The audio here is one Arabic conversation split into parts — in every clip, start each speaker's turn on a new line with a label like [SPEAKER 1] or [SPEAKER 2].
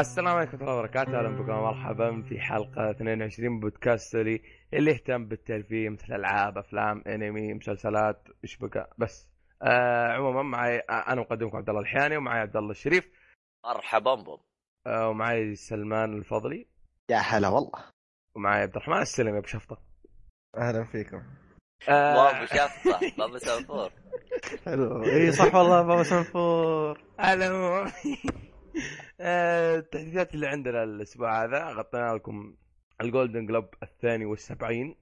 [SPEAKER 1] السلام عليكم ورحمة الله وبركاته، أهلا بكم مرحبا في حلقة 22 من بودكاست لي اللي يهتم بالترفيه مثل ألعاب، أفلام، أنمي، مسلسلات، إيش بقى بس. آه عموما معي أنا مقدمكم عبد الله الحياني ومعي عبد الله الشريف.
[SPEAKER 2] مرحبا بهم.
[SPEAKER 1] آه ومعي سلمان الفضلي.
[SPEAKER 3] يا هلا والله.
[SPEAKER 1] ومعي عبد الرحمن السلمي أبو شفطة.
[SPEAKER 4] أهلا فيكم.
[SPEAKER 2] آه بابا شفطة، بابا سنفور.
[SPEAKER 4] حلو، إي صح والله بابا سنفور.
[SPEAKER 1] أهلا التحديثات اللي عندنا الأسبوع هذا غطينا لكم ال Golden Globe الثاني والسبعين.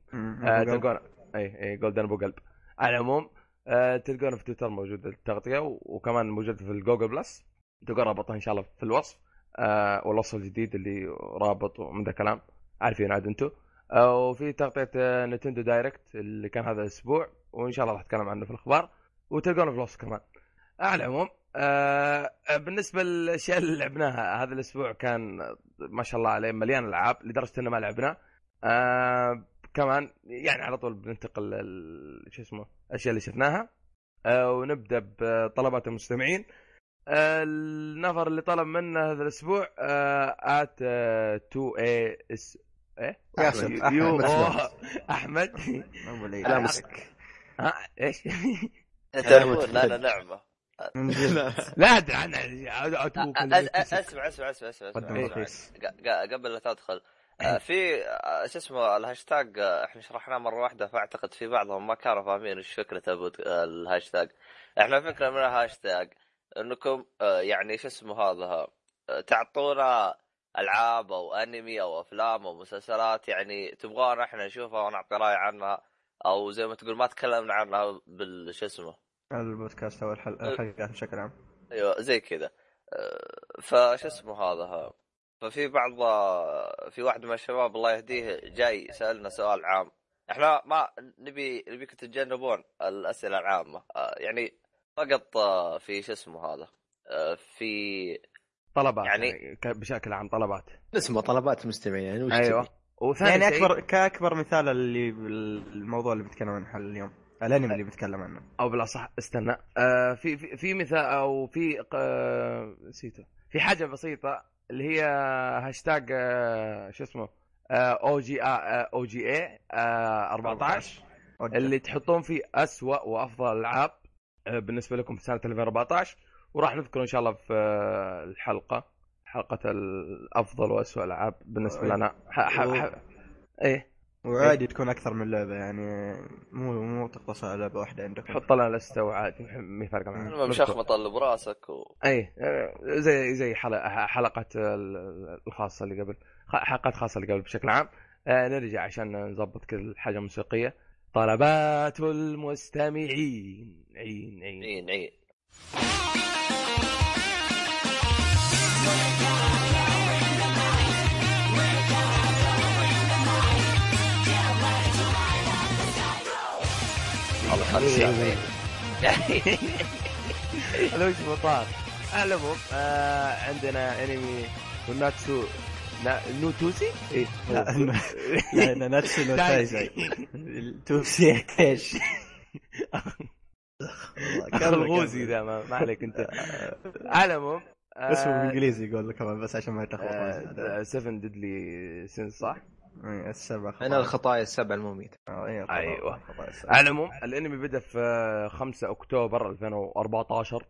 [SPEAKER 1] آه تلقون اي اي Golden أبو قلب. على العموم آه تلقونه في تويتر موجود التغطية وكمان موجود في ال Google Plus تلقون رابطها إن شاء الله في الوصف. آه والوصف الجديد اللي رابط ومن ذا كلام. عارفين عاد أنتم آه وفي تغطية آه Nintendo Direct اللي كان هذا الأسبوع وإن شاء الله راح أتكلم عنه في الأخبار. وتلقونه في الوصف كمان. على العموم آه بالنسبة للأشياء اللي لعبناها هذا الأسبوع كان ما شاء الله عليه مليان ألعاب لدرجة إنه ما لعبنا. آه كمان يعني على طول بننتقل شو اسمه الأشياء اللي شفناها. آه ونبدأ بطلبات المستمعين. آه النفر اللي طلب منا هذا الأسبوع آه ات 2 اي اس إيه؟
[SPEAKER 4] ياسر
[SPEAKER 1] أحمد. أحمد
[SPEAKER 3] لا. مسك.
[SPEAKER 1] ها إيش؟
[SPEAKER 2] تقول لا لا نعمه
[SPEAKER 1] لا. أدري عنها
[SPEAKER 2] أسمع أسمع أسمع أسمع قبل لا تدخل. في شو اسمه الهاشتاج إحنا شرحناه مرة واحدة فأعتقد في بعضهم ما كانوا فاهمين إيش فكرة الهاشتاج. إحنا فكرة من الهاشتاج إنكم يعني شو اسمه هذا تعطونا ألعاب أو أنمي أو أفلام أو مسلسلات يعني تبغانا إحنا نشوفها ونعطي رأي عنها أو زي ما تقول ما تكلمنا عنها بالشو اسمه
[SPEAKER 4] البودكاست أو الحلقات بشكل عام.
[SPEAKER 2] أيوه زي كذا. فش اسمه هذا ففي بعض في واحد من الشباب الله يهديه جاي سألنا سؤال عام. إحنا ما نبي نبيكم تتجنبون الأسئلة العامة. يعني فقط في شو اسمه هذا في
[SPEAKER 1] طلبات يعني, يعني بشكل عام طلبات.
[SPEAKER 3] اسمه؟ طلبات مستمعين يعني وش
[SPEAKER 1] أيوه.
[SPEAKER 4] وثاني يعني أكبر كاكبر مثال اللي الموضوع اللي بنتكلم عنه اليوم. الأنمي اللي بتكلم عنه.
[SPEAKER 1] أو بالأصح استنى. آه في في في مثال أو في آه نسيته. في حاجة بسيطة اللي هي هاشتاج آه شو اسمه؟ أو جي أو جي اي 14 اللي تحطون فيه اسوء وأفضل الالعاب آه بالنسبة لكم في سنة 2014 وراح نذكر إن شاء الله في الحلقة. حلقة الأفضل واسوء الالعاب بالنسبة لنا. ح... ح... ح... إيه.
[SPEAKER 4] وعادي تكون أكثر من لعبة يعني مو مو تقتصر على لعبة واحدة عندك.
[SPEAKER 1] حط لنا لسته وعادي ما معنا
[SPEAKER 2] مش اخمط اللي براسك و...
[SPEAKER 1] اي زي زي حلقة الخاصة اللي قبل حلقات خاصة اللي قبل بشكل عام. نرجع عشان نظبط كل حاجة موسيقية. طلبات المستمعين. عين عين.
[SPEAKER 2] عين عين. والله خمس
[SPEAKER 1] هذا وش مطار على العموم آه عندنا انمي وناتسو نوتوسي؟ إيه.
[SPEAKER 4] لا. Nanatsu no Taizai توسي إيش؟
[SPEAKER 1] كان الغوزي ذا ما عليك أنت. على العموم
[SPEAKER 4] اسمه بالإنجليزي يقول كمان بس عشان ما يتلخبط
[SPEAKER 1] 7 Deadly Sins صح؟
[SPEAKER 4] السبع
[SPEAKER 3] خطايا. أنا الخطايا السبع المميتة
[SPEAKER 1] أيوه. على العموم الأنمي بدأ في 5 أكتوبر 2014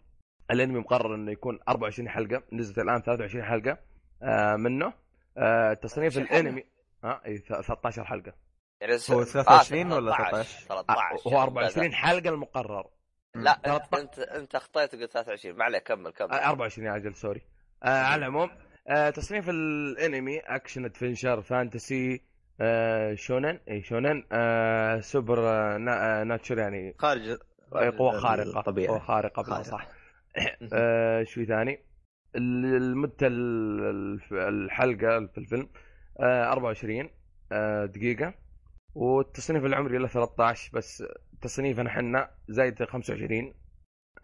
[SPEAKER 1] الأنمي مقرر إنه يكون 24 حلقة نزلت الآن 23 حلقة آه منه. آه تصنيف الأنمي ها إي 13 حلقة.
[SPEAKER 4] يعني هو 23 ولا 13
[SPEAKER 2] 13
[SPEAKER 1] هو 24 حلقة المقرر.
[SPEAKER 2] لا أنت أنت أخطيت وقلت 23 ما عليك كمل كمل.
[SPEAKER 1] 24 يا أجل sorry. آه على العموم آه تصنيف الانمي action adventure fantasy آه shounen. اي shounen. آه سوبر آه natural يعني
[SPEAKER 3] خارج
[SPEAKER 1] قوة خارقة. طبيعي قوة خارقة خارق. صح. آه شو ثاني؟ المدة الحلقة في الفيلم. آه 24 آه دقيقة. والتصنيف العمري له 13 بس تصنيفنا إحنا زايد 25 آه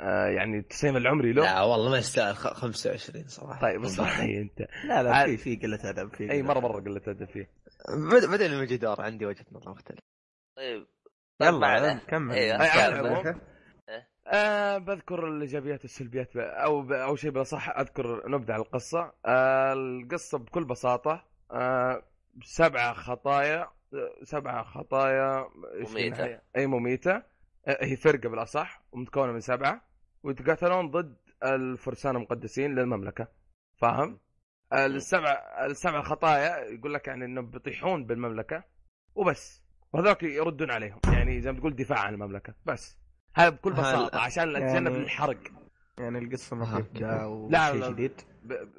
[SPEAKER 1] يعني التصميم العمري له؟
[SPEAKER 3] لا والله ما يستاهل. 25 صراحة.
[SPEAKER 1] طيب صحيح أنت.
[SPEAKER 4] لا لا في في قلة أدب في
[SPEAKER 1] أي مرة مرة قلة أدب فيه.
[SPEAKER 3] بعدين المجدار عندي وجهة نظر مختلفة.
[SPEAKER 2] طيب.
[SPEAKER 4] يلا كمل.
[SPEAKER 1] إيه العموم آه بذكر الإيجابيات والسلبيات. أو. أو شيء بالاصح أذكر نبذه على القصة. آه القصة بكل بساطة. آه سبعه خطايا. سبعه خطايا.
[SPEAKER 2] مميتة.
[SPEAKER 1] أي مميتة. آه هي فرقة بالأصح ومتكونة من سبعة. ويتقاتلون ضد الفرسان المقدسين للمملكة. فاهم؟ السبع السبع الخطايا يقول لك يعني إنهم بيطيحون بالمملكة وبس. وهذوك يردون عليهم. يعني زي ما تقول دفاع عن المملكة. بس. هذا بكل بساطة عشان نتجنب يعني الحرق.
[SPEAKER 4] يعني القصة ما فيها
[SPEAKER 1] لا لا جديد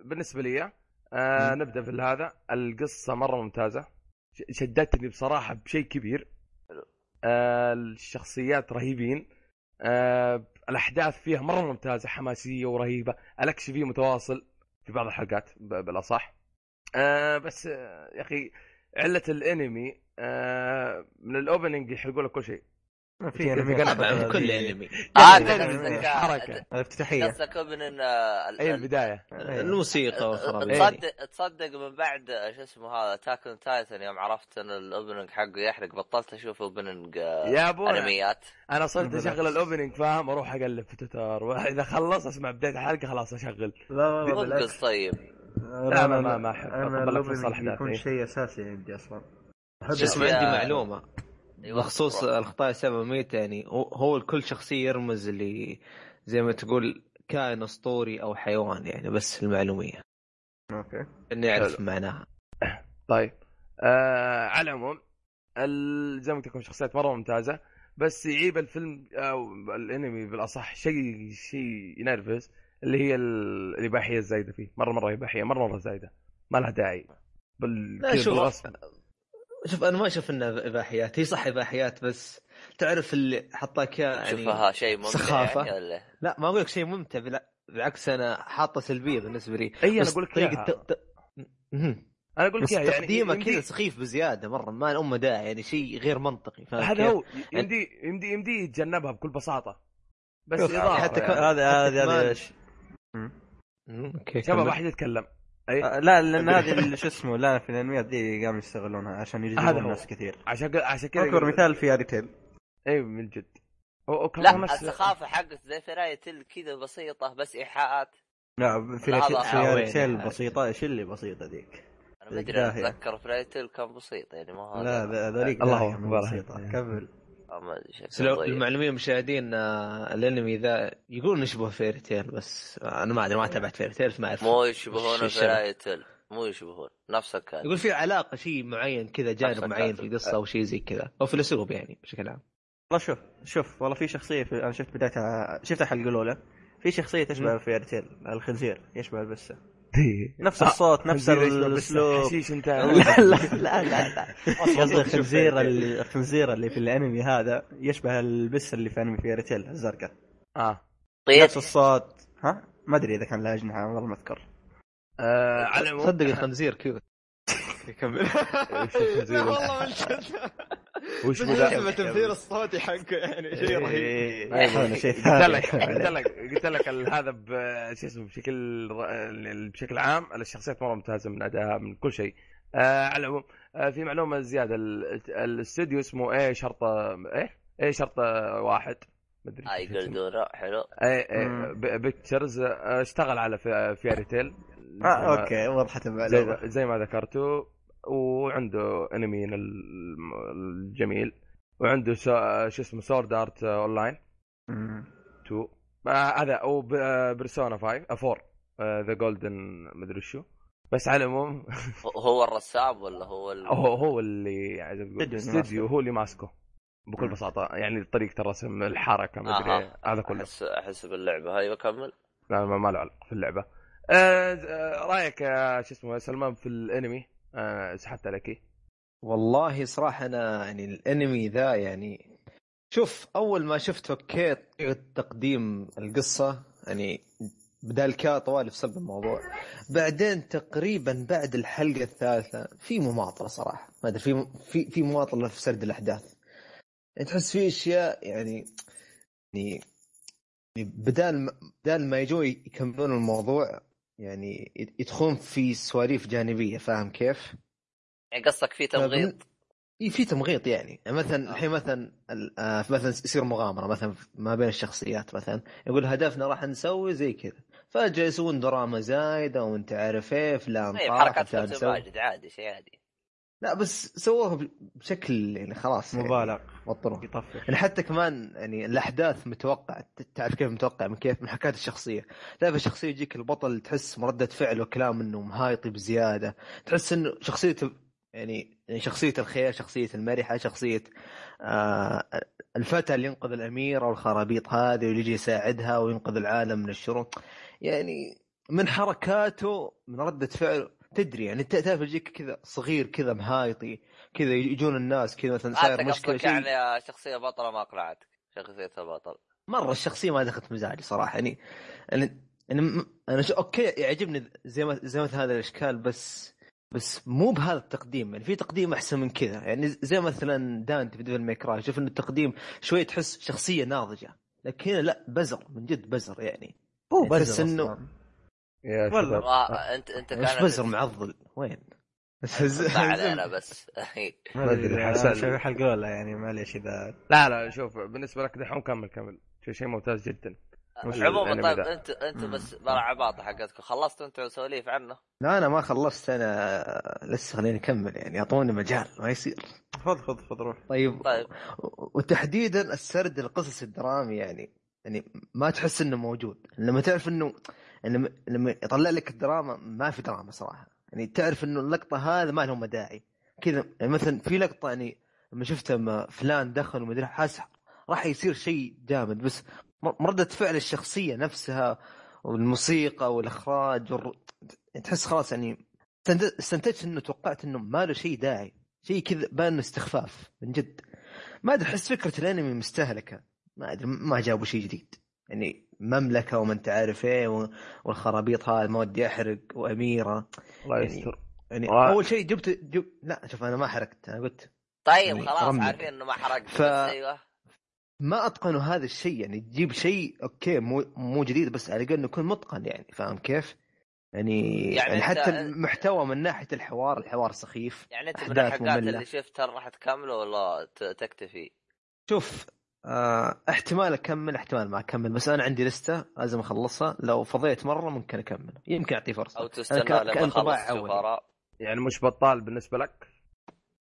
[SPEAKER 1] بالنسبة لي آه نبدأ في هذا. القصة مرة ممتازة. شدتني بصراحة بشيء كبير. آه الشخصيات رهيبين. آه الأحداث فيها مرة ممتازة حماسية ورهيبة. الاكشن فيه متواصل في بعض الحلقات بالأصح. آه بس آه يا أخي علة الأنمي آه من ال opening يحرقوا لك كل شيء.
[SPEAKER 3] ما في انمي قلب كل انمي
[SPEAKER 2] آه
[SPEAKER 4] حركة. الافتتاحية.
[SPEAKER 2] قصدك من
[SPEAKER 1] أي البدايه
[SPEAKER 3] الموسيقى
[SPEAKER 2] تصدق تصدق من بعد شو اسمه هذا Attack on Titan يوم عرفت إن ال opening حقه يحرق بطلت أشوف opening
[SPEAKER 1] يا ابو
[SPEAKER 2] أنميات.
[SPEAKER 1] أنا صرت أشغل ال opening فاهم؟ أروح أقلب في تويتر. وإذا خلص أسمع بداية الحلقة خلاص أشغل.
[SPEAKER 4] لا لا
[SPEAKER 2] بالعكس. طيب.
[SPEAKER 1] لا ما ما ما أحب.
[SPEAKER 4] أنا ال opening يكون شيء أساسي عندي أصلا.
[SPEAKER 3] اسمع عندي معلومة. بخصوص الخطايا 700 يعني هو كل شخصيه يرمز لي زي ما تقول كائن أسطوري أو حيوان يعني بس المعلومية.
[SPEAKER 4] okay.
[SPEAKER 3] اني اعرف معناها.
[SPEAKER 1] طيب. آه على العموم زي ما تكون شخصيات مرة ممتازة بس يعيب الفيلم أو الأنمي بالأصح شيء شيء ينرفز اللي هي الإباحية الزايدة فيه. مره مرة إباحية مره مرة زايدة. ما لها داعي.
[SPEAKER 3] بال لا شوف شوف أنا ما أشوف انها اباحيات هي صح اباحيات بس تعرف اللي حطاك
[SPEAKER 2] يعني شوفها شيء ممتع
[SPEAKER 3] سخافة. يعني لا ما أقول لك شيء ممتع بلا بالعكس أنا حاطة سلبية بالنسبة لي.
[SPEAKER 1] أي أنا أقول لك طريقة ت...
[SPEAKER 3] أنا أقول لك يعني تقديمه يعني كذا سخيف بزيادة مرة ما له داعي يعني شيء غير منطقي
[SPEAKER 1] هذا هو يمدي يمدي يمدي يتجنبها بكل بساطة. بس إضافة
[SPEAKER 4] حتى هذا هذا إيش؟
[SPEAKER 1] okay شباب واحد يتكلم
[SPEAKER 4] أي؟ آه لا لأن هذه شو اسمه لا في الأنميات دي قاموا يستغلونها عشان يجذبون ناس كثير.
[SPEAKER 1] عشان عشان كذا
[SPEAKER 4] اكبر مثال Fairy Tail
[SPEAKER 1] أي من جد.
[SPEAKER 2] لا. السخافة حقت زي Fairy Tail كذا بسيطة بس إيحاءات.
[SPEAKER 4] لا Fairy Tail بسيطه إيش اللي بسيطه ذيك؟
[SPEAKER 2] أنا ما أدري أتذكر Fairy Tail كان بسيط يعني ما هو
[SPEAKER 4] لا ذوليك الله أكبر. بسيطه كمل
[SPEAKER 3] لو لمعلومية المشاهدين آه، الأنمي ذا يقولون يشبه Fairy Tail بس أنا ما أدري ما تابعت Fairy Tail فما أعرف
[SPEAKER 2] مو يشبهون Fairy Tail مو يشبهون نفس الكاتب
[SPEAKER 3] يقول في علاقة شيء معين كذا جانب معين في القصة أو شيء زي كذا. أو في الأسلوب يعني بشكل عام.
[SPEAKER 4] والله شوف شوف والله في شخصية في أنا شفت بدايتها شفت الحلقة الأولى. في شخصية تشبه Fairy Tail الخنزير يشبه البسة. نفس الصوت نفس الاسلوب
[SPEAKER 1] حشيش أنت.
[SPEAKER 4] لا لا لا لا قصدي الخنزير اللي الخنزير اللي في الأنمي هذا يشبه البس اللي في أنمي Fairy Tail الزرقاء.
[SPEAKER 1] آه.
[SPEAKER 2] طيب.
[SPEAKER 4] نفس الصوت. ها؟ ما أدري إذا كان له أجنحة والله ما أذكر.
[SPEAKER 3] آه على صدق الخنزير cute. يكمل.
[SPEAKER 1] والله من
[SPEAKER 3] وش ذا؟ تمثيل الصوتي حقه يعني شيء رهيب.
[SPEAKER 1] قلت لك قلت لك قلت لك هذا شو اسمه بشكل بشكل عام الشخصيات مرة ممتازة من ادائها من كل شيء. آه على العموم آه في معلومة زيادة الاستوديو اسمه A شرطة A؟ A شرطة واحد.
[SPEAKER 2] مدري أي جلدورا حلو.
[SPEAKER 1] A A Pictures آه، اشتغل على Fairy Tail
[SPEAKER 4] آه okay وضحت
[SPEAKER 1] زي, زي ما ذكرتوا. وعنده انمي الجميل وعنده شو اسمه Sword Art Online 2 هذا أو Persona 5 4 The Golden مدري شو. بس على العموم.
[SPEAKER 2] هو الرسام ولا هو ال...
[SPEAKER 1] هو هو اللي يعني استديو هو اللي ماسكه بكل بساطة. يعني طريقة الرسم الحركة ما أدري آه. هذا كله.
[SPEAKER 2] احس أحس باللعبة. هاي بكمل؟
[SPEAKER 1] لا ما له علاقة في اللعبة. آه, آه، رأيك يا شو اسمه سلمان في الانمي آه سحبت عليك
[SPEAKER 3] والله صراحة أنا يعني الأنمي ذا يعني شوف أول ما شفت okay تقديم القصة يعني بدا الكا طوال في صلب الموضوع. بعدين تقريبا بعد الحلقة الثالثة في مماطلة صراحة. ما أدري في في في مماطلة في سرد الأحداث. يعني تحس في أشياء يعني يعني بدال بدال ما يجوا يكملون الموضوع يعني يدخلون في سواليف جانبية فاهم كيف؟
[SPEAKER 2] يعني قصدك في تمغيط؟
[SPEAKER 3] في تمغيط يعني, يعني مثلا آه. الحين مثلا آه مثلا يصير مغامرة مثلا ما بين الشخصيات مثلا يقول هدفنا راح نسوي زي كذا فجأة يسوون دراما زايدة وانت عارف إيه فلان
[SPEAKER 2] طيب حركات ماجد عادي شيء عادي
[SPEAKER 3] لا بس سووها بشكل يعني خلاص
[SPEAKER 4] مبالغ
[SPEAKER 3] يعني يطفش. يعني حتى كمان يعني الأحداث متوقع تعرف كيف متوقع من كيف؟ من حكاية الشخصية. لا الشخصية يجيك البطل تحس مردة فعل وكلام إنه مهايطي بزيادة. تحس إنه شخصيته يعني يعني شخصية الخير شخصية المرحة شخصية آه الفتى اللي ينقذ الاميره والخرابيط هذه واللي يجي يساعدها وينقذ العالم من الشرور. يعني من حركاته من ردة فعله تدري يعني تعرف يجيك كذا صغير كذا مهايطي كذا يجون الناس كذا مثلا
[SPEAKER 2] صاير مشكلة شيء يعني شخصية بطلة ما أقنعتك شخصية البطل.
[SPEAKER 3] مرة الشخصية ما دخلت مزاجي صراحة يعني. يعني, أنا شو okay يعجبني زي ما زي ما هذا الأشكال بس بس مو بهذا التقديم يعني. في تقديم أحسن من كذا يعني. زي مثلا دانتي في Devil May Cry شوف انه التقديم شوي تحس شخصية ناضجة لكن هنا لا بزر من جد بزر يعني.
[SPEAKER 4] هو يعني بزر إنه
[SPEAKER 2] يا والله آه. انت أنت
[SPEAKER 3] كان بزر معضل؟ وين؟
[SPEAKER 2] علينا بس.
[SPEAKER 4] ما أدري حسن. حلقه ولا يعني معليش اذا
[SPEAKER 1] لا لا شوف بالنسبة لك دحوم كمل كمل. شيء شيء ممتاز جدا.
[SPEAKER 2] عموما طيب انت أنت بس برا عباطة حقتكم. خلصتوا أنتم سواليف عنه؟
[SPEAKER 3] لا أنا ما خلصت. أنا لسه خليني أكمل يعني. أعطوني مجال ما يصير.
[SPEAKER 4] خذ خذ خذ روح.
[SPEAKER 3] طيب طيب. وتحديدا السرد القصص الدرامي يعني. يعني ما تحس إنه موجود. لما تعرف إنه لما لما يطلع لك الدراما ما في دراما صراحة. يعني تعرف إنه اللقطة هذا ما لهم داعي كذا يعني مثلا في لقطة يعني لما شفت فلان دخل ومدري حاس راح يصير شيء جامد بس ردة فعل الشخصية نفسها والموسيقى والإخراج والر... تحس خلاص يعني استنتجت إنه توقعت إنه ما له شيء داعي. شيء كذا بان استخفاف من جد. ما أدري أحس فكرة الأنمي مستهلكة. ما أدري ما جابوا شيء جديد. يعني مملكة وما أنت عارف إيه والخرابيط هذا ما ودي احرق وأميرة
[SPEAKER 1] الله يعني يستر
[SPEAKER 3] يعني, يعني أول شيء جبت جب... لا شوف أنا ما حرقت أنا قلت
[SPEAKER 2] طيب يعني خلاص رمي. عارفين إنه ما حرقت ف... أيوه
[SPEAKER 3] ما اتقنوا هذا الشيء يعني تجيب شيء أوكي مو مو جديد بس على الأقل يكون متقن يعني فاهم كيف؟ يعني, يعني, يعني حتى المحتوى من ناحية الحوار الحوار سخيف
[SPEAKER 2] يعني أنت من الحلقات اللي شفتها راح تكمله ولا تكتفي؟
[SPEAKER 3] شوف آه احتمال أكمل احتمال ما أكمل بس أنا عندي لستة لازم أخلصها. لو فضيت مرة ممكن أكمل. يمكن اعطيه فرصة.
[SPEAKER 2] أو تستنى لما اخلص
[SPEAKER 1] يعني مش بطال بالنسبة لك؟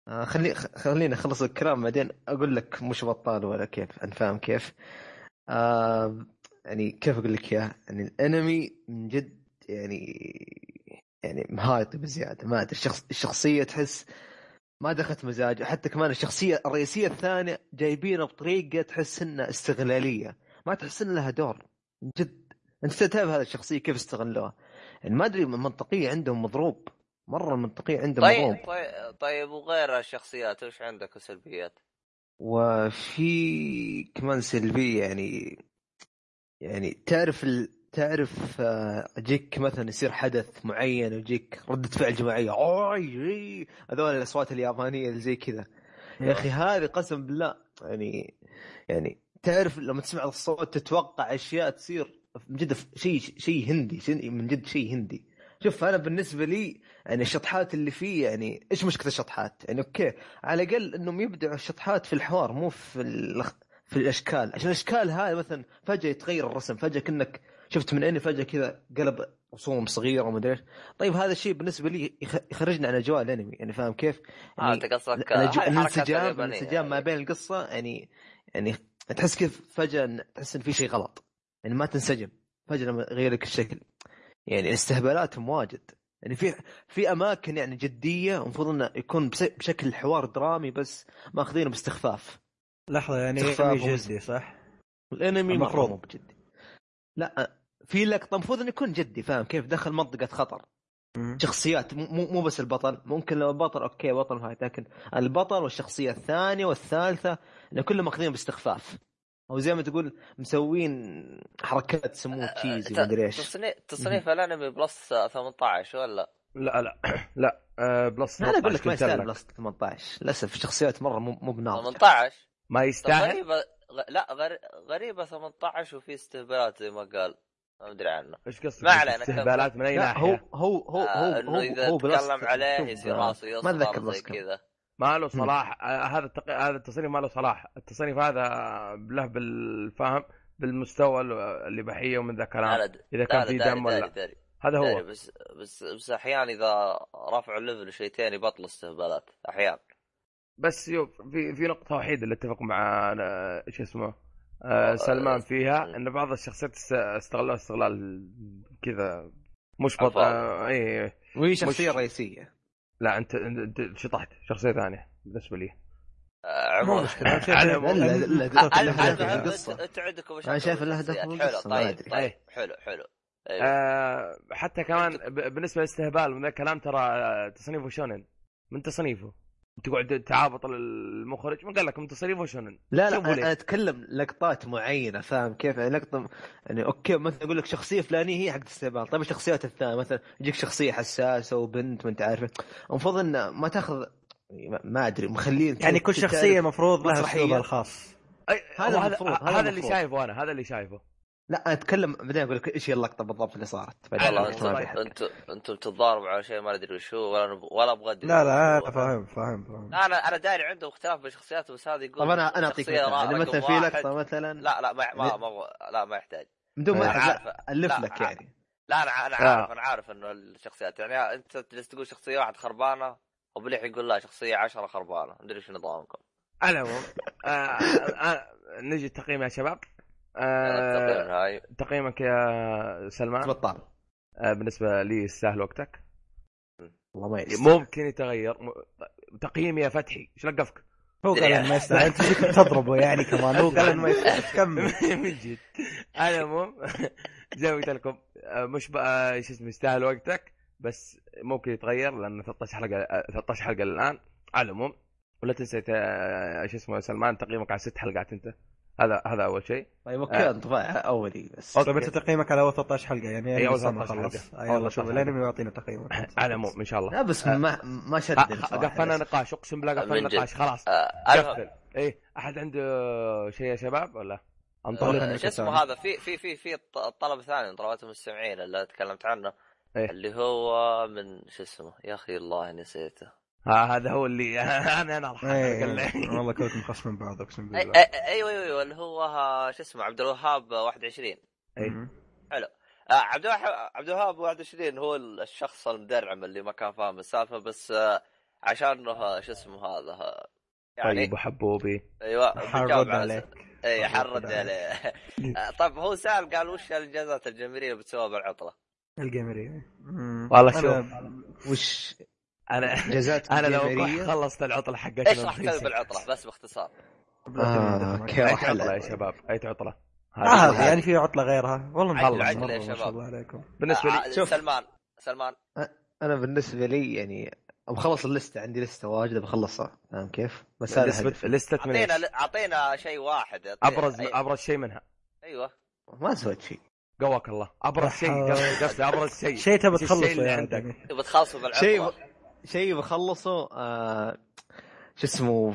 [SPEAKER 3] آه خلي خليني أخلص الكلام بعدين أقول لك مش بطال ولا كيف. انت فاهم كيف؟ آه يعني كيف أقول لك إياه؟ يعني الأنمي من جد يعني يعني مهايط بزيادة. ما أدري الشخص الشخصية تحس ما دخلت مزاجه حتى كمان الشخصية الرئيسية الثانية جايبينها بطريقة تحس إنها استغلالية. ما تحس إن لها دور. جد. أنت تعرف هذه الشخصية كيف استغلوها؟ يعني ما أدري المنطقية عندهم مضروب. مرة المنطقية عندهم
[SPEAKER 2] طيب
[SPEAKER 3] مضروب.
[SPEAKER 2] طيب, طيب وغير الشخصيات وش عندك سلبيات؟
[SPEAKER 3] وفي كمان سلبية يعني يعني تعرف ال... تعرف يجيك مثلا يصير حدث معين ويجيك ردة فعل جماعية أوي هذول الأصوات اليابانية اللي زي كذا. يا أخي هذه قسم بالله يعني يعني تعرف لما تسمع الصوت تتوقع أشياء تصير من جد شيء شيء هندي من جد شيء هندي. شوف أنا بالنسبة لي يعني الشطحات اللي فيه يعني إيش مشكلة الشطحات؟ يعني أوكي على الأقل إنهم يبدعوا الشطحات في الحوار مو في في الأشكال. عشان الأشكال هاي مثلا فجأة يتغير الرسم فجأة كأنك شفت من اني فجأة كذا قلب رسوم صغيرة وما إيش. طيب هذا الشيء بالنسبة لي يخرجنا عن أجواء الأنمي يعني فاهم كيف؟
[SPEAKER 2] يعني آه أنت قصدك
[SPEAKER 3] الانسجام الانسجام ما بين القصة يعني يعني تحس كيف فجأة تحس إن في شيء غلط. يعني ما تنسجم. فجأة لما يغير لك الشكل. يعني استهبالاتهم واجد. يعني في في أماكن يعني جدية المفروض إنه يكون بشكل حوار درامي بس ماخذينه باستخفاف.
[SPEAKER 4] لحظة يعني أنمي جدي صح؟
[SPEAKER 3] الأنمي المفروض. بجدي. لا في لقطه المفروض إنه يكون جدي فاهم كيف؟ دخل منطقة خطر. شخصيات مو مو بس البطل. ممكن لو البطل okay بطل هاي لكن البطل والشخصية الثانية والثالثة إنه كلهم ماخذين باستخفاف. أو زي ما تقول مسوين حركات سموه cheesy ما أدري إيش.
[SPEAKER 2] تصنيف تصنيف الانمي plus 18 ولا؟
[SPEAKER 1] لا لا لا أه plus
[SPEAKER 3] أنا أقول لك ما يستاهل plus 18 للأسف الشخصيات مرة مو مو بناضجه
[SPEAKER 2] 18
[SPEAKER 1] ما يستاهل؟
[SPEAKER 2] غريبه لا غريبة 18 وفي استهبالات زي ما قال. ما أدري عنه.
[SPEAKER 1] إيش قصدك؟ ما علينا استهبالات من أي ناحية؟
[SPEAKER 3] هو هو هو
[SPEAKER 2] آه هو هو, هو تكلم عليه يصير راسه يصفر زي كذا.
[SPEAKER 1] ما له صلاح. آه هذا التق... هذا التصنيف ما له صلاح. التصنيف هذا له بالفهم بالمستوى الاباحيه ومن ذا الكلام إذا كان في دم ولا. هذا هو.
[SPEAKER 2] بس بس بس أحيانا إذا رفعوا الليفل شويتين يبطل استهبالات. أحيانا.
[SPEAKER 1] بس يوف في في نقطة وحيدة اللي أتفق مع شو اسمه آه سلمان فيها إن بعض الشخصيات استغلوا استغلال كذا مش بط... آه اي
[SPEAKER 3] وهي شخصية مش... رئيسية.
[SPEAKER 1] لا أنت أنت شطحت شخصية ثانية بالنسبة لي.
[SPEAKER 2] عموما عندكم
[SPEAKER 3] أنا شايف الهدف
[SPEAKER 2] حلو طيب طيب حلو حلو.
[SPEAKER 1] أيوه. آه حتى كمان بالنسبة للاستهبال من الكلام ترى تصنيفه شونن من تصنيفه. تقعد تعابط المخرج ما قال لك من تصنيفه شونن
[SPEAKER 3] لا لا أنا أتكلم لقطات معينة فاهم كيف؟ يعني لقطة يعني أوكي مثلا أقول لك شخصية فلانية هي حق الاستهبال طيب الشخصيات الثانية مثلا يجيك شخصية حساسة وبنت ما أنت عارف المفروض إنه ما تأخذ ما أدري مخلين
[SPEAKER 4] يعني كل شخصية المفروض لها اسلوبها الخاص
[SPEAKER 1] هذا هذا, هذا اللي شايفه أنا هذا اللي شايفه.
[SPEAKER 3] لا أنا أتكلم بعدين أقول لك إيش هي اللقطة بالضبط اللي صارت.
[SPEAKER 2] والله أنتم أنتم تتضاربوا على شيء ما أدري وش هو ولا ولا أبغى
[SPEAKER 4] لا لا أنا فاهم فاهم فاهم.
[SPEAKER 2] أنا أنا داري عندهم اختلاف بالشخصيات بس هذا يقول
[SPEAKER 3] طب أنا أنا أعطيك يعني مثلا في لقطة مثلا
[SPEAKER 2] لا لا ما ما, ما لا ما يحتاج.
[SPEAKER 3] بدون ما ألف لك يعني.
[SPEAKER 2] لا أنا أنا عارف أنا عارف إنه الشخصيات يعني أنت تجلس تقول شخصية واحد خربانة وبليح يقول لا شخصية عشرة خربانة. أدري إيش نظامكم.
[SPEAKER 1] على العموم آه آه نجي التقييم يا شباب. آه تقييمك يا سلمان؟
[SPEAKER 3] بطال
[SPEAKER 1] آه بالنسبة لي يستاهل وقتك.
[SPEAKER 3] والله ما
[SPEAKER 1] يستاهل ممكن يتغير م... تقييمي يا فتحي. إيش لقفك؟
[SPEAKER 4] هو قال ما يستاهل. أنت تضربه يعني كمان. هو قال ما يستاهل. كمل.
[SPEAKER 1] من جد. على العموم زي ما قلت لكم آه، مش بقى شو اسمه يستاهل وقتك بس ممكن يتغير لأن 13 حلقة 13 حلقة الآن. على العموم ولا تنسى شو اسمه سلمان تقييمك على ست حلقات أنت. هذا هذا أول شيء.
[SPEAKER 3] طيب okay آه. انطباع أولي. بس
[SPEAKER 4] طيب أنت تقييمك على اول 13 حلقة يعني
[SPEAKER 1] اي اول 13 حلقة.
[SPEAKER 4] يلا شوف الانمي يعطينا تقييم.
[SPEAKER 1] على العموم إن شاء الله.
[SPEAKER 3] لا بس ما ما شد
[SPEAKER 1] قفلنا نقاش. أقسم بالله قفلنا نقاش. خلاص. آه، قفل. اي أحد عنده شيء يا شباب ولا؟
[SPEAKER 2] أنطلق. شو اسمه هذا؟ في في في في طلب ثاني من طلبات المستمعين اللي تكلمت عنه. إيه؟ اللي هو من شو اسمه؟ يا أخي الله نسيته.
[SPEAKER 1] ها هذا هو اللي أنا أنا
[SPEAKER 4] إيه والله كلكم خصم من بعض أقسم بالله.
[SPEAKER 2] أيوه أيوه اللي هو شو اسمه عبد الوهاب 21
[SPEAKER 1] اي
[SPEAKER 2] حلو. آه عبد الوهاب عبد الوهاب 21 هو الشخص المدرعم اللي ما كان فاهم السالفة بس آه عشان شو اسمه هذا
[SPEAKER 1] يعني طيب وحبوبي
[SPEAKER 2] أيوه
[SPEAKER 4] حرد عليك.
[SPEAKER 2] اي حرد عليه. آه، طيب هو سأل قال وش الانجازات الجماهيريه بتسويها بالعطلة؟
[SPEAKER 4] الجيمريه
[SPEAKER 1] والله شوف.
[SPEAKER 3] وش
[SPEAKER 1] أنا جزات أنا لو خلصت العطلة حقتنا
[SPEAKER 2] إيش راح تسوي بالعطلة؟ بس باختصار.
[SPEAKER 3] آه
[SPEAKER 1] أي عطلة يا شباب؟ أي عطلة؟
[SPEAKER 4] آه يعني في عطلة غيرها. والله
[SPEAKER 2] مخلص يا شباب.
[SPEAKER 4] الله عليكم.
[SPEAKER 2] بالنسبة لي شوف. سلمان. سلمان.
[SPEAKER 3] أنا بالنسبة لي يعني بخلص اللستة عندي لستة واجده بخلصها. فاهم كيف؟
[SPEAKER 1] بس هذا لستة
[SPEAKER 2] أعطينا أعطينا شيء واحد.
[SPEAKER 1] أبرز أبرز شيء منها.
[SPEAKER 2] أيوه.
[SPEAKER 3] ما سويت شيء.
[SPEAKER 1] قواك الله. أبرز شيء قصدي أبرز شيء.
[SPEAKER 4] شيء تبي تخلصه يعني؟ عندك؟
[SPEAKER 2] تبي تخلصه بالعطلة.
[SPEAKER 3] شيء شيء بخلصه آه شو اسمه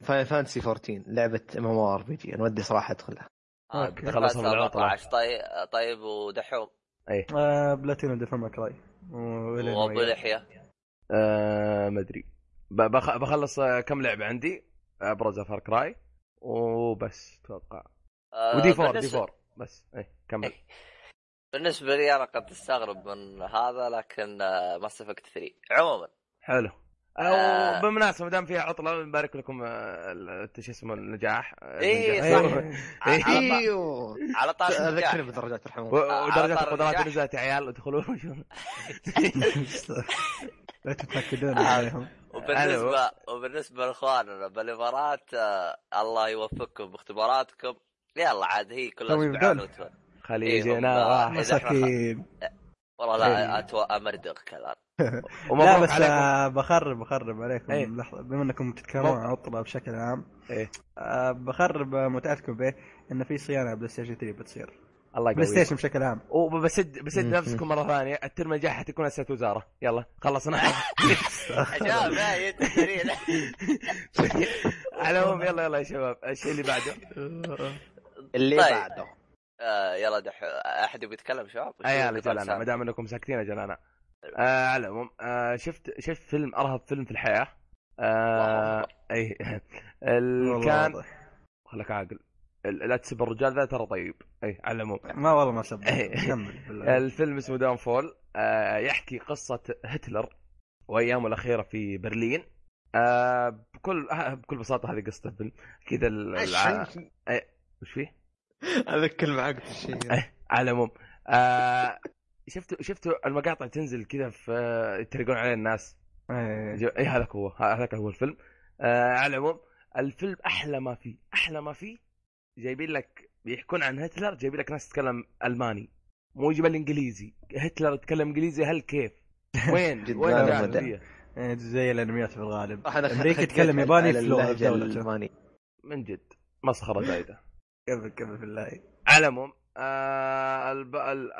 [SPEAKER 3] Final Fantasy 14 لعبة ام ام ار بي جي أنا ودي صراحة أدخلها.
[SPEAKER 2] آه خلصها بالعطلة. طيب طيب ودحوم.
[SPEAKER 1] اي
[SPEAKER 4] آه platinum Devil May
[SPEAKER 2] Cry وأبو لحية.
[SPEAKER 1] آه ما أدري. بخلص كم لعبة عندي؟ ابرزها Far Cry. وبس أتوقع. آه ودي فور دي فور. بس اي كمل.
[SPEAKER 2] بالنسبة لي أنا قد أستغرب من هذا لكن Mass Effect 3 عموما.
[SPEAKER 1] حلو. آه بالمناسبه ما دام فيها عطلة نبارك لكم آه، شو اسمه النجاح.
[SPEAKER 2] اي صح.
[SPEAKER 3] أيوه.
[SPEAKER 2] على طاري
[SPEAKER 3] ذكرني بالدرجات
[SPEAKER 1] الحمد ودرجات القدرات نزلت يا عيال ادخلوا.
[SPEAKER 4] لا تتأكدون عليهم.
[SPEAKER 2] وبالنسبه وبالنسبة لإخواننا بالامارات آه، الله يوفقكم باختباراتكم. يلا عاد هي كلها
[SPEAKER 1] خليجنا
[SPEAKER 4] إيه مساكين.
[SPEAKER 2] والله لا إيه. أتوقع امردغك الان
[SPEAKER 4] لا بس عليكم. بخرب بخرب عليكم إيه؟ لحظة بما إنكم تتكلمون عن عطلة بشكل عام
[SPEAKER 1] إيه؟
[SPEAKER 4] آه بخرب متعتكم به إن في صيانة PlayStation 3 بتصير.
[SPEAKER 1] الله
[SPEAKER 4] PlayStation بشكل عام.
[SPEAKER 1] وبسد بسد نفسكم مرة ثانية. الترم الجاي حتكون أسئلة وزارة. يلا خلصنا.
[SPEAKER 2] شباب
[SPEAKER 1] على العموم يلا يلا يا شباب. الشيء اللي بعده.
[SPEAKER 3] اللي طيب. بعده.
[SPEAKER 2] آه يلا دح أحد يبي يتكلم شباب؟
[SPEAKER 1] أي يا جلانا ما دام إنكم ساكتين يا جلانا آه على العموم آه شفت شفت فيلم أرهب فيلم في الحياة؟ آه اي كان خليك عاقل. لا تسب الرجال ذا ترى طيب. اي على العموم
[SPEAKER 4] ما والله ما سب
[SPEAKER 1] الفيلم اسمه Downfall آه يحكي قصة هتلر وأيامه الأخيرة في برلين. آه بكل آه بكل بساطة هذه قصة الفيلم. كذا الع... وش فيه؟
[SPEAKER 3] اذكر معك في الشيء.
[SPEAKER 1] على العموم. آه شفتوا شفتوا المقاطع تنزل كذا في يتريقون عليه الناس. اي هذا هو هذاك هو الفيلم. آه على العموم الفيلم أحلى ما فيه أحلى ما فيه جايبين لك بيحكون عن هتلر جايبين لك ناس تتكلم ألماني. مو جايب الإنجليزي. هتلر يتكلم إنجليزي هل كيف؟ وين؟ وين
[SPEAKER 4] إيه، زي الأنميات في الغالب. أمريكا يتكلم ياباني في اللهجة الالماني
[SPEAKER 1] من جد مسخرة زايده
[SPEAKER 4] كمل كمل بالله
[SPEAKER 1] على العموم آه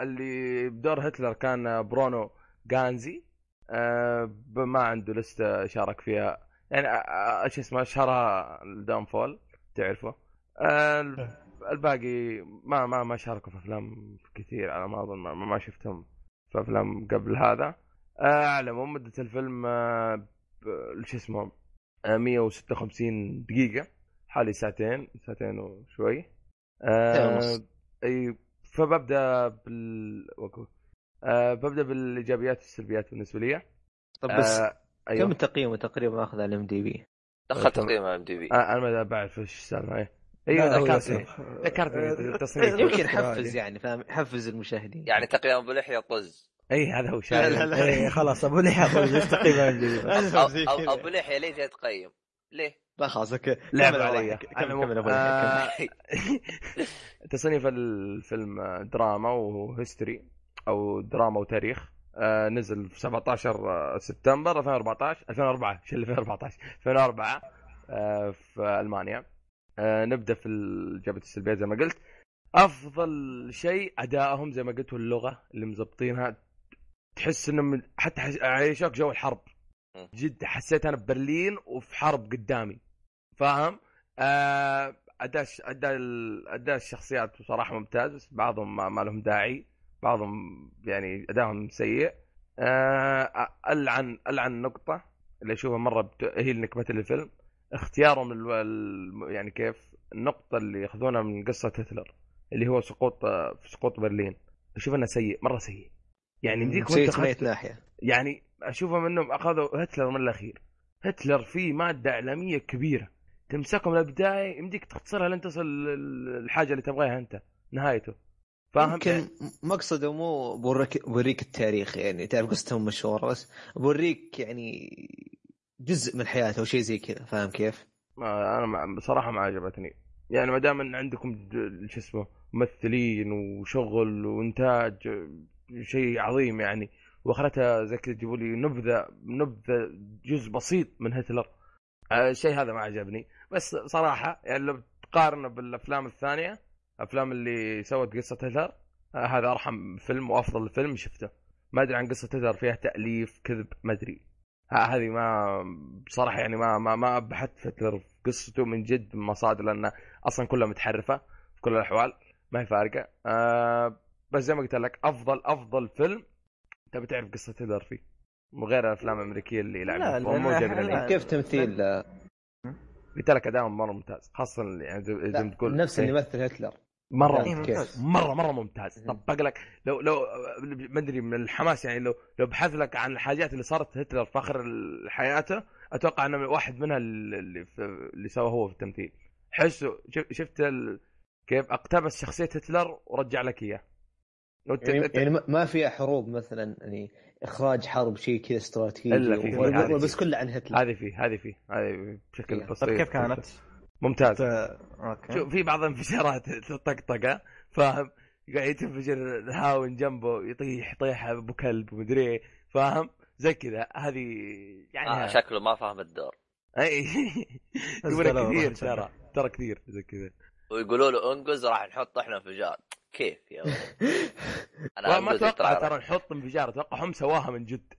[SPEAKER 1] اللي بدور هتلر كان برونو غانزي. آه ما عنده لستة شارك فيها. يعني آه, آه، شو اسمه اشهرها ال Downfall تعرفه. آه الباقي ما ما ما شاركوا في أفلام كثير على ما أظن ما, ما شفتهم في أفلام قبل هذا. آه على مدة الفيلم آه شو اسمه آه 156 دقيقة حوالي ساعتين ساعتين وشوي. آه أي فببدأ بال آه ببدأ بالإيجابيات والسلبيات بالنسبة لي.
[SPEAKER 3] طب بس آه أيوه. كم تقييمه تقريبا ماخذ على IMDb؟
[SPEAKER 2] دخل تقييم IMDb.
[SPEAKER 1] أنا ما بعرف إيش السالفة. أيوه. ذكرت ذكرت
[SPEAKER 3] التصنيف يمكن حفز يعني فاهم؟ حفز المشاهدين.
[SPEAKER 2] يعني تقييم أبو لحية طز.
[SPEAKER 1] أي هذا هو شايف
[SPEAKER 4] لا لا لا. إيه خلاص أبو لحية طز. تقييم IM D
[SPEAKER 2] B. أبو لحية ليه جاي تقيم؟ ليه؟
[SPEAKER 3] لا خلاص okay.
[SPEAKER 1] لعب علي كمل آه، تصنيف الفيلم دراما و history أو دراما وتاريخ. آه نزل في 17 سبتمبر 2014 2004 شو 2014 2004 آه في ألمانيا. آه نبدأ في الإيجابيات والسلبيات زي ما قلت. أفضل شيء أدائهم زي ما قلت اللغة اللي مزبطينها. تحس إنهم حتى عيشوك جو الحرب. جد حسيت أنا ببرلين وفي حرب قدامي. فاهم؟ آه أداء أداء أداء الشخصيات بصراحة ممتاز بعضهم ما, ما لهم داعي بعضهم يعني ادائهم سيء. آه العن ألعن نقطة اللي أشوفها مرة بت... هي اللي نكبت الفيلم. اختيارهم ال... يعني كيف؟ النقطة اللي ياخذونها من قصة هتلر اللي هو سقوط في سقوط برلين. أشوف إنه سيء مرة سيء. يعني
[SPEAKER 3] يمديك سيء من ناحية.
[SPEAKER 1] يعني أشوفهم إنهم أخذوا هتلر من الأخير. هتلر فيه مادة إعلامية كبيرة. تمسكه من البدايه يمديك تختصرها لين تصل الحاجة اللي تبغاها أنت نهايته.
[SPEAKER 3] فاهم؟ يمكن مقصده مو بوريك بوريك التاريخ يعني تعرف قصتهم مشهورة بس بوريك يعني جزء من حياته أو شيء زي كذا فاهم كيف؟
[SPEAKER 1] ما أنا بصراحة ما عجبتني. يعني ما دام عندكم شو اسمه ممثلين وشغل وإنتاج شيء عظيم يعني وأخرتها زي كذا تجيبوا لي نبذة نبذة جزء بسيط من هتلر الشيء هذا ما عجبني. بس صراحة يعني لو تقارنه بالأفلام الثانية أفلام اللي سوت قصة هتلر آه هذا أرحم فيلم وأفضل فيلم شفته. ما أدري عن قصة هتلر فيها تأليف كذب ما أدري. هذه ما بصراحة يعني ما ما ما بحثت في هتلر في قصته من جد مصادر لأن أصلا كلها متحرفة في كل الأحوال ما هي فارقة. آه بس زي ما قلت لك أفضل أفضل فيلم تبي تعرف قصة هتلر فيه من غير الأفلام الأمريكية اللي
[SPEAKER 3] لا لا, لا, كيف تمثيل؟
[SPEAKER 1] قلت لك اداء مرة ممتاز خاصة يعني
[SPEAKER 3] زي تقول نفس اللي يمثل هتلر.
[SPEAKER 1] مرة إيه ممتاز مره مرة ممتاز. طبق لك لو لو ما أدري من الحماس يعني لو لو بحث لك عن الحاجات اللي صارت هتلر في آخر حياته أتوقع إنه واحد منها اللي في اللي سواه هو في التمثيل. حسه شفت ال... كيف اقتبس شخصية هتلر ورجع لك إياه؟
[SPEAKER 3] يعني, يعني ما في حروب مثلا يعني إخراج حرب شيء كذا استراتيجي إلا في بس كله عن هتلر.
[SPEAKER 1] هذه فيه هذه فيه هذه بشكل بسيط.
[SPEAKER 4] طيب كيف كانت؟
[SPEAKER 1] ممتاز. okay. شوف في بعض الانفجارات طقطقة فاهم؟ قاعد تنفجر هاون جنبه يطيح طيحه أبو كلب ومدري إيه فاهم؟ زي كذا. هذه
[SPEAKER 2] يعني آه شكله ما فاهم الدور.
[SPEAKER 1] إي. يقول كثير ترى ترى كثير زي كذا.
[SPEAKER 2] ويقولوا له انقز راح نحط إحنا انفجار. كيف يا
[SPEAKER 1] أنا ما أتوقع ترى نحط انفجار أتوقع هم سواها من جد.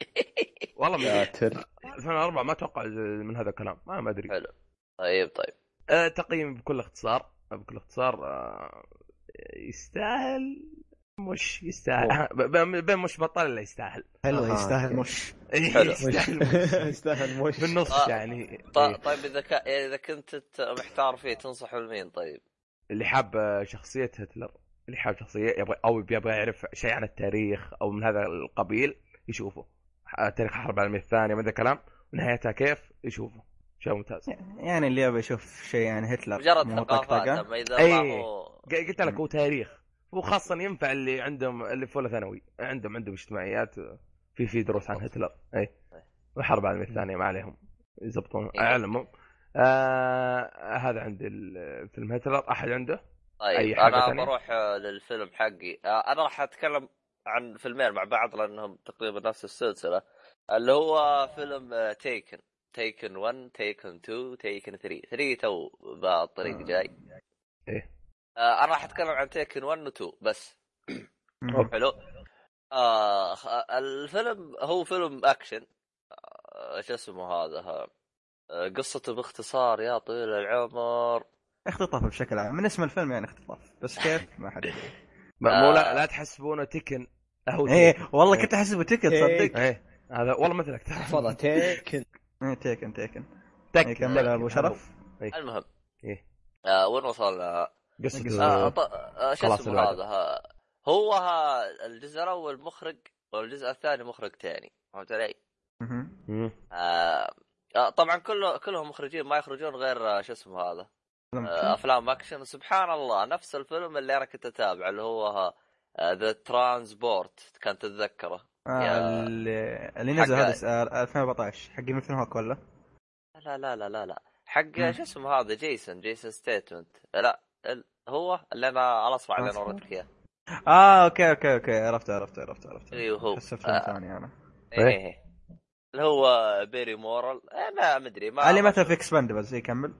[SPEAKER 1] والله من 2004 ما أتوقع من هذا الكلام. ما ما أدري.
[SPEAKER 2] حلو. طيب طيب.
[SPEAKER 1] آه تقييم بكل اختصار. بكل اختصار آه يستاهل مش يستاهل. بين مش بطل الا يستاهل.
[SPEAKER 4] حلو يستاهل مش.
[SPEAKER 1] حلو.
[SPEAKER 3] يستاهل مش.
[SPEAKER 1] بالنص آه يعني.
[SPEAKER 2] طيب إذا إذا كنت محتار فيه تنصح لمين؟ طيب؟
[SPEAKER 1] اللي حاب شخصية هتلر اللي حاب شخصية يبغى أو يبغى يعرف شيء عن التاريخ أو من هذا القبيل يشوفه. تاريخ الحرب العالميه الثانية من ذا الكلام ونهايتها كيف؟ يشوفه. شيء ممتاز.
[SPEAKER 4] يعني اللي يبغى يشوف شيء عن هتلر
[SPEAKER 2] مجرد ثقافات أما إذا
[SPEAKER 1] أي... قلت لك هو تاريخ. وخاصه ينفع اللي عندهم اللي في اولى ثانوي. عندهم عندهم اجتماعيات في في دروس عن هتلر. اي والحرب العالمية الثانية ما عليهم. يزبطون. اعلمهم آه هذا عندي الفيلم. هتلر أحد عنده؟
[SPEAKER 2] طيب أي أنا تانية؟ بروح للفيلم حقي. آه أنا راح أتكلم عن فيلمين مع بعض لأنهم تقريبا نفس السلسلة اللي هو فيلم Taken Taken 1 Taken 2 Taken 3 3 two بالطريق جاي.
[SPEAKER 1] إيه.
[SPEAKER 2] آه أنا راح أتكلم عن تيكن 1 و 2 بس. حلو. آه الفيلم هو فيلم أكشن. آه شو اسمه هذا؟ آه قصته باختصار يا طويل العمر.
[SPEAKER 4] اختطاف بشكل عام من اسم الفيلم يعني اختطاف. بس كيف؟ ما حد يدري.
[SPEAKER 1] مو لا, لا تحسبونه تكن
[SPEAKER 4] هو إيه والله كنت أحسبه تكن تصدق
[SPEAKER 1] إيه هذا والله مثلك.
[SPEAKER 3] تحفظه تكن
[SPEAKER 4] إيه Taken Taken.
[SPEAKER 1] Taken
[SPEAKER 4] كمل أبو شرف.
[SPEAKER 2] إيه. المهم.
[SPEAKER 1] إيه.
[SPEAKER 2] آه وين وصلنا؟
[SPEAKER 1] قصة
[SPEAKER 2] آه آه شو اسمه هذا؟ هو ها الجزء الأول مخرج والجزء الثاني مخرج ثاني فهمت علي؟ آه طبعا كله كلهم مخرجين ما يخرجون غير آه، شو اسمه هذا؟ آه أفلام أكشن. سبحان الله نفس الفيلم اللي أنا كنت أتابعه اللي هو The Transporter كان تتذكره
[SPEAKER 4] آه اللي, اللي نزل هذا 2014 حق مثل هوك ولا؟
[SPEAKER 2] لا لا لا لا لا. حق شو اسمه هذا؟ جيسون جيسون ستيتمنت. لا هو اللي أنا على أصبع اللي أنا وريتك إياه.
[SPEAKER 4] آه أوكي أوكي أوكي. عرفت عرفت عرفت عرفت
[SPEAKER 2] أيوه هو.
[SPEAKER 4] حسبت آه. ثاني أنا.
[SPEAKER 2] إيه, إيه. اللي هو بيري مورال أنا ما ادري
[SPEAKER 4] ما اللي مثل في اكسباندبلز يكمل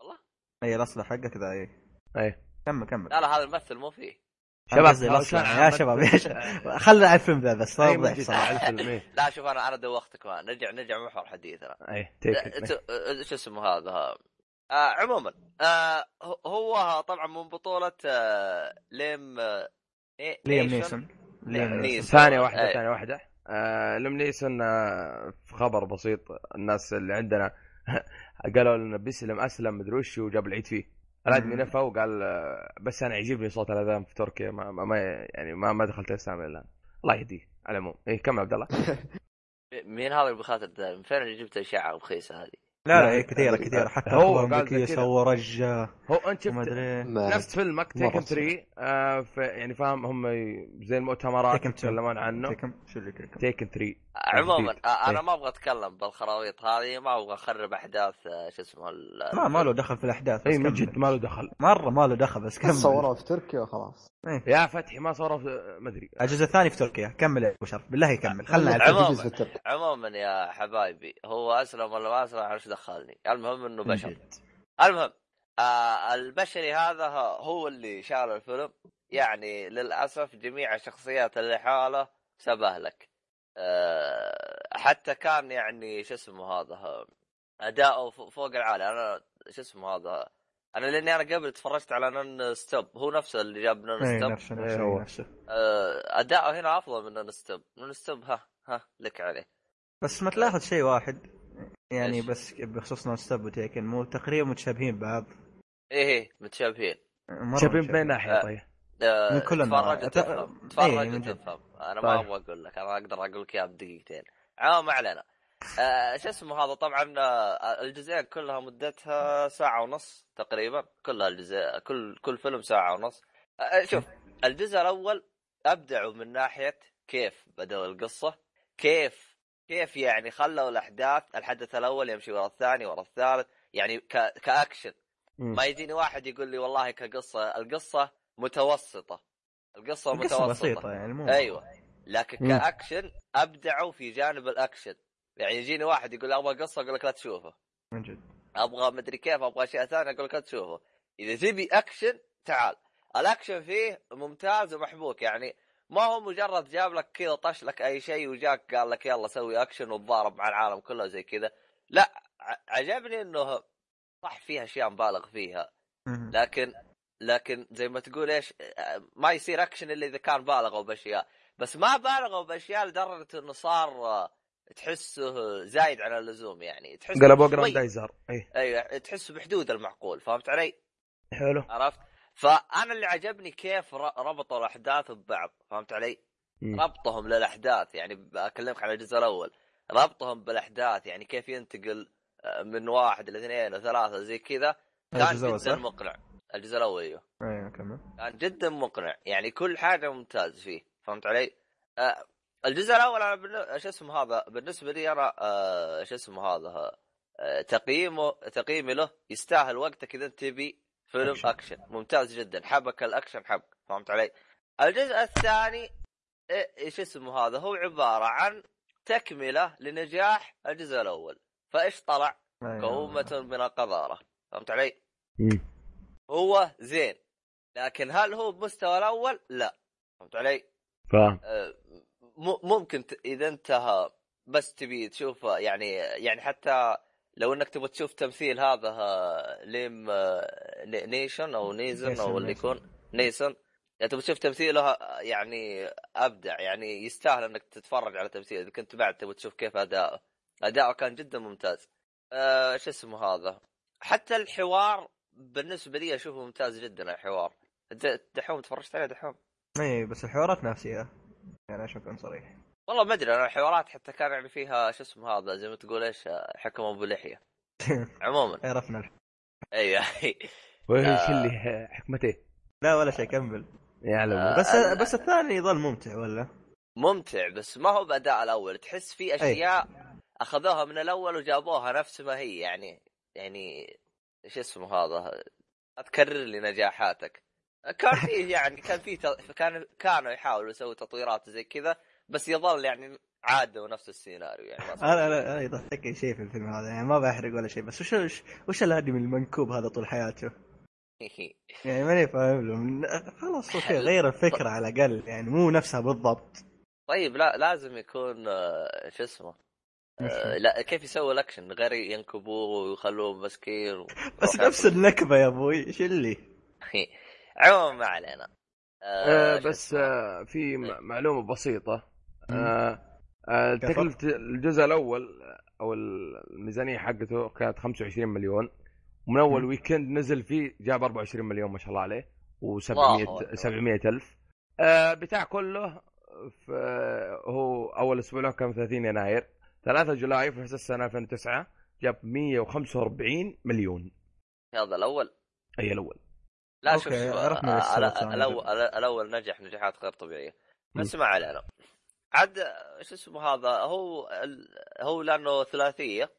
[SPEAKER 2] والله.
[SPEAKER 4] اي الأصل حقه كذا اي
[SPEAKER 1] اي
[SPEAKER 4] كمل كمل.
[SPEAKER 2] لا لا هذا الممثل مو فيه.
[SPEAKER 4] شباب يا شباب يا شباب. خلنا على الفيلم ذا بس
[SPEAKER 2] لا شوف أنا أنا دوختك ما نرجع نرجع محور حديثنا.
[SPEAKER 1] اي
[SPEAKER 2] شو اسمه هذا؟ آه عموما آه هو طبعا من بطولة آه ليم آه
[SPEAKER 4] ليم نيسون؟
[SPEAKER 1] ليم نيسون. ثانية واحدة إيه. ثانية واحدة. آه ليم نيسون آه في خبر بسيط الناس اللي عندنا قالوا لنا بيسلم أسلم مدري وش وجاب العيد فيه. الادمي نفى وقال بس أنا يعجبني صوت الأذان في تركيا ما, ما يعني ما ما دخلت الاسلام الآن. الله يهديه على العموم. إيه كم عبد الله.
[SPEAKER 2] مين هذا اللي بخاطر دائما فين جبت اشاعه رخيصه هذه؟
[SPEAKER 4] لا لا كثيرة كثيرة. حتى هو قال سوى رجة
[SPEAKER 1] هو أنت شفت نفس فيلمك تيكن 3 آه يعني فاهم هم زي المؤتمرات يتكلمون عنه. تيكن تيكن 3
[SPEAKER 2] عموما أنا إيه. ما أبغى أتكلم بالخراويط هذه ما أبغى أخرب أحداث آه، شو اسمه
[SPEAKER 4] ما ما له دخل في الأحداث
[SPEAKER 1] إي من جد ما له دخل.
[SPEAKER 4] مرة ما له دخل بس كمل.
[SPEAKER 3] صوروه في تركيا وخلاص.
[SPEAKER 1] يا فتحي ما صوروه ما أدري.
[SPEAKER 4] الجزء الثاني في تركيا. كمل يا أبو شرف بالله يكمل خلنا
[SPEAKER 2] عموما عموما يا حبايبي هو أسلم ولا ما أسلم دخلني المهم إنه بشر. المهم آه البشري هذا هو اللي شال الفيلم. يعني للأسف جميع الشخصيات اللي حاله سبهلك آه حتى كان يعني شو اسمه هذا أداؤه فوق العالي أنا شو اسمه هذا أنا لأني أنا قبل تفرجت على Non-Stop. هو نفسه اللي جاب Non-Stop.
[SPEAKER 4] نفسه نفسه, نفسه.
[SPEAKER 2] آه أداؤه هنا أفضل من Non-Stop. Non-Stop ها ها لك عليه.
[SPEAKER 4] بس ما تلاحظ شيء واحد. يعني إيش؟ بس بخصوص Non-Stop و Taken مو تقريبا متشابهين بعض.
[SPEAKER 2] إيه إيه متشابهين.
[SPEAKER 1] متشابهين بين ناحية طيب.
[SPEAKER 2] آه من كل تفرج وتفهم تفرج إيه وتفهم أنا ما طيب. أبغى أقول لك أنا أقدر أقول لك اياها بدقيقتين. ما علينا. آه شو اسمه هذا؟ طبعا آه الجزئين كلها مدتها ساعة ونص تقريبا. كلها الجزء كل كل فيلم ساعة ونص. آه شوف الجزء الأول أبدعوا من ناحية كيف بدأوا القصة كيف كيف يعني خلوا الأحداث الحدث الأول يمشي ورا الثاني ورا الثالث يعني ك... كأكشن. ما يجيني واحد يقول لي والله كقصة القصة متوسطة. القصة, القصة متوسطة.
[SPEAKER 4] بسيطة يعني مو
[SPEAKER 2] أيوه. لكن كأكشن أبدعوا في جانب الأكشن. يعني يجيني واحد يقول أبغى قصة أقول لك لا تشوفه
[SPEAKER 4] من جد.
[SPEAKER 2] أبغى مدري كيف أبغى أشياء ثانية أقول لك لا تشوفه إذا تبي أكشن تعال. الأكشن فيه ممتاز ومحبوك. يعني ما هو مجرد جاب لك كذا طش لك أي شيء وجاك قال لك يلا سوي اكشن وتضارب مع العالم كله زي كذا. لا عجبني إنه صح فيها أشياء مبالغ فيها. لكن لكن زي ما تقول إيش ما يصير اكشن إلا إذا كان بالغوا بأشياء. بس ما بالغوا بأشياء لدرجة إنه صار تحسه زايد على اللزوم يعني. تحس
[SPEAKER 1] قلبوا جراندايزر
[SPEAKER 2] اي أيوه تحسه بحدود المعقول فهمت علي؟
[SPEAKER 1] حلو.
[SPEAKER 2] عرفت؟ فأنا اللي عجبني كيف ربطوا الأحداث ببعض فهمت علي؟ م. ربطهم للأحداث يعني أكلمك عن الجزء الأول. ربطهم بالأحداث يعني كيف ينتقل آه، من واحد لاثنين وثلاثة زي كذا. كان جدا مقنع. الجزء الأول أيوه.
[SPEAKER 4] أيوه كمل.
[SPEAKER 2] كان جدا مقنع. يعني كل حاجة ممتاز فيه فهمت علي؟ آه الجزء الأول أنا شو اسمه هذا؟ بالنسبة لي أنا آه شو اسمه هذا؟ آه تقييمه تقييمي له يستاهل وقتك إذا تبي فيلم أكشن. أكشن ممتاز جدا حبك الأكشن حب فهمت علي؟ الجزء الثاني إيش اسمه هذا هو عبارة عن تكملة لنجاح الجزء الأول فإيش طلع؟ كومة من القذارة فهمت علي؟ هو زين لكن هل هو بمستوى الأول؟ لا فهمت علي؟
[SPEAKER 1] فاهم
[SPEAKER 2] ممكن إذا انتهى بس تبي تشوف يعني يعني حتى لو إنك تبغى تشوف تمثيل هذا آه، ليم آه، نيشن أو نيزن أو اللي يكون نيسن. يعني تبغى تشوف تمثيله آه، يعني أبدع يعني يستاهل إنك تتفرج على تمثيله إذا كنت بعد تبغى تشوف كيف اداؤه اداؤه كان جدا ممتاز. آه شو اسمه هذا؟ حتى الحوار بالنسبة لي أشوفه ممتاز جدا الحوار. دحوم تفرجت عليه دحوم؟
[SPEAKER 4] اي بس الحوارات نفسية. يعني عشان اكون صريح.
[SPEAKER 2] والله ما أدري أنا الحوارات حتى كان يعني فيها شو اسمه هذا زي ما تقول إيش حكم أبو لحية. عموما.
[SPEAKER 4] عرفنا.
[SPEAKER 2] أيوه.
[SPEAKER 1] وايش اللي حكمته؟
[SPEAKER 4] لا ولا شيء كمل.
[SPEAKER 1] يعلم
[SPEAKER 4] آه بس بس الثاني يظل ممتع ولا؟
[SPEAKER 2] ممتع بس ما هو بأداء الأول. تحس في أشياء أي. أخذوها من الأول وجابوها نفس ما هي يعني يعني إيش اسمه هذا؟ تكرر لي نجاحاتك. كان فيه يعني كان فيه كان كانوا يحاولوا يسووا تطويرات زي كذا بس يظل يعني عادة ونفس السيناريو يعني
[SPEAKER 4] أنا أنا يضحكني شيء في الفيلم هذا يعني ما بحرق ولا شيء بس وش وش الادمي المنكوب هذا طول حياته؟ يعني ماني فاهم له خلاص okay غير الفكرة على الأقل يعني مو نفسها بالضبط.
[SPEAKER 2] طيب لا لازم يكون آه، شو اسمه آه لا كيف يسوي الأكشن؟ غير ينكبوه ويخلوه مسكين و...
[SPEAKER 4] بس نفس النكبه يا أبوي إيش اللي؟
[SPEAKER 2] عموما ما علينا.
[SPEAKER 1] آه, آه بس آه في إيه. معلومة بسيطة. تكلفة الجزء الأول أو الميزانية حقته كانت 25 مليون. ومن أول ويكند نزل فيه جاب 24 مليون ما شاء الله عليه و700 700 ألف. آه بتاع كله في هو أول أسبوع له كان 30 يناير. 3 جولاي في نفس السنة 2009 جاب 145 مليون.
[SPEAKER 2] هذا الأول؟
[SPEAKER 1] أي الأول.
[SPEAKER 2] لا شوف عرفنا الأول الأول نجح نجاحات غير طبيعية. بس ما علينا. عاد شو اسمه هذا هو هو لأنه ثلاثية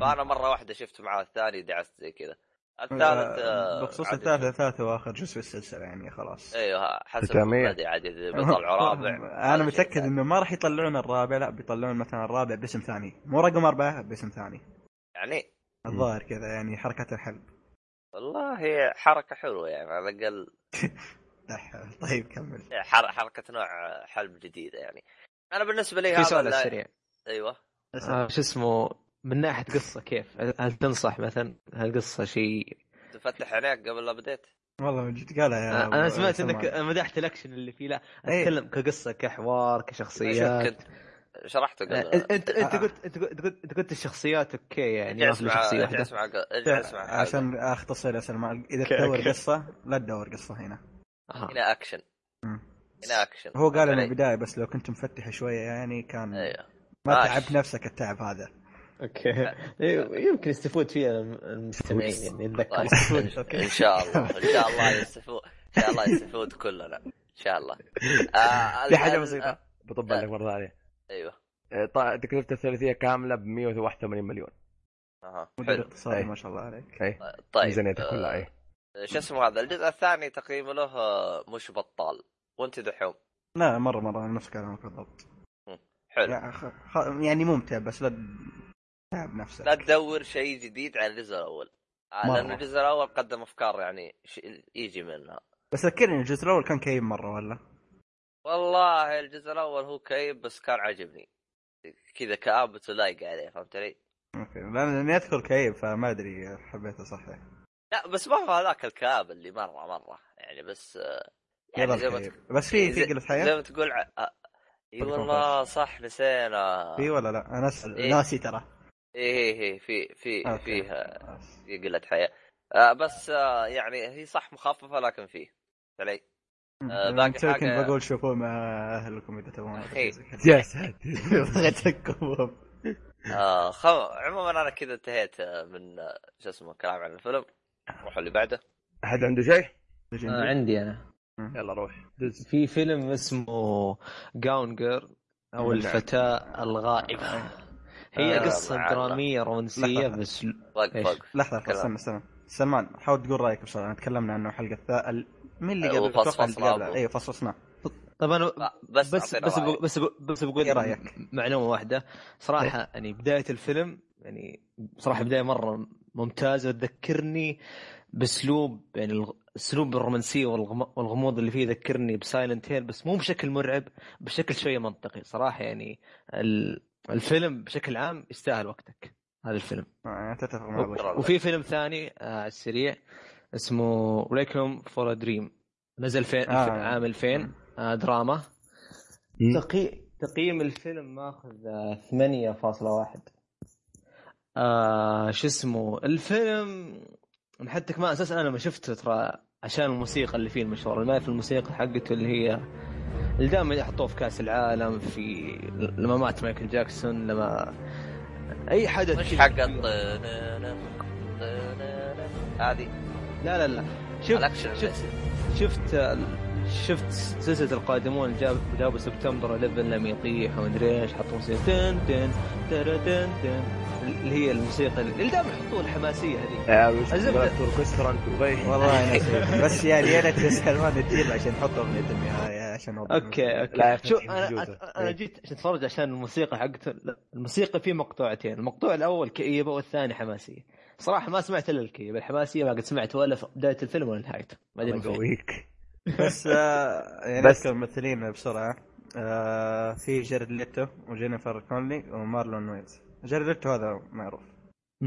[SPEAKER 2] فأنا مرة واحدة شفت معاه الثاني دعست زي كذا. الثالث
[SPEAKER 4] آه، بخصوص الثالث الثالث وآخر جزء في السلسلة يعني خلاص.
[SPEAKER 2] أيوه حسب ما عاد بيطلعوا رابع.
[SPEAKER 4] أنا متأكد إنه ما راح يطلعون الرابع لا بيطلعون مثلا الرابع باسم ثاني. مو رقم أربعة باسم ثاني.
[SPEAKER 2] يعني؟
[SPEAKER 4] الظاهر كذا يعني حركه الحلب
[SPEAKER 2] والله حركة حلوة يعني على الأقل
[SPEAKER 4] طيب كمل.
[SPEAKER 2] حركة نوع حلب جديده يعني. أنا بالنسبة لي
[SPEAKER 3] في سؤال سريع
[SPEAKER 2] أيوه.
[SPEAKER 3] آه شو اسمه من ناحية قصة كيف؟ هل تنصح مثلا هل قصه شيء
[SPEAKER 2] تفتح عينيك قبل لا بديت؟
[SPEAKER 4] والله من جد قالها يا
[SPEAKER 3] آه أنا سمعت إنك مدحت الاكشن اللي فيه. لا إيه. أتكلم. كقصة كحوار كشخصيات. كنت
[SPEAKER 2] شرحته قبل.
[SPEAKER 3] آه، انت أنت قلت أنت قلت أنت قلت الشخصيات أوكي يعني ما في شخصيه واحدة
[SPEAKER 2] اسمع اسمع
[SPEAKER 4] عشان أختصر عشان إذا تدور قصة لا تدور قصة هنا.
[SPEAKER 2] هنا اكشن هنا اكشن
[SPEAKER 4] هو قال من البدايه بس لو كنت مفتح شوية يعني كان أيوه. ما تعبت نفسك التعب هذا.
[SPEAKER 3] okay. يمكن يستفود فيها المستمعين يعني
[SPEAKER 2] نتذكر إن شاء الله. إن شاء الله يستفود إن شاء الله يستفود كلنا. إن شاء الله.
[SPEAKER 1] آه في حاجة بسيطة. بطبق لك مرة ثانية.
[SPEAKER 2] أيوه.
[SPEAKER 1] آه، تكلفته الثلاثية كاملة ب 181 مليون.
[SPEAKER 4] أها. مدير اقتصادي ما شاء الله عليك.
[SPEAKER 1] أي. طيب ميزانيته كلها أي.
[SPEAKER 2] شو اسمه هذا؟ الجزء الثاني تقييمه له مش بطال. وانت دحوم.
[SPEAKER 4] لا مرة مرة نفس كلامك بالضبط
[SPEAKER 2] حلو.
[SPEAKER 4] يعني ممتع بس لا تعب نفسك.
[SPEAKER 2] لا تدور شيء جديد على الجزء الأول. آه، لأن الجزء الأول قدم أفكار يعني يجي منها.
[SPEAKER 4] بس ذكرني الجزء الأول كان كئيب مرة ولا؟
[SPEAKER 2] والله الجزء الأول هو كئيب بس كان عجبني كذا كآبته لايقه عليه فهمت علي؟
[SPEAKER 4] okay. لاني أذكر كئيب فما أدري حبيته صح
[SPEAKER 2] لا بس ما هو هذاك الكئيب اللي مرة مرة. يعني بس يعني
[SPEAKER 4] زي ما بس في في قله حياة؟
[SPEAKER 2] زي ما تقول إي والله صح نسينا.
[SPEAKER 4] في ولا لا؟ أنا أسأل. إيه؟ ناسي ترى.
[SPEAKER 2] إيه إيه في في فيها في قلة حياة. آه بس آه يعني هي صح مخففة لكن فيه علي.
[SPEAKER 4] آه باقي حاجة؟ كنت بقول شوفوه مع أهلكم إذا تبغون
[SPEAKER 1] يا ساتر
[SPEAKER 4] بغيت
[SPEAKER 2] آه خم... عموما أنا كذا انتهيت من شو اسمه كلام عن الفيلم. نروح اللي بعده.
[SPEAKER 1] أحد عنده شيء؟
[SPEAKER 3] آه عندي أنا.
[SPEAKER 1] يلا روح.
[SPEAKER 3] دز. في فيلم اسمه جاون جير أو الفتاة الغائبة. هي آه قصة درامية رومانسية بس
[SPEAKER 2] وقف وقف
[SPEAKER 4] لحظة استنى استنى سلمان حاول تقول رأيك بسرعة. تكلمنا عنه الحلقة الثالثة مين اللي قبل؟ أتوقع أيوه فصصناه
[SPEAKER 3] طب أنا بس بس بس, بس, بس بقول إيه رأيك؟ معلومة واحدة. صراحة إيه؟ يعني بداية الفيلم يعني صراحة بداية مرة ممتازة. وتذكرني بأسلوب يعني اسلوب الرومانسية والغموض اللي فيه يذكرني بسايلنت هيل بس مو بشكل مرعب بشكل شوية منطقي. صراحة يعني الفيلم بشكل عام يستاهل وقتك هذا الفيلم.
[SPEAKER 4] آه تتفق
[SPEAKER 3] وفي فيلم ثاني آه على السريع اسمه Requiem for Dream. نزل في آه. عام 2000 آه دراما. تقي... تقييم الفيلم ماخذ 8.1 آه شو اسمه؟ الفيلم حتى كمان أساسا أنا لما شفته ترى عشان الموسيقى اللي فيه المشهوره ما في الموسيقى حقته اللي هي اللي دائما يحطوه في كاس العالم في لما مات مايكل جاكسون لما اي حدث
[SPEAKER 2] مش حق هذه
[SPEAKER 3] لا لا لا شفت شفت شفت شفت سلسلة القادمون جاب جابوا سبتمبر 11 لما يطيح ومدري إيش حطوا موسيقى تن تن تن تن تن اللي هي الموسيقى اللي دائما يحطون الحماسية هذه.
[SPEAKER 1] ريستورانت
[SPEAKER 4] والله بس يعني يا ريت سلمان تجيب عشان نحط اغنيه النهايه عشان
[SPEAKER 3] أوكي أوكي. شو أنا أنا جيت عشان أتفرج عشان الموسيقى حقته الموسيقى في مقطوعتين. المقطوع الأول كئيبة والثاني حماسية. صراحة ما سمعت إلا الكئيبة. الحماسية ما قد سمعت ولا في بداية الفيلم ولا نهايته.
[SPEAKER 1] ما أدري
[SPEAKER 4] بس آه يعني بس. الممثلين بسرعة. آه في جيرد ليتو وجينيفر كونلي ومارلون وايانز. جيرد ليتو هذا معروف.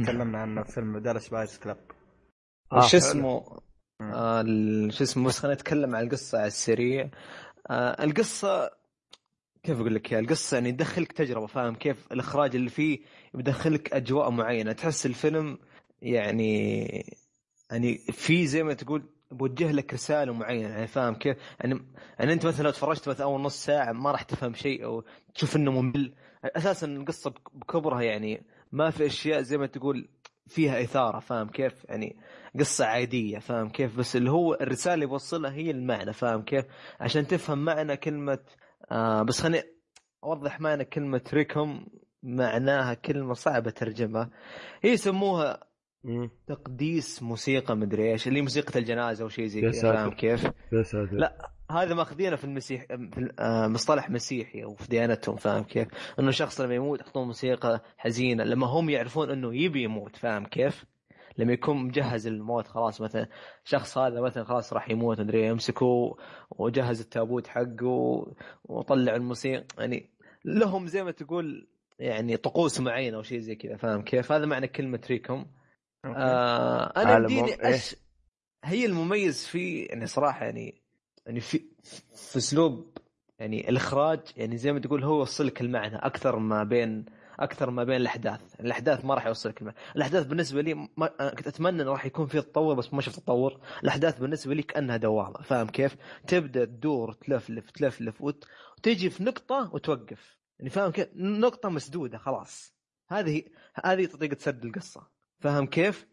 [SPEAKER 4] تكلمنا عنه في فيلم Dallas Buyers Club.
[SPEAKER 3] آه شو اسمه؟ شو اسمه؟ بس خلينا نتكلم عن القصة على السريع. آه القصة كيف أقول لك يا القصة يعني تدخلك تجربة فاهم كيف؟ الإخراج اللي فيه يدخلك أجواء معينة. تحس الفيلم يعني يعني في زي ما تقول بوجه لك رسالة معينة يعني فاهم كيف؟ يعني يعني أنت مثلا لو تفرجت مثلا أول نص ساعة ما راح تفهم شيء أو تشوف إنه ممل أساسا القصة بكبرها يعني ما في أشياء زي ما تقول فيها إثارة فاهم كيف؟ يعني قصة عادية فاهم كيف؟ بس اللي هو الرسالة اللي يوصلها هي المعنى فاهم كيف؟ عشان تفهم معنى كلمة آه بس خليني أوضح معنى كلمة ريكم معناها كلمة صعبة ترجمها هي يسموها تقديس موسيقى مدري إيش اللي موسيقى الجنازة أو شيء زي كذا فاهم كيف؟ لا هذا ماخذينه في المسيح في آه، مصطلح مسيحي أو في ديانتهم فاهم كيف؟ إنه شخص لما يموت يحطون موسيقى حزينة لما هم يعرفون إنه يبي يموت فاهم كيف؟ لما يكون مجهز الموت خلاص مثلا شخص هذا مثلا خلاص راح يموت مدري يمسكوه وجهز التابوت حقه وطلع الموسيقى يعني لهم زي ما تقول يعني طقوس معينة أو شيء زي كذا فاهم كيف؟ هذا معنى كلمة ريكم آه أنا يمديني إيه؟ أش... هي المميز فيه يعني صراحة يعني يعني في في أسلوب يعني الإخراج يعني زي ما تقول هو يوصلك المعنى أكثر ما بين أكثر ما بين الأحداث. الأحداث ما راح يوصلك المعنى. الأحداث بالنسبة لي ما... كنت أتمنى إنه راح يكون في تطور بس ما شفت تطور. الأحداث بالنسبة لي كأنها دوامة. فاهم كيف؟ تبدأ تدور تلفلف تلفلف وت... وتجي في نقطة وتوقف. يعني فاهم كيف؟ نقطة مسدودة خلاص. هذه هذه طريقة سرد القصة. فاهم كيف؟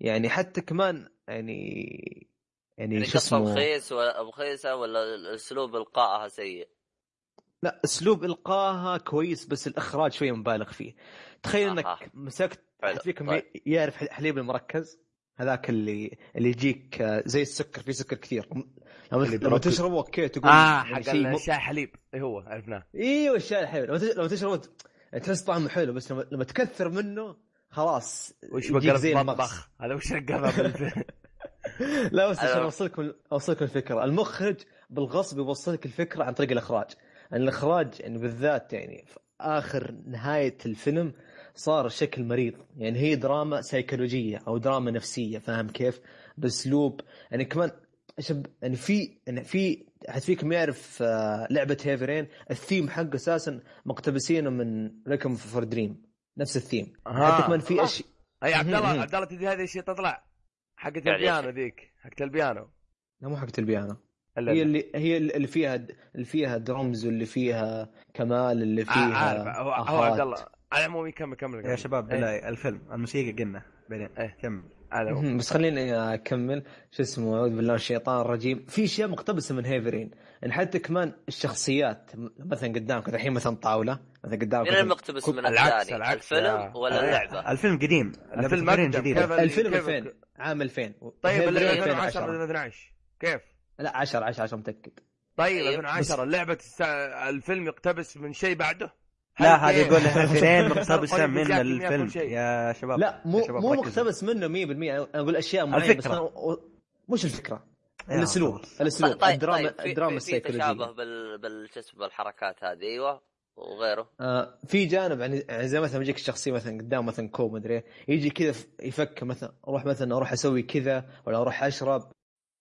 [SPEAKER 3] يعني حتى كمان يعني
[SPEAKER 2] يعني, يعني شو اسمه رخيص ولا رخيصه ولا اسلوب إلقائها سيء؟
[SPEAKER 3] لا أسلوب إلقائها كويس بس الإخراج شوية مبالغ فيه تخيل إنك آه. مسكت فيكم طيب. يعرف حليب المركز هذاك اللي اللي يجيك زي السكر في سكر كثير لما تشربه أوكي تقول
[SPEAKER 1] آه حق الشاي حليب اي هو عرفناه
[SPEAKER 3] إيوه الشاي الحليب لما تشربه تحس طعمه حلو بس لما تكثر منه خلاص
[SPEAKER 1] وش بقى زي المطبخ هذا وش رقبها
[SPEAKER 3] لا بس عشان اوصلكم اوصلكم الفكرة. المخرج بالغصب يوصلك الفكرة عن طريق الإخراج. يعني الإخراج يعني بالذات يعني في آخر نهاية الفيلم صار شكل مريض. يعني هي دراما سيكولوجية أو دراما نفسية فاهم كيف؟ بأسلوب. يعني كمان شب يعني في يعني في حد فيكم يعرف آه، لعبة Heavy Rain ال theme حقه أساسا مقتبسينه من Requiem for Dream نفس الثيم. حتى كمان في اشياء
[SPEAKER 1] أي عبد الله عبد الله تدري هذه الشيء تطلع؟ حقت البيانو ذيك حقت البيانو.
[SPEAKER 3] لا مو حقت البيانو. هي اللي هي اللي فيها اللي فيها درمز واللي فيها كمال اللي آه، فيها
[SPEAKER 1] عارف. هو عبد الله. على العموم كمل كمل
[SPEAKER 4] يا شباب بالله. الفيلم الموسيقى قلنا. بعدين
[SPEAKER 3] بس خليني أكمل. شو اسمه أعوذ بالله الشيطان الرجيم. في أشياء مقتبسة من هيفرين. يعني حتى كمان الشخصيات مثلا قدامك الحين مثلا طاولة مثلا قدامك
[SPEAKER 2] مين المقتبس من العكس العكس الفيلم ولا اللعبة؟
[SPEAKER 4] الفيلم قديم.
[SPEAKER 1] الفيلم جديد.
[SPEAKER 3] الفيلم 2000 عام 2000
[SPEAKER 1] طيب 2010 ولا 2012 كيف؟
[SPEAKER 3] لا 10 10 10 متأكد.
[SPEAKER 1] طيب 2010 طيب، اللعبة الفيلم يقتبس من شيء بعده؟
[SPEAKER 4] لا هذا يقول فين مقتبسه من الفيلم. يا شباب
[SPEAKER 3] لا مو مو مقتبس منه 100% أنا أقول أشياء معينة بس أنا مش الفكرة. الأسلوب الأسلوب طيب الدراما طيب الدراما السيكولوجيه
[SPEAKER 2] في تشابه بال بال بالحركات هذه أيوه وغيره.
[SPEAKER 3] آه في جانب يعني, يعني زي مثلا يجيك الشخصيه مثلا قدام مثلا كوب مدري يجي كذا يفكر مثلا أروح مثلا أروح أسوي كذا ولا أروح أشرب.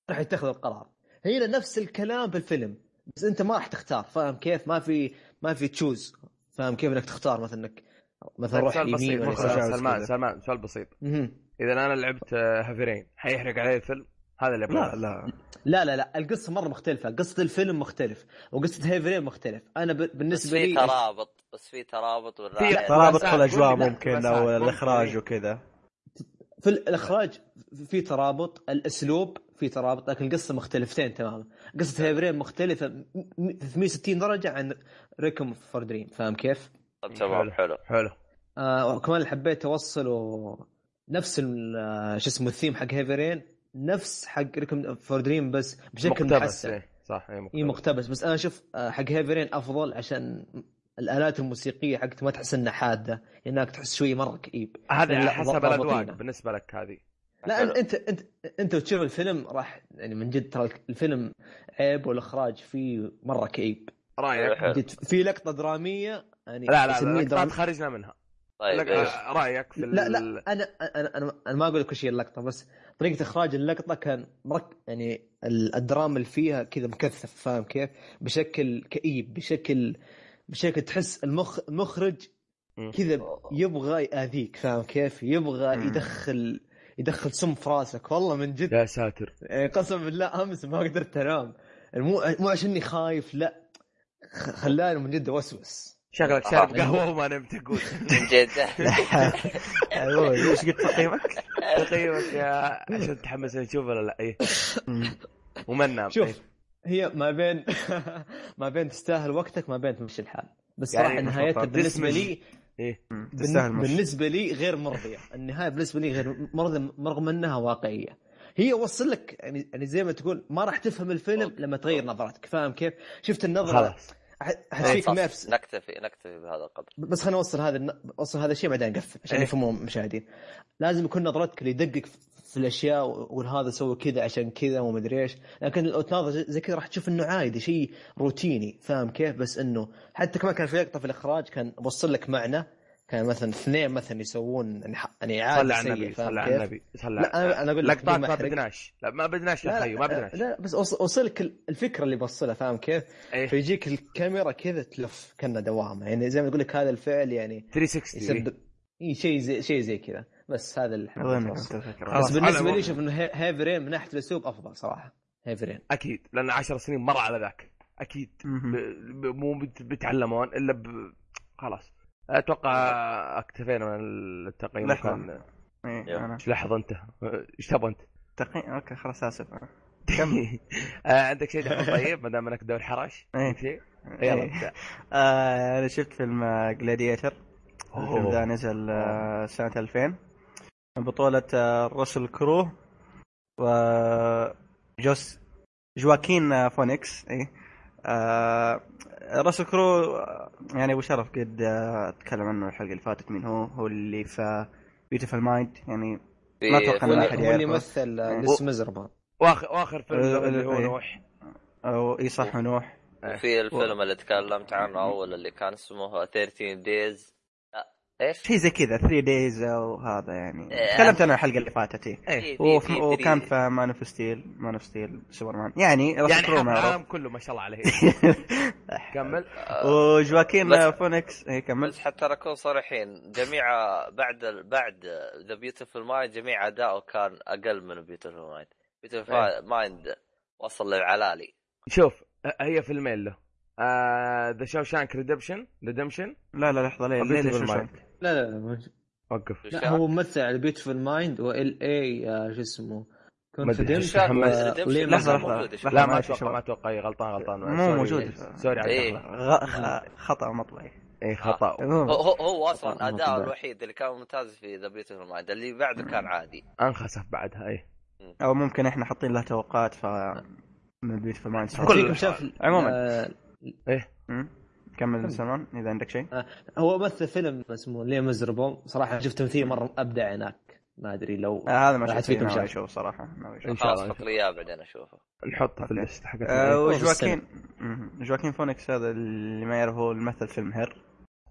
[SPEAKER 3] راح يتخذ القرار. هنا نفس الكلام بالفيلم بس أنت ما راح تختار. فاهم كيف؟ ما في ما في تشوز فاهم كيف إنك تختار مثلا إنك مثلا روح يمين
[SPEAKER 1] ولا سلمان سلمان سؤال بسيط. إذا أنا لعبت هافرين حيحرق علي الفيلم؟ هذا اللي
[SPEAKER 3] لا لا. لا لا لا. القصة مرة مختلفة. قصة الفيلم مختلف وقصة هيفرين مختلف. أنا بالنسبة
[SPEAKER 2] لي بس في ترابط بس في ترابط
[SPEAKER 4] في ترابط في الأجواء ممكن أو الإخراج وكذا.
[SPEAKER 3] في الإخراج في ترابط الأسلوب في ترابط لكن القصة مختلفتين تماما. قصة Heavy Rain مختلفة 360 درجة عن Requiem for Dream. فاهم كيف؟
[SPEAKER 2] تمام حلو
[SPEAKER 1] حلو.
[SPEAKER 3] آه وكمان حبيت أوصله نفس آه، شو اسمه الثيم حق Heavy Rain نفس حق Requiem for Dream بس بشكل محسن.
[SPEAKER 1] إيه صح
[SPEAKER 3] اي مقتبس. إيه مقتبس. بس أنا أشوف آه، حق Heavy Rain أفضل عشان الآلات الموسيقية حقته ما تحس إنها حادة لأنك تحس شوي مرة كئيب.
[SPEAKER 1] هذا على حسب الاذواق بالنسبة لك هذه.
[SPEAKER 3] لا أنت أنت أنت تشوف الفيلم راح يعني من جد ترى الفيلم عيب والإخراج فيه مرة كئيب.
[SPEAKER 1] رأيك؟
[SPEAKER 3] في لقطة درامية يعني
[SPEAKER 1] لا لا لا درام... خرجنا منها. طيب رأيك في
[SPEAKER 3] لا لا أنا أنا أنا, أنا ما أقول لك وش هي اللقطة بس طريقة إخراج اللقطة كان مرك يعني الدراما اللي فيها كذا مكثف فاهم كيف؟ بشكل كئيب بشكل بشكل تحس المخ المخرج كذا يبغى يأذيك فاهم كيف؟ يبغى يدخل يدخل سم في راسك. والله من جد
[SPEAKER 1] يا ساتر.
[SPEAKER 3] يعني قسم بالله أمس ما قدرت أنام. مو مو عشاني خايف لا. خلاني من جد أوسوس.
[SPEAKER 1] شغلك شارب قهوة وما نمت تقول
[SPEAKER 2] من جد.
[SPEAKER 4] إيش قلت تقييمك؟
[SPEAKER 1] تقييمك يا عشان تحمس نشوف ولا لا. إيه. وما ننام.
[SPEAKER 3] شوف إيه. هي ما بين ما بين تستاهل وقتك ما بين تمشي الحال. بس صراحة يعني نهايتها بالنسبة لي
[SPEAKER 1] إيه.
[SPEAKER 3] بالنسبة لي غير مرضية. النهاية بالنسبة لي غير مرضيه رغم أنها واقعية. هي وصل لك يعني يعني زي ما تقول ما راح تفهم الفيلم لما تغير نظرتك. فاهم كيف؟ شفت النظرة؟ خلاص.
[SPEAKER 2] حتفيك نفس نكتفي نكتفي بهذا القدر.
[SPEAKER 3] بس خلينا نوصل هذا أوصل هذا الشيء بعدين نقفل عشان إيه. يفهموا المشاهدين لازم يكون نظرتك اللي يدقق في الأشياء ويقول هذا سوى كذا عشان كذا وما أدري إيش. لكن لو تناظر زي كذا راح تشوف إنه عادي شيء روتيني فاهم كيف؟ بس إنه حتى كمان كان في لقطة في الإخراج كان بوصل لك معنى. كان مثلا اثنين مثلا يسوون يعني عادي
[SPEAKER 1] صلى على النبي صلى على النبي صلى لا أنا أنا أقول لك ما بدناش. لا ما بدناش لا, لا, ما بدناش.
[SPEAKER 3] لا بس اوصلك الفكرة اللي بوصلها فاهم كيف؟ أيه؟ فيجيك الكاميرا كذا تلف كأنها دوامة. يعني زي ما تقول لك هذا الفعل يعني
[SPEAKER 1] 360 يسبب
[SPEAKER 3] اي شيء زي شيء زي كذا. بس هذا اللي بس بالنسبة لي شوف إنه Heavy Rain من ناحية الاسلوب أفضل صراحة Heavy Rain.
[SPEAKER 1] أكيد لأن 10 سنين مر على ذاك. أكيد. مو بيتعلمون إلا ب... خلاص. أتوقع أكتفينا من التقييم
[SPEAKER 4] كان.
[SPEAKER 1] إيه إيش لحظة أنت؟ إيش تبغى أنت؟
[SPEAKER 4] تقييم okay خلاص آسف.
[SPEAKER 1] كم؟ آه عندك شيء طيب ما دام إنك دور حرش
[SPEAKER 4] إيه. شيء؟ يلا ابدأ. آه أنا شفت فيلم Gladiator الفيلم ذا نزل آه سنة 2000 من بطولة آه راسل كرو و جوس جواكين آه، فونيكس اي آه راسل كرو يعني أبو شرف قد أتكلم عنه الحلقة اللي فاتت مين هو هو اللي في Beautiful Mind يعني
[SPEAKER 3] ما أتوقع ان أحد هو اللي يمثل Les Misérables
[SPEAKER 1] واخر وآخر فيلم اللي هو نوح.
[SPEAKER 4] أو اي صح
[SPEAKER 2] نوح. في الفيلم اللي تكلمت عنه أول اللي كان اسمه 13 Days إيش؟
[SPEAKER 4] شيء زي كذا 3 Days أو هذا يعني. إيه تكلمت أنا الحلقة اللي فاتت إيه, إيه. وكان في Man of Steel Man of Steel سوبرمان يعني
[SPEAKER 1] يعني العالم كله ما شاء الله عليه. كمل.
[SPEAKER 4] وجواكين فونكس اي كمل.
[SPEAKER 2] بس حتى نكون صريحين جميع بعد بعد The Beautiful Mind جميع أداؤه كان أقل من Beautiful Mind Beautiful Mind وصل للعلالي.
[SPEAKER 1] شوف هي فيلمين له. The Shawshank Redemption Redemption
[SPEAKER 4] لا لا لحظة ليه ليه لا
[SPEAKER 3] لا لا
[SPEAKER 1] وقف.
[SPEAKER 3] لا هو ممثل على Beautiful Mind وال اي شو اسمه
[SPEAKER 1] confident لحظة لحظة لا ما أتوقع ما أتوقع غلطان غلطان
[SPEAKER 4] مو موجود.
[SPEAKER 1] sorry
[SPEAKER 2] إيه.
[SPEAKER 4] خطأ مطبعي
[SPEAKER 1] اي خطأ.
[SPEAKER 2] هو. هو أصلا أداء الوحيد اللي كان ممتاز في The Beautiful Mind اللي بعده كان عادي.
[SPEAKER 1] أنخسف بعدها اي
[SPEAKER 4] أو ممكن إحنا حاطين له توقعات ف من Beautiful Mind
[SPEAKER 3] كل شاف
[SPEAKER 4] عموما. إيه. كمل سلمان إذا عندك شيء.
[SPEAKER 3] آه هو مثل فيلم اسمه Les Misérables صراحة شفت تمثيل مرة أبدع هناك. ما أدري لو
[SPEAKER 4] آه هذا ما شفت فيكم شيء أشوف صراحة
[SPEAKER 2] إن شاء الله. حط لي إياه بعدين أشوفه.
[SPEAKER 1] نحطه في ال list حقت
[SPEAKER 4] آه وجواكين جواكين فونكس هذا اللي ما يعرف هو الممثل فيلم Her؟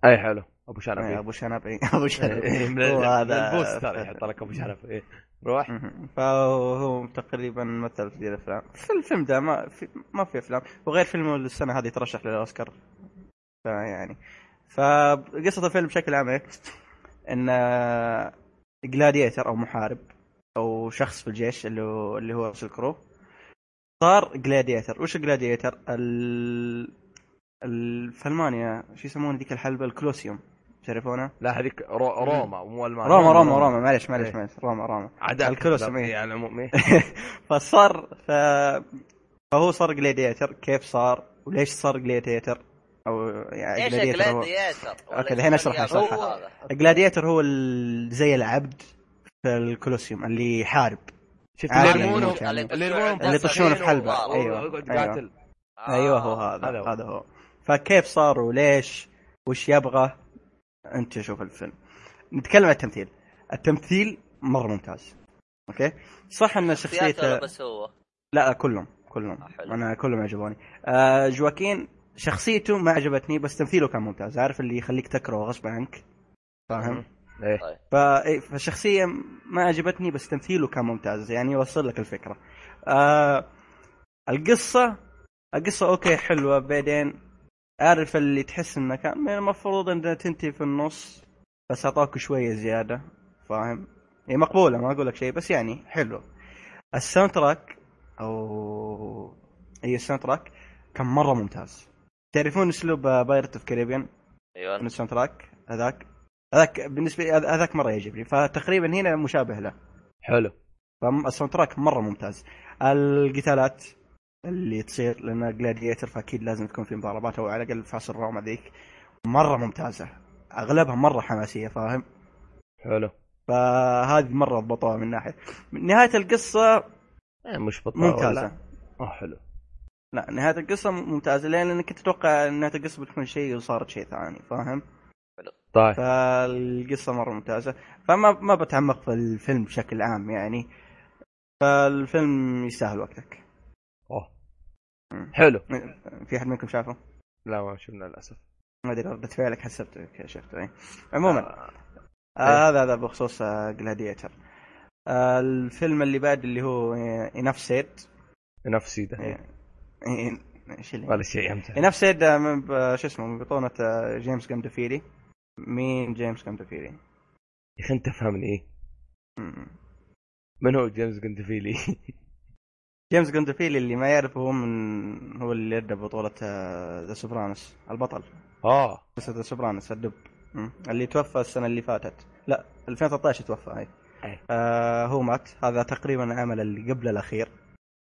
[SPEAKER 1] أي حلو. أبو شنب
[SPEAKER 4] اي أبو شنب اي أبو شنب.
[SPEAKER 1] هو هذا. ال poster يحط لك أبو شنب اي روح.
[SPEAKER 4] فهو تقريبا مثل في الأفلام. في الفيلم ده ما في ما في أفلام. وغير فيلمه السنة هذه ترشح للأوسكار. فيعني. فقصة الفيلم بشكل عام إيه؟ إن gladiator أو محارب أو شخص في الجيش اللي هو اللي هو الكرو صار gladiator وش gladiator ال... في ألمانيا شو يسمونه ذيك الحلبة؟ الكلوسيوم. تعرفونه؟
[SPEAKER 1] لا هذيك رو... روما مو
[SPEAKER 4] ألمانيا. روما روما روما. معلش معلش معلش روما روما.
[SPEAKER 1] عداء الكلوسيوم اي على العموم
[SPEAKER 4] فصار ف... فهو صار gladiator كيف صار؟ وليش صار gladiator أو
[SPEAKER 2] يعني إيش gladiator
[SPEAKER 4] okay الحين أشرح اشرح gladiator هو زي العبد في الكولوسيوم اللي يحارب.
[SPEAKER 1] شفت اللي يرمونه اللي
[SPEAKER 4] يطشونه في حلبة. أيوه. أيوه, أيوة هو هذا. هذا هو. فكيف صار وليش وش يبغى؟ أنت شوف الفيلم. نتكلم عن التمثيل. التمثيل مرة ممتاز. أوكي؟ صح إن شخصيته
[SPEAKER 2] بس هو.
[SPEAKER 4] لا كلهم كلهم. آه أنا كلهم عجبوني. آه جواكين شخصيته ما عجبتني بس تمثيله كان ممتاز. عارف اللي يخليك تكره غصب عنك؟ فاهم؟
[SPEAKER 1] إيه.
[SPEAKER 4] طيب. فالشخصيه ما عجبتني بس تمثيله كان ممتاز. يعني يوصل لك الفكرة. آه القصة القصة okay حلوة. بعدين عارف اللي تحس انه كان المفروض إنها تنتهي في النص بس أعطاك شوية زيادة. فاهم؟ هي مقبولة ما أقول لك شيء بس يعني حلو. ال soundtrack أو اي ال soundtrack كان مرة ممتاز. تعرفون اسلوب Pirates of Caribbean
[SPEAKER 2] أيوه.
[SPEAKER 4] ال soundtrack؟ هذاك؟ هذاك بالنسبة لي هذاك مرة يعجبني. فتقريبا هنا مشابه له.
[SPEAKER 1] حلو.
[SPEAKER 4] فال soundtrack مرة ممتاز. القتالات اللي تصير لأن gladiator فأكيد لازم تكون في مضاربات أو على الأقل في عصر روما ذيك مرة ممتازة. أغلبها مرة حماسية فاهم؟
[SPEAKER 1] حلو.
[SPEAKER 4] فهذه مرة ضبطوها من ناحية. من ناحية القصة
[SPEAKER 1] إيه، مش
[SPEAKER 4] بطوله ممتازة.
[SPEAKER 1] آه حلو.
[SPEAKER 4] لا نهاية القصة ممتازة لأن كنت أتوقع نهاية القصة بتكون شيء وصارت شيء ثاني فاهم؟
[SPEAKER 1] طيب.
[SPEAKER 4] فالقصة مرة ممتازة. فما ما بتعمق في الفيلم بشكل عام يعني. فالفيلم يستاهل وقتك.
[SPEAKER 1] أوه. حلو.
[SPEAKER 4] في أحد منكم شافه؟
[SPEAKER 1] لا ما شفنا للأسف.
[SPEAKER 4] ما أدري ردة فعلك حسبت شفته اي عموما آه. آه هذا هذا بخصوص gladiator آه الفيلم اللي بعد اللي هو Enough Said
[SPEAKER 1] Enough Said
[SPEAKER 4] إيش اللي؟
[SPEAKER 1] ولا شيء
[SPEAKER 4] Enough Said شو اسمه من بطولة آه، جيمس جاندولفيني مين جيمس جاندولفيني؟ يا
[SPEAKER 1] أخي أنت فهمني إيه من هو جيمس جاندولفيني؟
[SPEAKER 4] جيمس جاندولفيني اللي ما يعرف هو من هو اللي ادى بطولة The آه، Sopranos البطل.
[SPEAKER 1] آه.
[SPEAKER 4] بس The Sopranos الدب. اللي توفى السنة اللي فاتت. لا 2013 توفى هاي آه هو مات. هذا تقريبا العمل اللي قبل الأخير.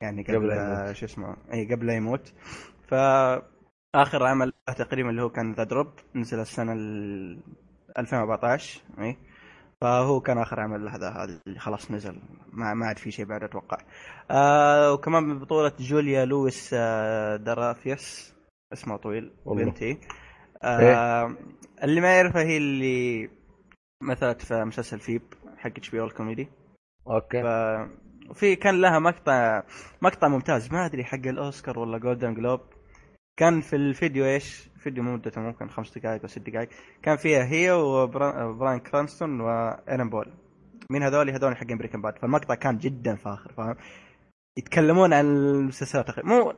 [SPEAKER 4] يعني قبل, قبل شو اسمه إي قبل لا يموت. ف آخر عمل تقريبا اللي هو كان The Drop نزل السنة 2014 إي. فهو كان آخر عمل هذا هذا اللي خلاص نزل. ما ما عاد في شيء بعد أتوقع. آه وكمان من بطولة جوليا لويس آه درايفوس اسمه طويل بنتي. آه إيه؟ اللي ما يعرفها هي اللي مثلت في مسلسل فيب حق إتش بي الكوميدي.
[SPEAKER 1] okay. ف...
[SPEAKER 4] وفي كان لها مقطع مقطع ممتاز. ما أدري حق الأوسكار ولا Golden Globe كان في الفيديو إيش؟ فيديو مدته ممكن خمس دقائق أو ست دقائق كان فيها هي وبراين كرانستون وآرون بول. مين هذول؟ هذول حقين Breaking Bad فالمقطع كان جدا فاخر فاهم؟ يتكلمون عن المسلسلات مو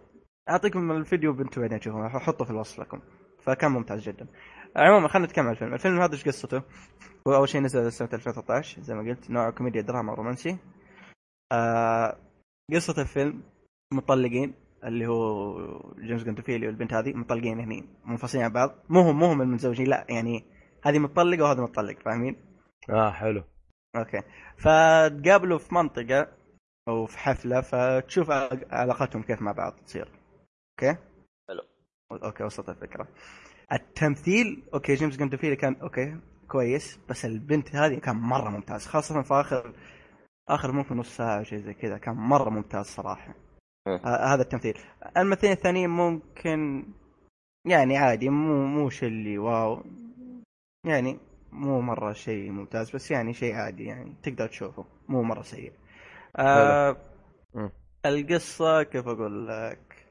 [SPEAKER 4] أعطيكم الفيديو بنتو بعدين تشوفوه أحطه في الوصف لكم. فكان ممتاز جدا. عموما خلينا نتكلم عن الفيلم. الفيلم هذا إيش قصته؟ هو أول شيء نزل سنة 2013 زي ما قلت نوع كوميديا دراما رومانسي. آه قصة الفيلم مطلقين اللي هو جيمس جاندولفيني والبنت هذه مطلقين يعني منفصلين عن بعض. مو هم مو هم المتزوجين لا يعني هذه مطلقه وهذا مطلق فاهمين؟
[SPEAKER 1] آه حلو.
[SPEAKER 4] okay. فتقابلوا في منطقة أو في حفلة فتشوف علاقتهم كيف مع بعض تصير. okay؟
[SPEAKER 2] حلو.
[SPEAKER 4] okay وصلت الفكرة. التمثيل okay جيمس جاندولفيني كان okay كويس بس البنت هذه كان مرة ممتاز خاصة في آخر آخر ممكن نص ساعة شيء زي كذا. كان مرة ممتاز صراحة. هذا التمثيل. الممثلين الثانيين ممكن يعني عادي مو مو اللي wow. يعني مو مرة شيء ممتاز بس يعني شيء عادي يعني تقدر تشوفه. مو مرة سيء. آه القصة كيف أقول لك؟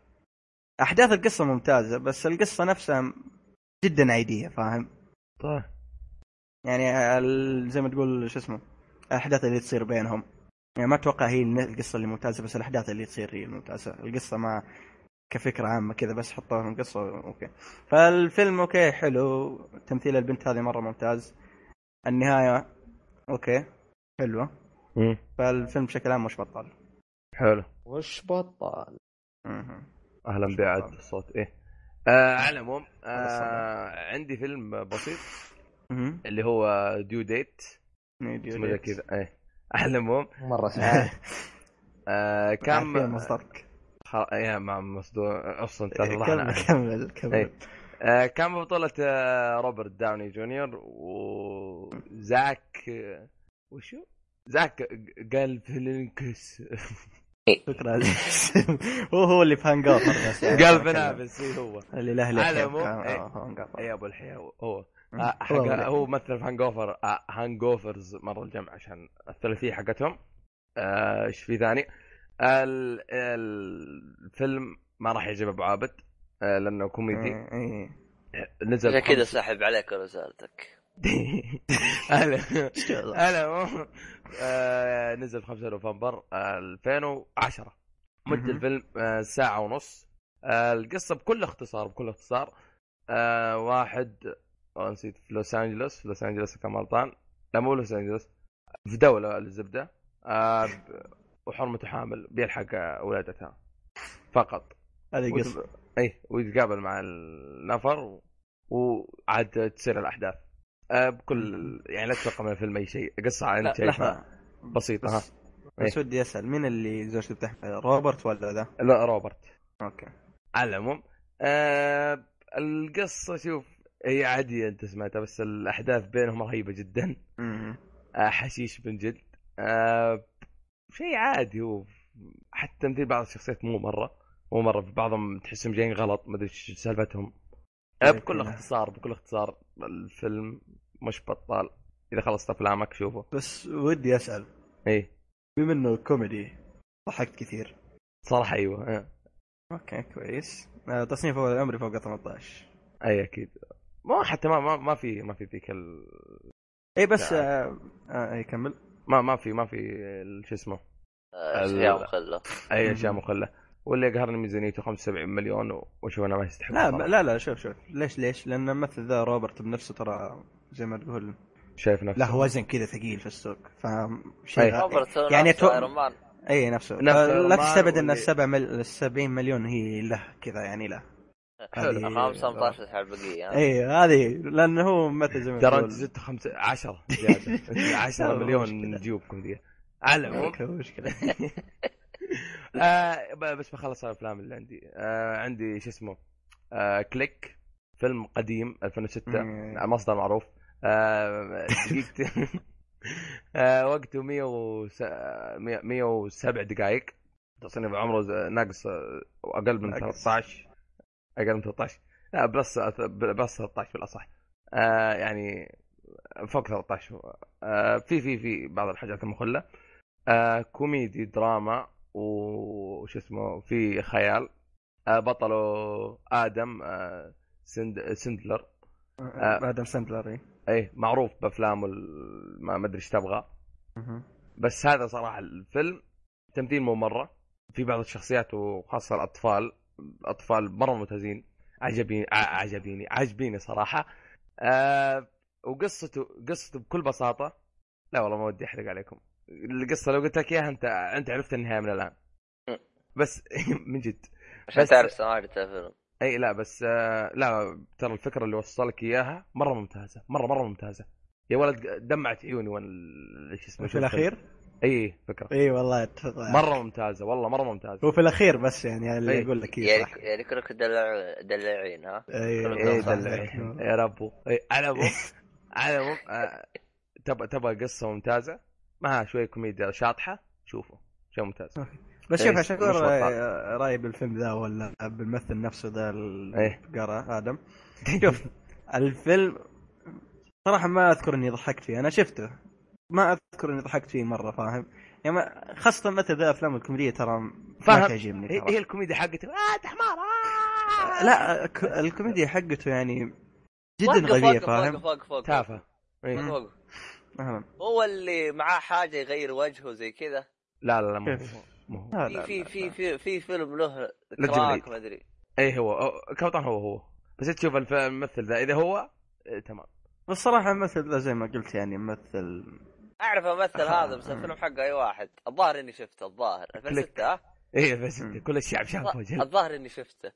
[SPEAKER 4] أحداث القصة ممتازة بس القصة نفسها جدا عادية فاهم؟
[SPEAKER 1] طيب.
[SPEAKER 4] يعني زي ما تقول شو اسمه؟ الأحداث اللي تصير بينهم. يعني ما أتوقع هي القصة اللي ممتازة بس الأحداث اللي تصير هي الممتازة. القصة ما كفكرة عامة كذا بس حطوها في القصة أوكي فالفيلم okay حلو. تمثيل البنت هذه مرة ممتاز. النهاية okay حلوة.
[SPEAKER 1] مم.
[SPEAKER 4] فالفيلم بشكل عام مش بطال
[SPEAKER 1] حلو.
[SPEAKER 3] وش بطال
[SPEAKER 1] أهلا بعد الصوت إيه. آه على العموم آه عندي فيلم بسيط. اللي هو Due Date اسمه كذا. إيه. على العموم.
[SPEAKER 3] مرة سهل.
[SPEAKER 1] آه. كم
[SPEAKER 4] مصدرك
[SPEAKER 1] يا مع مصدوع أصلا
[SPEAKER 4] كمل كمل كمل.
[SPEAKER 1] إيه. آه كان بطولة آه روبرت داوني جونيور وزاك آه وشو؟ زاك قال فلينكس
[SPEAKER 4] شكرا هو هو اللي في هانج اوفر
[SPEAKER 1] قال بنافس هو.
[SPEAKER 4] اللي له له
[SPEAKER 1] على العموم اي أبو الحياة هو. هو هو مثل في هانج اوفر هانج اوفرز مرة الجمع عشان الثلاثية حقتهم. إيش في ثاني؟ الفيلم ما راح يعجب أبو عابد لأنه كوميدي.
[SPEAKER 2] نزل كذا ساحب عليك رسالتك
[SPEAKER 1] هلا. هلا نزل في 5 نوفمبر 2010 مدة الفيلم ساعة ونص. القصة بكل اختصار بكل اختصار. واحد نسيت في لوس أنجلوس في لوس أنجلوس كان غلطان لا مو لوس أنجلوس في دولة الزبدة. وحرمته حامل بيلحق ولادتها فقط.
[SPEAKER 4] هذه قصة.
[SPEAKER 1] اي ويتقابل مع النفر و... وعاد تصير الأحداث. أه بكل يعني لا تتوقع من الفيلم أي شيء. قصة انت شايفها بسيطة ها.
[SPEAKER 4] بس ودي أسأل مين اللي زوجته بتحمل روبرت ولا ذا؟
[SPEAKER 1] لا روبرت.
[SPEAKER 4] okay.
[SPEAKER 1] على العموم أه القصة شوف هي عاديه أنت سمعتها بس الأحداث بينهم رهيبة جدا. حشيش من جد. أه شيء عادي هو حتى تمثيل بعض الشخصيات مو مرة. مو مرة في بعضهم تحسهم جايين غلط ما أدري إيش سالفتهم. بكل اختصار بكل اختصار الفيلم مش بطال. إذا خلصت افلامك شوفه.
[SPEAKER 4] بس ودي أسأل.
[SPEAKER 1] إيه
[SPEAKER 4] بما إنه كوميدي ضحكت كثير.
[SPEAKER 1] صراحة أيوه إيه.
[SPEAKER 4] okay كويس. تصنيفه العمري فوق 18
[SPEAKER 1] أي أكيد. ما حتى ما ما, ما في ما في ذيك ال
[SPEAKER 4] اي بس آه آه اي كمل.
[SPEAKER 1] ما ما في ما في شو اسمه؟
[SPEAKER 2] أشياء مخلة.
[SPEAKER 1] أي أشياء مخلة. واللي قهرني ميزانيته 75 مليون واشوف أنا ما يستحق
[SPEAKER 4] لا لا لا شوف شوف. ليش ليش؟ لأن الممثل ذا روبرت بنفسه ترى زي ما تقول
[SPEAKER 1] شايف نفسه.
[SPEAKER 4] له وزن كذا ثقيل في السوق. فاهم شيء يعني
[SPEAKER 2] تو... Iron Man
[SPEAKER 4] اي نفسه. لا تستبعد إن السبع مل... ال 70 مليون هي له كذا يعني له.
[SPEAKER 2] حلو 15 على البقيه
[SPEAKER 4] اي هذه لأنه هو متى زي ما
[SPEAKER 1] ترى انت زدت 5 10 زيادة. 10 مليون نجوبكم ذي. على العموم
[SPEAKER 4] مشكلة.
[SPEAKER 1] آه بس بخلص الأفلام اللي عندي. آه عندي شو اسمه؟ آه Click فيلم قديم 2006 مصدر معروف. آه دقيقتين آه وقته 107 دقائق تصنيف عمره ناقص أقل من 13 أقل من 13 لا plus plus 13 بالأصح. آه يعني فوق 13 آه في في في بعض الحاجات المخلة. آه كوميدي دراما وش اسمه في خيال. بطله آدم سند سندلر.
[SPEAKER 4] آدم سندلر اي
[SPEAKER 1] إيه معروف بأفلامه ما أدري إيش تبغى. بس هذا صراحة الفيلم تمثيل مو مره في بعض الشخصيات وخاصة الأطفال اطفال مرة ممتازين عجبيني عجبيني عجبيني صراحة. أه وقصته قصته بكل بساطة لا والله ما ودي أحرق عليكم. القصة لو قلت لك إياها انت أنت عرفت النهاية من الآن. بس من جد.
[SPEAKER 2] عشان تعرف سماعة الفيلم
[SPEAKER 1] أي لا بس آه لا ترى الفكرة اللي وصلك إياها مرة ممتازة مره مرة ممتازة. يا ولد دمعت عيوني وأنا إيش اسمه
[SPEAKER 4] في الأخير؟
[SPEAKER 1] اي فكرة.
[SPEAKER 4] اي والله
[SPEAKER 1] مرة ممتازة والله مرة ممتازة.
[SPEAKER 4] هو في الأخير بس يعني اللي يقول لك
[SPEAKER 2] يعني يعني كلك دلع دلعين ها؟
[SPEAKER 1] اي اي دلعين. يا ربو اي على ابو على ابو آه، تبغى تبغى قصة ممتازة. معها شوية كوميديا شاطحة. شوفوا شيء ممتاز.
[SPEAKER 4] بس شوف عشان أقول رأيي بالفيلم ذا ولا بالممثل نفسه ذا
[SPEAKER 1] إيه.
[SPEAKER 4] قرأ آدم. شوف الفيلم صراحة ما أذكر إني ضحكت فيه. أنا شفته. ما أذكر إني ضحكت فيه مرة فاهم؟ يعني خاصة مثل ذا أفلام الكوميدية ترى ما تعجبني
[SPEAKER 1] هي الكوميديا حقته. آه حمار
[SPEAKER 4] آه. لا الكوميديا حقته يعني جدا غبيه فاهم؟
[SPEAKER 2] وقف وقف وقف
[SPEAKER 1] تافه.
[SPEAKER 2] وقف هو اللي معاه حاجة يغير وجهه زي كذا؟
[SPEAKER 1] لا لا لا مو
[SPEAKER 2] مو في في في في فيلم له كراك ما أدري.
[SPEAKER 1] اي هو. كوطن هو هو. بس تشوف الممثل ذا. إذا هو إيه تمام.
[SPEAKER 4] بس صراحة الممثل ذا زي ما قلت يعني ممثل
[SPEAKER 2] أعرف الممثل هذا بس الفيلم حقه أي واحد. الظاهر إني شفته الظاهر. 2006 ها؟
[SPEAKER 1] إيه 2006 كل الشعب شافه
[SPEAKER 2] الظاهر إني شفته.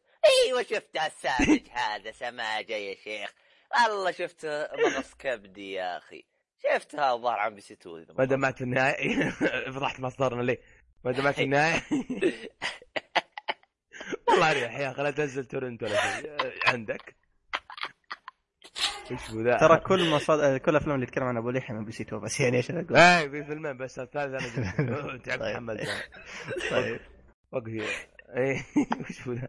[SPEAKER 2] أيوه شفته السامج هذا سماجة يا شيخ. والله شفته مغص كبدي يا أخي. شفتها الظاهر عم بي سي 2
[SPEAKER 1] ما دمعت في النهايه فضحت مصدرنا ليه؟ ما دمعت في النهايه والله أريح يا أخي لا تنزل تورنت ولا شيء. عندك؟
[SPEAKER 4] إيش ذا؟ ترى كل مصاد... كل الافلام اللي يتكلم عن أبو ليحيى من بي سي 2 بس يعني إيش
[SPEAKER 1] أقول؟ اي في فيلمين بس الثالث أنا تعبت محمد. طيب. وقفي اي وش ذا؟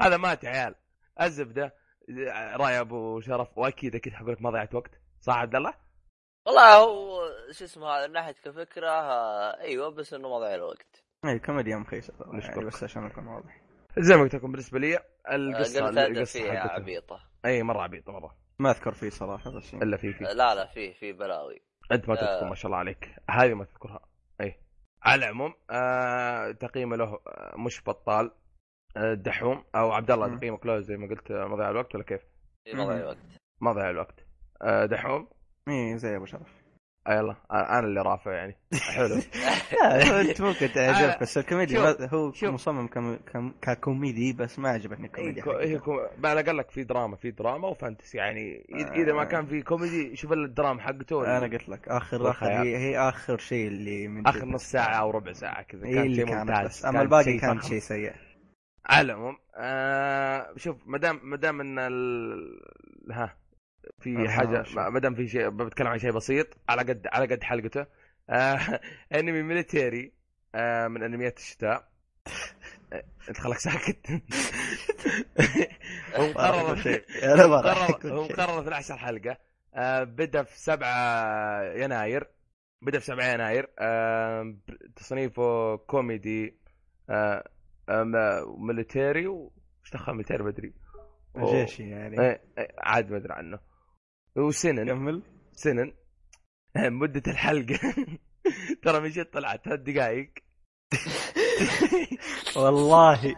[SPEAKER 1] هذا مات يا عيال. الزبده رأي أبو شرف وأكيد أكيد حقول لك ما ضيعت وقت. صح عبد الله؟
[SPEAKER 2] والله هو شو اسمه هذا من ناحية كفكرة أيوه بس إنه ما ضيع الوقت.
[SPEAKER 4] أي كوميديا مخيسه يعني بس عشان أكون واضح.
[SPEAKER 1] زي ما قلت لكم بالنسبة لي القصة
[SPEAKER 2] القصة فيها عبيطة.
[SPEAKER 1] أي مرة عبيطة مرة.
[SPEAKER 4] ما أذكر فيه صراحة بس
[SPEAKER 1] يعني. الا فيه فيه.
[SPEAKER 2] لا لا فيه فيه بلاوي.
[SPEAKER 1] أنت ما تذكر آه. ما شاء الله عليك. هذه ما تذكرها. اي على العموم آه تقييمه له آه، مش بطال آه دحوم أو عبد الله تقييمك له زي ما قلت آه، مضيع الوقت ولا كيف؟
[SPEAKER 2] ما ضيع الوقت.
[SPEAKER 1] ما ضيع الوقت. آه دحوم؟
[SPEAKER 4] إيه زي أبو شرف.
[SPEAKER 1] يلا أنا اللي رافع يعني. حلو.
[SPEAKER 4] أنت ممكن تعجبك بس الكوميديا هو شوف. مصمم ككوميدي بس ما عجبتني الكوميديا
[SPEAKER 1] هي كو... على الاقل لك في دراما في دراما و fantasy. يعني إذا ما كان في كوميدي شوف الدراما حقته.
[SPEAKER 4] أنا قلت لك آخر اخر هي, هي آخر شيء اللي
[SPEAKER 1] من آخر نص ساعة أو ربع ساعة كذا.
[SPEAKER 4] كان شيء ممتاز. أما الباقي كان شيء سيء.
[SPEAKER 1] على العموم آه شوف ما دام ما دام إن ال... ها. في حاجة ما دام في شيء بتكلم عن شيء بسيط على قد على قد حلقته. آه انمي ميليتيري آه من أنميات الشتاء. آه، أنت خلك ساكت. هو مقرر هو مقرر 12 حلقة. آه بدأ في 7 يناير. بدأ في 7 يناير. آه تصنيفه كوميدي آه آه military وش دخل military ما أدري.
[SPEAKER 4] جيشي يعني.
[SPEAKER 1] إيه، إيه، عاد ما أدري عنه. و seinen.
[SPEAKER 4] كمل.
[SPEAKER 1] seinen. مدة الحلقة. ترى من جد طلعت. ثلاث دقائق
[SPEAKER 4] والله.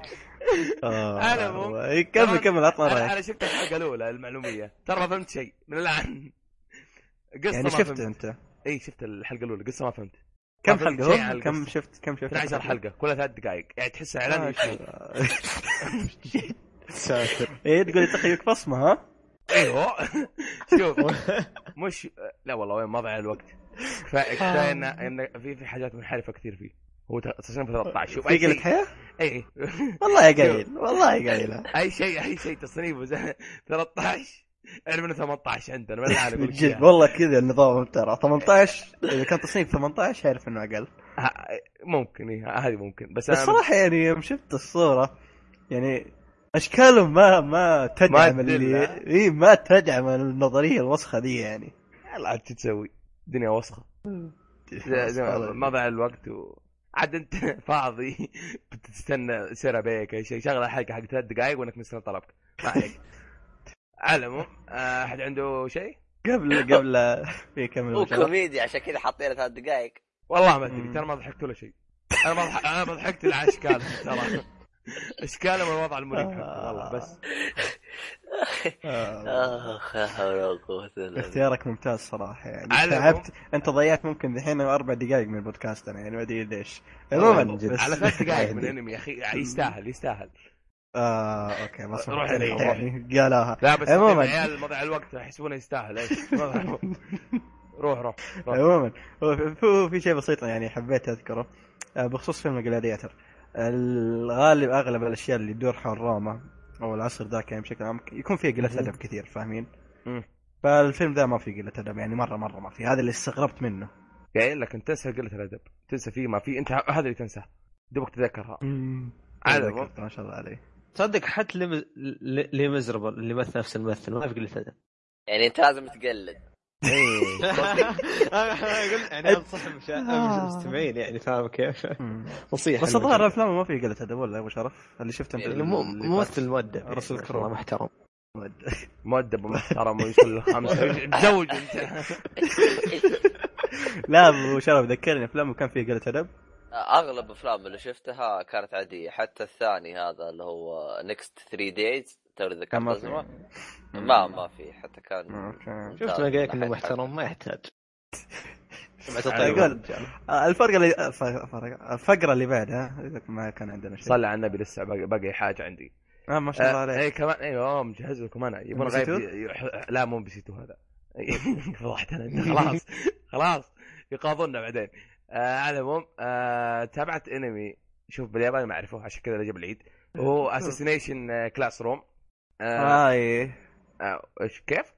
[SPEAKER 1] أنا مو
[SPEAKER 4] كمل كمل عطنا
[SPEAKER 1] رايك. أنا شفت الحلقة الأولى المعلومية. ترى ما فهمت شيء من الآن.
[SPEAKER 4] قصة يعني شفت أنت.
[SPEAKER 1] إي شفت الحلقة الأولى. قصة ما فهمت.
[SPEAKER 4] كم حلقة؟ كم شفت كم شفت
[SPEAKER 1] 12 حلقة. كلها ثلاث دقائق يعني تحسها إعلان
[SPEAKER 4] ساتر. إيه تقول لي تخيك بصمه ها؟
[SPEAKER 1] أيوه. شوف مش لا والله وين ما ضيع الوقت. كفايه كفايه ان إن في في حاجات منحرفة كثير فيه. هو تصنيف 13 شوف
[SPEAKER 4] أي شيء. حياة؟
[SPEAKER 1] اي
[SPEAKER 4] والله يا قليل والله يا قليل.
[SPEAKER 1] أي شيء أي شيء تصنيفه 13 اعرف انه 18 عندنا ما
[SPEAKER 4] أقول جد والله كذا النظام ترى. 18 إذا كان تصنيف 18 أعرف إنه أقل.
[SPEAKER 1] ممكن اي هذه ممكن.
[SPEAKER 4] بس بس صراحة يعني يوم شفت الصورة يعني أشكالهم ما ما تدعم ما اللي إي ما تدعم النظرية الوسخة دي يعني.
[SPEAKER 1] يلا عاد تسوي. الدنيا وسخة. ما ضيع الوقت و... عاد انت فاضي. تستنى يصير ابيك أي شيء. شغله حلقه حق ثلاث دقائق وانك مستنى طلبك. ما عليك. على العموم آه، أحد عنده شيء؟
[SPEAKER 4] قبل قبل في كم
[SPEAKER 2] هو كوميدي عشان كذا حاطين ثلاث دقائق
[SPEAKER 1] والله ما أدري ترى ما ضحكت ولا شيء. أنا ما أنا ما ضحكت على اشكالهم ترى. اشكالهم الوضع المريب والله بس.
[SPEAKER 2] اخ لا حول ولا قوة إلا
[SPEAKER 4] اختيارك ممتاز صراحة يعني تعبت. أنت ضيعت ممكن الحين أربع دقائق من البودكاست أنا يعني ما أدري ليش.
[SPEAKER 1] عموما على ثلاث دقائق من انمي يا أخي يستاهل يستاهل.
[SPEAKER 4] آه أوكي بس
[SPEAKER 1] روح يعني
[SPEAKER 4] قالوها
[SPEAKER 1] لا بس عموما عيال مضيع الوقت يحسبونه يستاهل إيش؟ روح روح
[SPEAKER 4] عموما هو في شيء بسيط يعني حبيت أذكره آه، بخصوص فيلم جلاديتر الغالب أغلب الأشياء اللي تدور حول روما أو العصر ذاك يعني بشكل عام يكون فيه قلة أدب كثير فاهمين؟ فالفيلم ذا ما فيه قلة أدب يعني مرة مرة ما في. هذا اللي استغربت منه.
[SPEAKER 1] قايل لك أنت تنسى قلة الأدب تنسى فيه ما في. أنت هذا اللي تنساه. دوبك تذكرها
[SPEAKER 4] عادي ما شاء الله عليه
[SPEAKER 3] تصدق حتى لي مزربل اللي مثل نفس الممثل ما في قلة أدب.
[SPEAKER 2] يعني أنت لازم تقلد.
[SPEAKER 3] يعني انصح المستمعين يعني فاهم كيف؟
[SPEAKER 4] نصيحة بس الظاهر افلامه ما في قله ادب ولا أبو شرف. اللي شفته
[SPEAKER 3] يعني ممثل مؤدب
[SPEAKER 4] راسل كرو
[SPEAKER 3] محترم.
[SPEAKER 1] مؤدب. ومحترم ويصلي خمسة. تزوج انت.
[SPEAKER 4] لا أبو شرف ذكرني افلامه كان فيه قله ادب
[SPEAKER 2] أغلب أفلام اللي شفتها كانت عادية حتى الثاني هذا اللي هو Next 3 Days تو ذكرت اسمه ما ما في حتى كان
[SPEAKER 3] شفت ما قال لك انه محترم ما يحتاج.
[SPEAKER 4] أقول الفرق اللي الفقره اللي بعدها ما كان عندنا شيء.
[SPEAKER 1] صلى على النبي لسه باقي حاجة عندي.
[SPEAKER 4] آه ما شاء الله عليك.
[SPEAKER 1] اي كمان أيوه مجهز لكم أنا. يبون غايب لا مو بسيتو هذا. فضحتنا خلاص. خلاص. يقاضونا بعدين. آه على العموم آه تابعت انمي شوف بالياباني ما أعرفه عشان كذا جاب العيد. هو Assassination
[SPEAKER 4] Classroom إيه.
[SPEAKER 1] إيش كيف؟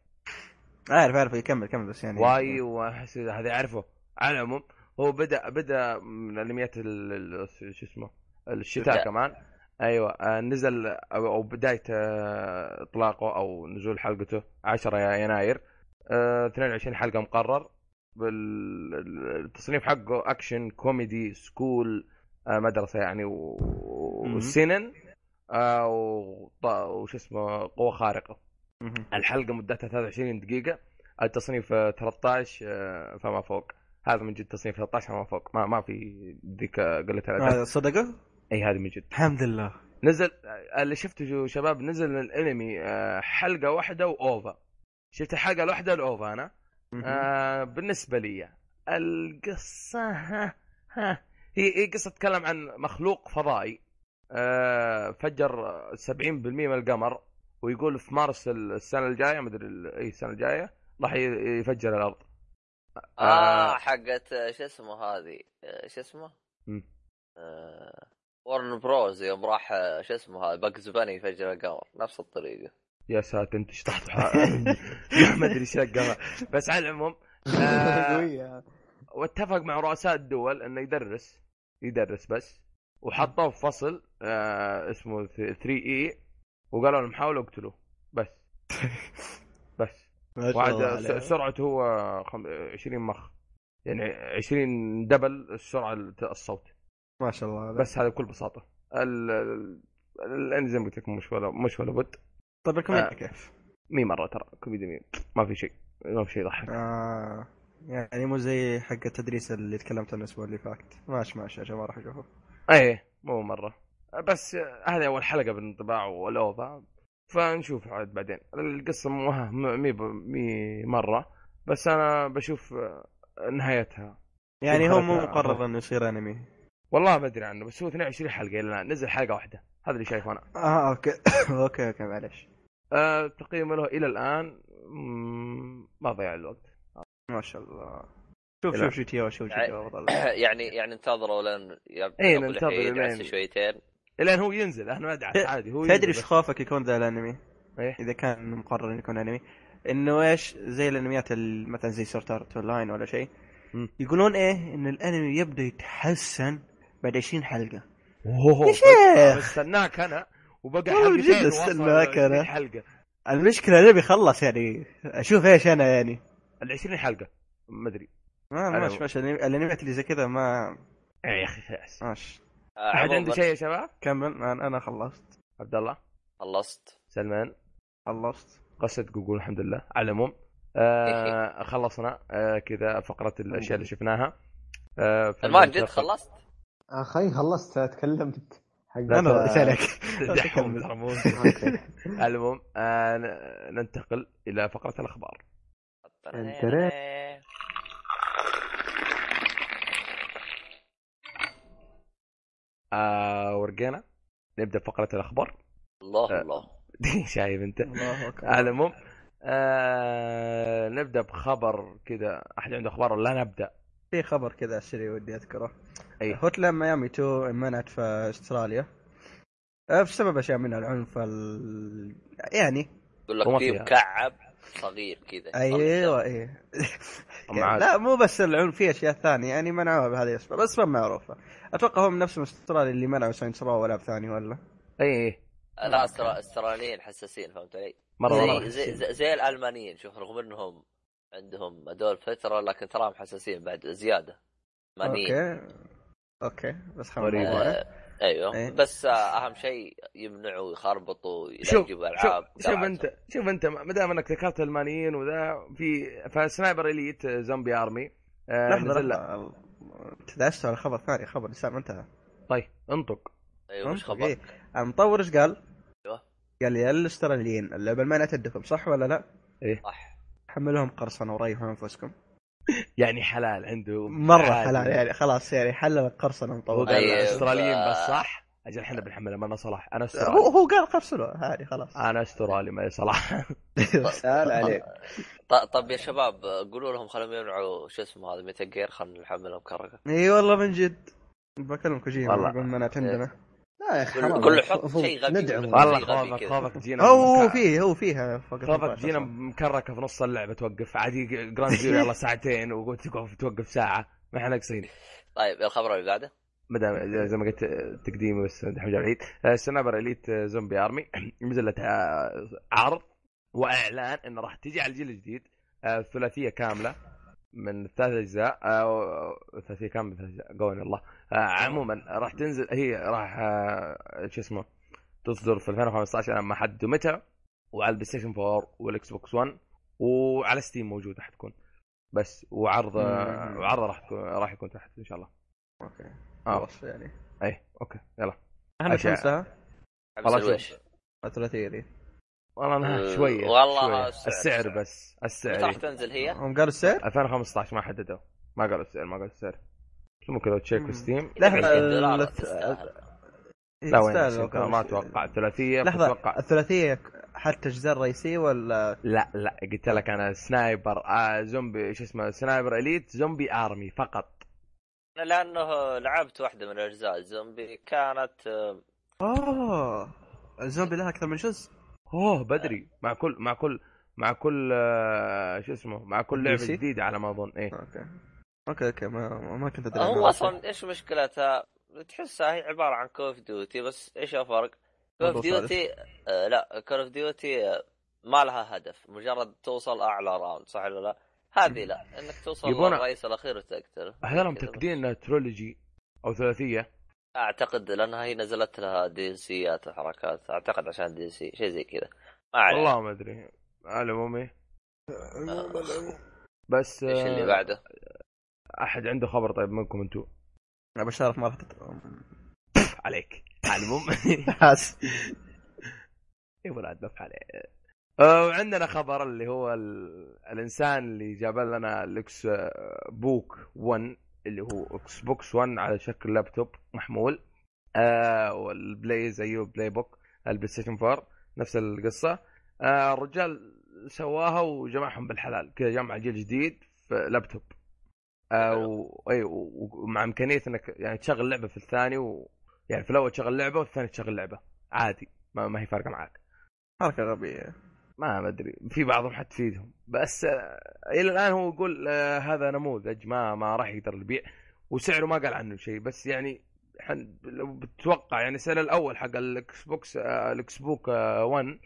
[SPEAKER 4] أعرف أعرف يكمل كمل بس يعني
[SPEAKER 1] واي وأحس هذا اعرفه على العموم هو بدأ بدأ من أنميات شو اسمه الشتاء كمان. أيوه آه، نزل أو بداية آه، إطلاقه أو نزول حلقته 10 يناير. 22 آه، حلقة مقرر. بالتصنيف حقه اكشن كوميدي school مدرسة يعني و shounen وش اسمه قوة خارقة. الحلقة مدتها 23 دقيقة التصنيف 13 فما فوق. هذا من جد تصنيف 13 فما فوق. ما ما في ذيك قلة
[SPEAKER 4] الادب صدقه؟
[SPEAKER 1] إي هذه من جد.
[SPEAKER 4] الحمد لله.
[SPEAKER 1] نزل اللي شفته شباب نزل الانمي آه، حلقة واحدة و OVA شفت الحلقة الواحدة ال OVA أنا. آه بالنسبة لي القصة ها ها هي هي قصة تتكلم عن مخلوق فضائي آه فجر 70% من القمر ويقول في مارس السنة الجاية ما أدري اي السنة الجاية راح يفجر الأرض.
[SPEAKER 2] آه, آه. حقت شو اسمه هذه؟ آه، شو اسمه؟ آه ورن بروز يوم راح شو اسمه هذا؟ باكز باني يفجر القمر نفس الطريقة.
[SPEAKER 1] يا ساتر انت شطحت ما أدري إيش بس على العموم آه واتفق مع رؤساء الدول إنه يدرس يدرس بس. وحطوه في فصل آه اسمه 3 E وقالوا لهم حاولوا اقتلوه. بس. بس. وعاد سرعته هو 20 مخ. يعني 20 double السرعة الصوت
[SPEAKER 4] ما شاء الله
[SPEAKER 1] بس هذا بكل بساطة. ال زي ما قلت لكم مش ولا مش ولا بد.
[SPEAKER 4] طيب الكوميديا آه. كيف؟
[SPEAKER 1] مي مرة ترى كوميديا مي ما في شيء ما في شيء يضحك.
[SPEAKER 4] آه يعني مو زي حق التدريس اللي تكلمت عنه الأسبوع اللي فات. ماشي ماشي عشان ما راح أشوفه.
[SPEAKER 1] إيه مو مرة. بس هذه أول حلقة بالانطباع وال OVA فنشوف عاد بعدين. القصة مو مي مي مرة. بس أنا بشوف نهايتها.
[SPEAKER 4] يعني هو مو مقرر إنه يصير أنمي.
[SPEAKER 1] والله ما أدري عنه بس هو 22 حلقة إلى الآن نزل حلقة واحدة. هذا اللي شايفه أنا.
[SPEAKER 4] آه okay. okay okay معلش
[SPEAKER 1] آه تقييمه له إلى الآن ما ضيع الوقت.
[SPEAKER 4] ما شاء الله. شوف شوف جي تي أو شوف جي تي أو
[SPEAKER 2] يعني يعني انتظروا لين
[SPEAKER 1] اي ننتظر
[SPEAKER 2] لين شويتين.
[SPEAKER 1] لين هو ينزل إحنا ادعس عادي هو
[SPEAKER 4] تدري إيش خوفك يكون ذا الأنمي؟ إيه؟ إذا كان مقرر إنه يكون أنمي. إنه إيش زي الأنميات مثلا زي Sword Art Online ولا شيء. يقولون إيه إن الأنمي يبدأ يتحسن بعد 20 حلقة.
[SPEAKER 1] أوه يا شيخ! استناك أنا وبقى حلقتين
[SPEAKER 4] استناك أنا. حلقة. المشكلة الانمي خلص يعني أشوف إيش أنا يعني.
[SPEAKER 1] ال 20 حلقة ما أدري.
[SPEAKER 4] ما ماشي ماشي الانميات اللي زي كذا ما
[SPEAKER 1] إيه يا أخي
[SPEAKER 4] ماشي.
[SPEAKER 1] آه، أحد عنده شيء يا شباب؟
[SPEAKER 4] كمل أنا خلصت.
[SPEAKER 1] عبد الله
[SPEAKER 2] خلصت.
[SPEAKER 1] سلمان.
[SPEAKER 4] خلصت.
[SPEAKER 1] قصد جوجل الحمد لله. على العموم آه خلصنا آه كذا فقرة الأشياء اللي شفناها.
[SPEAKER 2] آه ما جد خلصت؟
[SPEAKER 3] أخي خلصت تكلمت.
[SPEAKER 4] أنا إيش عليك؟
[SPEAKER 1] المهم آه ننتقل إلى فقرة الأخبار. آه ورقينا. نبدأ فقره الأخبار.
[SPEAKER 2] الله آه الله.
[SPEAKER 1] شايف أنت. الله أكبر. على العموم آه نبدأ بخبر كذا. أحد عنده أخبار ولا نبدأ؟
[SPEAKER 4] في خبر كذا سري ودي أذكره. اي Hotline Miami 2 منعت في أستراليا. آه، بسبب أشياء منها العنف ال... يعني.
[SPEAKER 2] يقول لك في مكعب صغير كذا.
[SPEAKER 4] أيوه إيه. لا مو بس العنف في أشياء ثانية. يعني منعوها بهذه الأسباب اسباب معروفة. أتوقع هم نفسهم استرالي اللي منعوا Saints Row وألعاب ثانية ولا؟
[SPEAKER 1] اي اي
[SPEAKER 2] لا أستراليين حساسين فهمت علي؟ مرة زي, مرة زي, زي, زي الألمانيين شوف رغم إنهم عندهم هذول فترة لكن تراهم حساسين بعد زيادة.
[SPEAKER 4] أوكي. أوكي بس خلينا
[SPEAKER 2] أيوه. إيه؟ بس أهم شيء يمنعوا يخربطوا يجيبوا العاب
[SPEAKER 1] شوف, شوف أنت شوف أنت ما دام أنك ذكرت ألمانيين وذا في ف Sniper Elite Zombie Army.
[SPEAKER 4] آه لحظة لحظة. تدعست على خبر ثاني خبر لسه ما انتهى
[SPEAKER 1] طيب انطق.
[SPEAKER 2] أيوه وش خبر؟ إيه؟
[SPEAKER 4] المطور إيش قال؟ أيوه. قال يا الأستراليين اللعبة ما عندكم صح ولا لا؟
[SPEAKER 1] إيه.
[SPEAKER 2] صح.
[SPEAKER 4] حملهم قرصنة وريحوا أنفسكم.
[SPEAKER 1] يعني حلال عنده.
[SPEAKER 4] مرة حلال يعني خلاص يعني حلل القرصنة مطول
[SPEAKER 1] أيوة. أستراليين بس صح؟ أجل إحنا بنحملها ما صلاح. أنا
[SPEAKER 4] أسترالي. هو هو قال قرصنة هذه خلاص.
[SPEAKER 1] أنا أسترالي ما صلاح.
[SPEAKER 4] سال عليك.
[SPEAKER 2] طيب يا شباب قولوا لهم خليهم يمنعوا شو اسمه هذا ميتا جير خلينا نحملهم كرقة.
[SPEAKER 4] إي والله من جد. بكلم كوجيما والله. منعت عندنا.
[SPEAKER 2] لا يا أخي كل حط شيء غبي ندعم.
[SPEAKER 1] والله خوفك خوفك
[SPEAKER 4] جينا هو فيه هو فيها
[SPEAKER 1] خوفك جينا مكركة في نص اللعبة توقف عادي جراند زيرو يلا ساعتين وقلت توقف توقف ساعة. ما إحنا ناقصين.
[SPEAKER 2] طيب الخبر اللي بعده.
[SPEAKER 1] ما دام زي ما قلت تقديمي بس دحين العيد. سنابر اليت زومبي ارمي نزلت آه، عرض وإعلان انه راح تجي على الجيل الجديد. آه، ثلاثيه كاملة. من ثلاث أجزاء آه ثلاثية كاملة ثلاث أجزاء. قولي الله آه عموما راح تنزل هي راح آه شو اسمه تصدر في 2015 أنا ما حددوا متى. وعلى ال PlayStation 4 وال Xbox 1 وعلى Steam موجوده حتكون بس وعرض وعرض راح تكون راح يكون تحت إن شاء الله.
[SPEAKER 4] okay. آه. يعني.
[SPEAKER 1] اي okay يلا.
[SPEAKER 4] إحنا خمسة.
[SPEAKER 2] خلاص
[SPEAKER 4] الثلاثية دي.
[SPEAKER 1] والله انها شوية والله شوية. السعر بس السعر
[SPEAKER 2] راح تنزل هي؟
[SPEAKER 4] هم قالوا السعر؟
[SPEAKER 1] 2015 ما حددوا. ما قالوا السعر ما قالوا السعر. ممكن لو check Steam
[SPEAKER 4] لا
[SPEAKER 1] لا ما أتوقع. الثلاثية؟
[SPEAKER 4] لحظة أتوقع... الثلاثية حتى اجزاء الرئيسيه ولا؟
[SPEAKER 1] لا لا. قلت لك أنا Sniper آه زومبي شو اسمه Sniper Elite Zombie Army فقط.
[SPEAKER 2] لأنه لعبت واحدة من الأجزاء. الزومبي كانت
[SPEAKER 4] آه الزومبي لها أكثر من جزء.
[SPEAKER 1] أوه بدري. مع كل مع كل مع كل آه، شو اسمه مع كل لعبة جديدة على ما أظن. إيه.
[SPEAKER 4] okay. okay okay. ما ما كنت
[SPEAKER 2] أدري هو أصلا. إيش مشكلتها؟ تحسها هي عبارة عن Call of Duty بس إيش الفرق؟ Call of Duty آه لا Call of Duty ما لها هدف. مجرد توصل أعلى round صح ولا لا؟ هذه لا. إنك توصل للرئيس الأخير وتقتله.
[SPEAKER 1] هذول متاكدين إنها trilogy أو ثلاثية.
[SPEAKER 2] أعتقد لانها هي نزلت لها DLC ات وحركات أعتقد عشان DLC شيء زي كذا. ما عليك
[SPEAKER 1] والله ما أدري. على العموم إيه. بس
[SPEAKER 2] إيش اللي بعده؟
[SPEAKER 1] أحد عنده خبر طيب منكم أنتم؟
[SPEAKER 4] أبو شرف ما راح
[SPEAKER 1] عليك. على العموم اي ولاد بف عليه. وعندنا خبر اللي هو الإنسان اللي جاب لنا الاكس بوك 1 اللي هو إكس بوكس 1 على شكل لابتوب محمول. آه وال Play زيه PlayBook ال PlayStation 4 نفس القصة. آه الرجال سواها وجمعهم بالحلال كذا جمع جيل جديد في لابتوب آه و... أي ومع إمكانية إنك يعني تشغل لعبة في الثاني و... يعني في الأول تشغل لعبة والثاني تشغل لعبة. عادي ما, ما هي فارقة معك
[SPEAKER 4] حركه غبية.
[SPEAKER 1] ما أدري. في بعضهم حتفيدهم بس آه إلى الآن هو يقول آه هذا نموذج ما ما راح يقدر البيع وسعره ما قال عنه شيء بس يعني لو بتتوقع يعني السنة الأول حق ال Xbox آه ال Xbook 1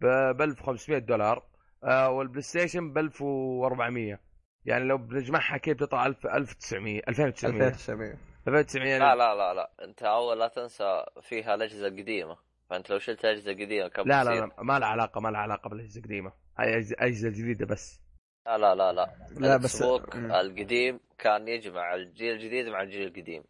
[SPEAKER 1] ب 1500 دولار آه وال PlayStation ب 1400 يعني لو بنجمعها كيف تطلع 1000 1900 2900
[SPEAKER 4] 2900
[SPEAKER 1] 79 يعني
[SPEAKER 2] لا لا لا لا. أنت أول لا تنسى فيها الأجهزة القديمة. فأنت لو شلت الاجهزه القديمه كم
[SPEAKER 1] لا لا لا ما لها علاقة ما لها علاقة بالأجهزة القديمة. هاي اجهزه جديدة بس.
[SPEAKER 2] لا لا لا لا.
[SPEAKER 4] لا بس
[SPEAKER 2] بوك القديم كان يجمع الجيل الجديد مع الجيل القديم.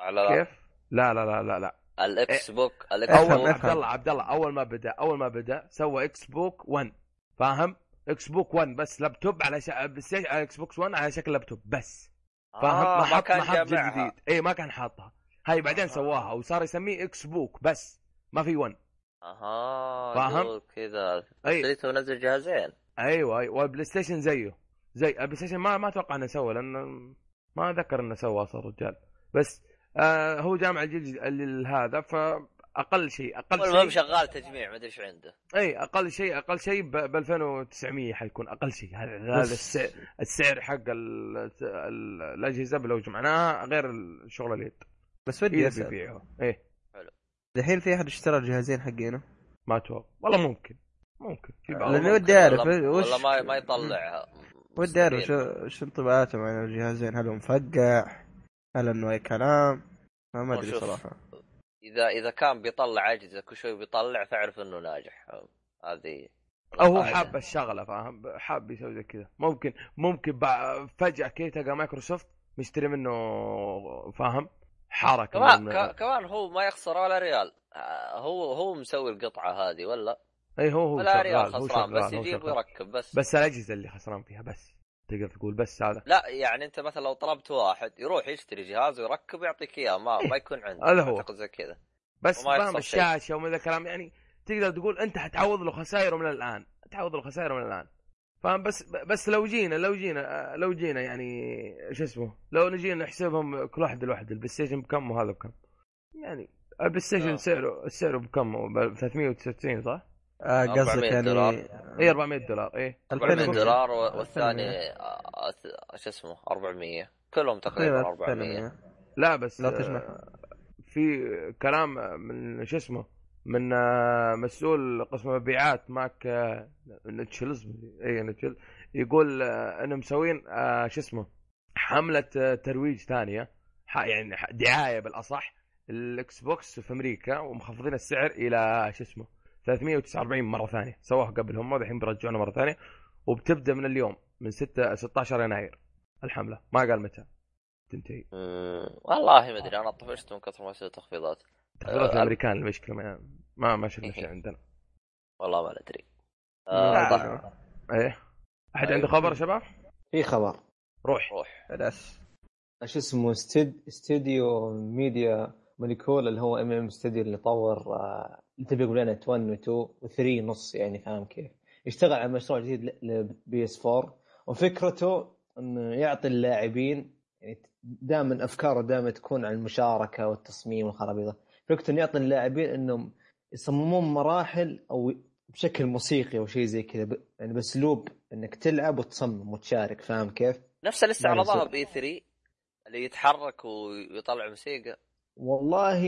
[SPEAKER 1] على لا. كيف؟ لا لا لا لا لا.
[SPEAKER 2] الاكس
[SPEAKER 1] إيه.
[SPEAKER 2] بوك
[SPEAKER 1] الاكس اول عبد الله عبد الله أول ما بدأ أول ما بدأ سوى إكس بوك 1 فاهم؟ إكس بوك 1 بس لابتوب على شا... إكس بوكس 1 على شكل لابتوب بس. فاهم؟ آه ما حط ما حط جيل جديد اي ما كان حاطها. هاي بعدين آه. سواها وصار يسميه إكس بوك بس. ما في 1
[SPEAKER 2] أها فاهم؟ كذا. أي. نزل جهازين.
[SPEAKER 1] أيوه أيوه. وال PlayStation زيه. زي ال PlayStation ما ما أتوقع إنه سوى لأنه ما ذكر إنه سوى أصلا الرجال بس آه هو جامع الجيل هذا فأقل شيء أقل شيء
[SPEAKER 2] شغال تجميع ما أدري إيش عنده.
[SPEAKER 1] أي أقل شيء أقل شيء ب 2900 حيكون أقل شيء. هذا السعر, السعر حق الأجهزة لو جمعناها غير الشغل اليد.
[SPEAKER 4] بس ودي
[SPEAKER 1] أسأل.
[SPEAKER 4] إيه. الحين في أحد اشترى الجهازين حقينه؟
[SPEAKER 1] ما أتوقع. والله ممكن. ممكن.
[SPEAKER 4] في بعض لأني ودي أعرف. وش
[SPEAKER 2] والله ما ما يطلعها
[SPEAKER 4] ودي أعرف شو شو انطباعاتهم عن الجهازين. هل هو مفقع؟ هل إنه أي كلام؟ ما أدري صراحة.
[SPEAKER 2] اذا إذا كان بيطلع أجهزة كل شوي بيطلع فأعرف إنه ناجح. هذه
[SPEAKER 1] أو هو حاب الشغلة فاهم؟ حاب يسوي زي كذا. ممكن ممكن فجأة كذا تلقى مايكروسوفت مشتري منه فاهم؟ حركة
[SPEAKER 2] كمان. كمان هو ما يخسر ولا ريال. آه، هو هو مسوي القطعة هذه ولا؟
[SPEAKER 1] أي هو هو
[SPEAKER 2] ولا ريال خسران بس يجيب ويركب بس.
[SPEAKER 1] بس الأجهزة اللي خسران فيها بس. تقدر تقول بس هذا.
[SPEAKER 2] لا يعني أنت مثلا لو طلبت واحد يروح يشتري جهاز ويركب ويعطيك إياه. ما ما يكون عنده
[SPEAKER 1] هذا هو.
[SPEAKER 2] زي كذا.
[SPEAKER 1] بس فاهم الشاشة ومن ذا الكلام يعني تقدر تقول أنت حتعوض له خسائره من الآن. تعوض له خسائره من الآن. فاهم؟ بس بس لو جينا لو جينا لو جينا يعني شو اسمه؟ لو نجينا نحسبهم كل واحد لوحده ال PlayStation بكم وهذا بكم؟ يعني ال PlayStation آه. سعره سعره بكم؟ ب 399 صح؟
[SPEAKER 4] آه قصدك يعني
[SPEAKER 1] اي 400 دولار اي
[SPEAKER 2] 400 دولار والثاني آه، شو اسمه 400 كلهم تقريبا 400
[SPEAKER 1] لا بس لا تجمع. في كلام من شو اسمه من آه، مسؤول قسم المبيعات ماك آه، Nichols اي Nichols يقول إنهم مسوين شو اسمه حملة ترويج ثانية يعني دعاية بالأصح ال Xbox في أمريكا ومخفضين السعر إلى شو اسمه 349 مرة ثانية. سووها قبل هم الحين بيرجعونها مرة ثانية وبتبدأ من اليوم من 6 16 يناير الحملة. ما قال متى. تنتهي.
[SPEAKER 2] والله ما أدري أنا طفشت من كثر ما يصير تخفيضات.
[SPEAKER 1] تخفيضات أه الأمريكان المشكلة ما ما, ما شفنا شيء عندنا.
[SPEAKER 2] والله ما ندري.
[SPEAKER 1] آه إيه؟ أحد عنده خبر يا شباب؟
[SPEAKER 3] في خبر.
[SPEAKER 1] روح.
[SPEAKER 2] روح.
[SPEAKER 3] بس إيش اسمه استد... استديو Media Molecule اللي هو MM استديو اللي طور آه LittleBigPlanet 1 و 2 و 3 نص يعني فاهم كيف؟ يشتغل على مشروع جديد ل PS 4 وفكرته إنه يعطي اللاعبين يعني دائما أفكاره دائما تكون عن المشاركة والتصميم والخرابيط. انه يعطي اللاعبين إنهم يصممون مراحل أو بشكل موسيقي أو شيء زي كذا يعني باسلوب إنك تلعب وتصمم وتشارك فاهم كيف؟
[SPEAKER 2] نفس اللي استعرضوها بي 3 اللي يتحرك ويطلع موسيقى.
[SPEAKER 3] والله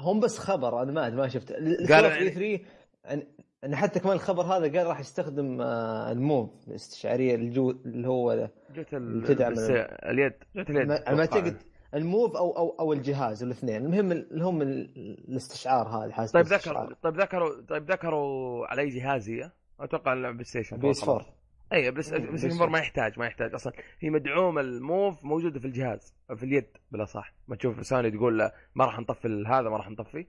[SPEAKER 3] هم بس خبر أنا ما ما شفت قالوا يعني... 3 إن حتى كمان الخبر هذا قال راح يستخدم آه، الموف الاستشعارية الجو اللي هو
[SPEAKER 1] جت تدعم اليد جت اليد
[SPEAKER 3] ما اعتقد ال Move أو أو أو الجهاز الاثنين. المهم اللي هم الاستشعار هذا
[SPEAKER 1] حاسس طيب ذكروا طيب ذكروا طيب ذكروا على اي جهاز هي؟ أتوقع ال PlayStation.
[SPEAKER 3] PS 4
[SPEAKER 1] اي بس بس ما يحتاج ما يحتاج. أصلا هي مدعومة ال Move موجودة في الجهاز في اليد بالأصح. ما تشوف سوني تقول ما راح نطفي هذا ما راح نطفي.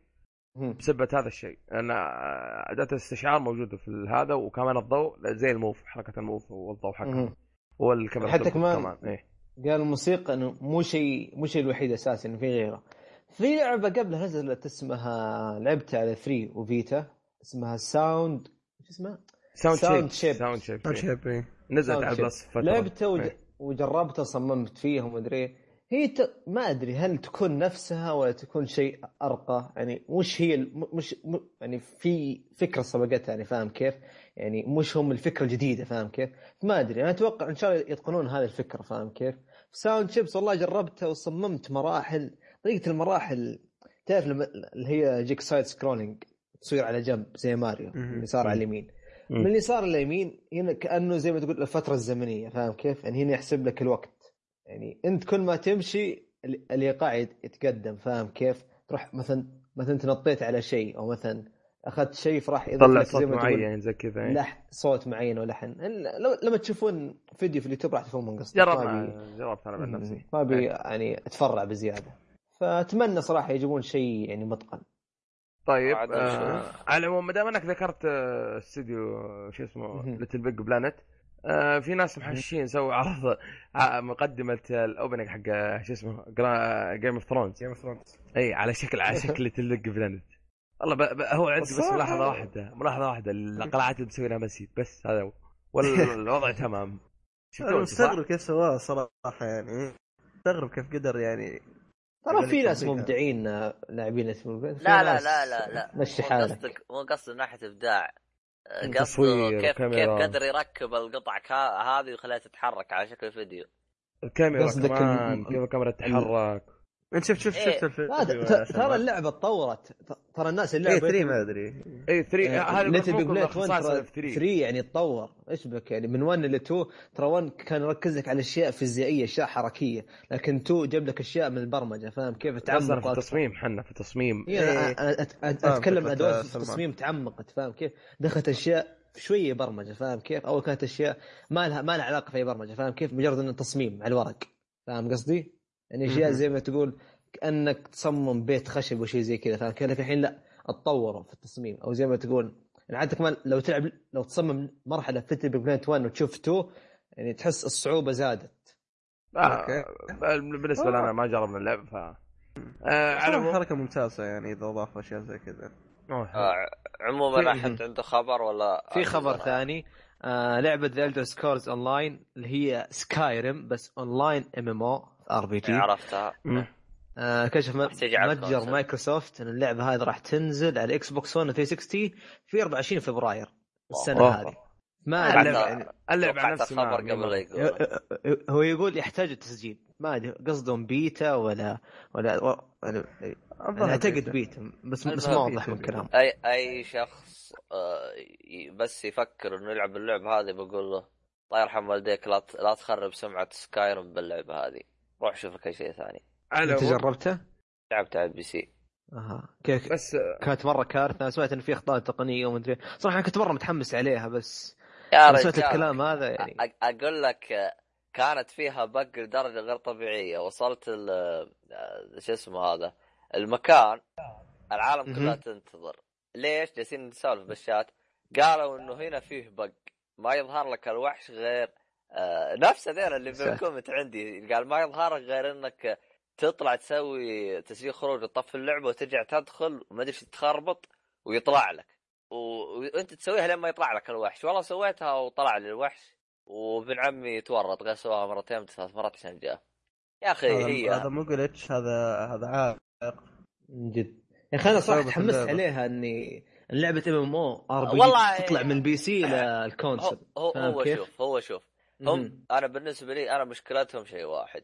[SPEAKER 1] بسبب هذا الشيء. لأن أداة الاستشعار موجودة في هذا وكمان الضوء زي ال Move حركة ال Move والضوء حقه والكاميرا
[SPEAKER 3] حتى كمان, كمان. إيه؟ قال الموسيقى إنه مو شيء مو شيء الوحيد أساسا إنه في غيره في لعبة قبلها نزلت اسمها لعبتها على 3 و Vita اسمها Sound شو اسمها؟
[SPEAKER 1] Sound, Sound
[SPEAKER 3] Shapes
[SPEAKER 1] Sound Shapes
[SPEAKER 4] Sound Shapes
[SPEAKER 1] نزلت على ال
[SPEAKER 3] Plus فترة لعبته وج... إيه. وجربتها صممت فيها وما أدري هي ت... ما أدري هل تكون نفسها ولا تكون شيء أرقى يعني مش هي مش م... يعني في فكرة سبقتها يعني فاهم كيف؟ يعني مش هم الفكرة الجديدة فاهم كيف؟ ما أدري أنا أتوقع إن شاء الله يتقنون هذه الفكرة فاهم كيف؟ Sound Shapes والله جربتها وصممت مراحل. طريقة المراحل تعرف اللي هي جيك side scrolling تصير على جنب زي ماريو اللي صار على اليمين. من اليسار لليمين هنا كأنه زي ما تقول الفترة الزمنية فاهم كيف؟ يعني هنا يحسب لك الوقت. يعني أنت كل ما تمشي الإيقاع يتقدم فاهم كيف؟ تروح مثلا مثلا أنت نطيت على شيء أو مثلا أخذت شيء فراح
[SPEAKER 1] يطلع صوت معين زي كذا
[SPEAKER 3] إيه. لح صوت معين ولحن. لما تشوفون فيديو في اليوتيوب راح تفهمون
[SPEAKER 1] من قصدي جربنا جربت أنا بنفسي
[SPEAKER 3] ما ابي يعني أتفرع بزيادة. فأتمنى صراحة يجيبون شيء يعني متقن.
[SPEAKER 1] طيب آه على العموم ما دام أنك ذكرت آه، استوديو شو اسمه LittleBigPlanet آه في ناس محشين سووا عرض آه، مقدمة ال opening حق آه، شو اسمه Game of Thrones
[SPEAKER 4] Game of Thrones
[SPEAKER 1] اي على شكل على شكل LittleBigPlanet والله ب... ب... هو عندي بس ملاحظة واحدة ملاحظة واحدة. القلعات اللي مسوي لها مسجد بس هذا هو. والوضع تمام.
[SPEAKER 4] مستغرب كيف سواها صراحة يعني. مستغرب كيف قدر يعني
[SPEAKER 3] ترى في ناس مبدعين لاعبين اسمه.
[SPEAKER 2] لا لا لا لا لا.
[SPEAKER 3] مشي حالك.
[SPEAKER 2] قصدك مو قصدي من ناحية إبداع. قصده كيف كيف قدر يركب القطع هذه ويخليها تتحرك على شكل فيديو.
[SPEAKER 1] الكاميرا كمان كيف الكاميرا تتحرك.
[SPEAKER 4] انت شفت شفت
[SPEAKER 3] شفت الفيديو ترى اللعبة تطورت. ترى الناس اللعبة
[SPEAKER 4] اي 3 ما أدري.
[SPEAKER 1] اي 3 هذا
[SPEAKER 3] LittleBigPlanet 1 3 يعني تطور. إيش بك يعني؟ من 1 ل 2 ترى 1 كان يركز لك على أشياء فيزيائية أشياء حركية. لكن 2 جاب لك أشياء من البرمجة فاهم كيف
[SPEAKER 1] تعمق في التصميم حنا في التصميم.
[SPEAKER 3] إيه أنا أتكلم أدوات في التصميم تعمقت فاهم كيف؟ دخلت أشياء شوية برمجة فاهم كيف؟ أول كانت أشياء ما لها ما لها علاقة في أي برمجة فاهم كيف؟ مجرد إنه تصميم على الورق فاهم قصدي؟ يعني أشياء زي ما تقول كأنك تصمم بيت خشب وشيء زي كذا فاهم كيف الحين لا اتطوروا في التصميم. أو زي ما تقول يعني عاد كمان لو تلعب لو تصمم مرحلة في Planet 1 وتشوف 2 يعني تحس الصعوبة زادت.
[SPEAKER 1] آه أوكي. بالنسبة لنا ما جربنا اللعب ف
[SPEAKER 4] آه على حركة ممتازة يعني إذا أضاف أشياء زي كذا.
[SPEAKER 2] آه عموما احد عنده خبر ولا
[SPEAKER 3] في خبر ثاني. آه لعبة The Elder Scrolls Online اللي هي Skyrim بس اون لاين ام ام أو ار بي جي
[SPEAKER 2] عرفتها
[SPEAKER 3] آه كشف متجر مايكروسوفت إن اللعبة هذه راح تنزل على إكس بوكس 1 360 في 24 فبراير السنة أوه. هذه.
[SPEAKER 2] ما اللعب اللعب على نفسه الخبر قبل يقول.
[SPEAKER 3] هو يقول يحتاج التسجيل. ما أدري قصدهم بيتا ولا ولا أعتقد بيتا. بس بس ما واضح من الكلام
[SPEAKER 2] اي أي شخص آه، بس يفكر إنه يلعب اللعبة هذه بقول له الله يرحم والديك لا لا تخرب سمعة Skyrim باللعبة هذه. روح شوف لك أي شيء ثاني.
[SPEAKER 3] أنت جربته؟
[SPEAKER 2] لعبت على ال PC.
[SPEAKER 3] أها. كيف؟ بس كانت مرة كارثة أنا سمعت إن في أخطاء تقنية ومدري صراحة كنت مرة متحمس عليها بس يا رجال سمعت الكلام هذا يعني.
[SPEAKER 2] أقول لك كانت فيها بق لدرجة غير طبيعية. وصلت شو اسمه هذا المكان العالم كلها تنتظر. ليش؟ جالسين نسولف بالشات. قالوا إنه هنا فيه بق. ما يظهر لك الوحش غير آه نفس هذول اللي في الكومنت عندي قال ما يظهر غير إنك تطلع تسوي تسجيل خروج وتطفي اللعبة وترجع تدخل وما أدري تخربط ويطلع لك. و... وأنت تسويها لما يطلع لك الوحش. والله سويتها وطلع لي الوحش وابن عمي تورط قال سواها مرتين ثلاث مرات عشان جاء. يا أخي
[SPEAKER 4] هذا
[SPEAKER 2] هي.
[SPEAKER 4] هذا مو glitch هذا هذا عائق
[SPEAKER 3] من جد. يا أخي أنا صراحة تحمست عليها إني لعبة ام ام أو ار بي تطلع من ال PC لل console
[SPEAKER 2] هو, هو, هو شوف هو شوف. هم أنا بالنسبة لي أنا مشكلتهم شيء واحد.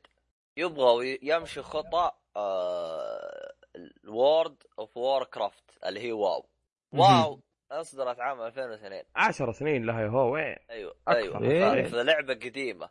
[SPEAKER 2] يبغوا يمشي خطى آه ال World of Warcraft اللي هي WoW. WoW أصدرت عام 2002
[SPEAKER 1] 10 سنين لها هو وين؟
[SPEAKER 2] أيوه أيوه. إيه؟ لعبة قديمة.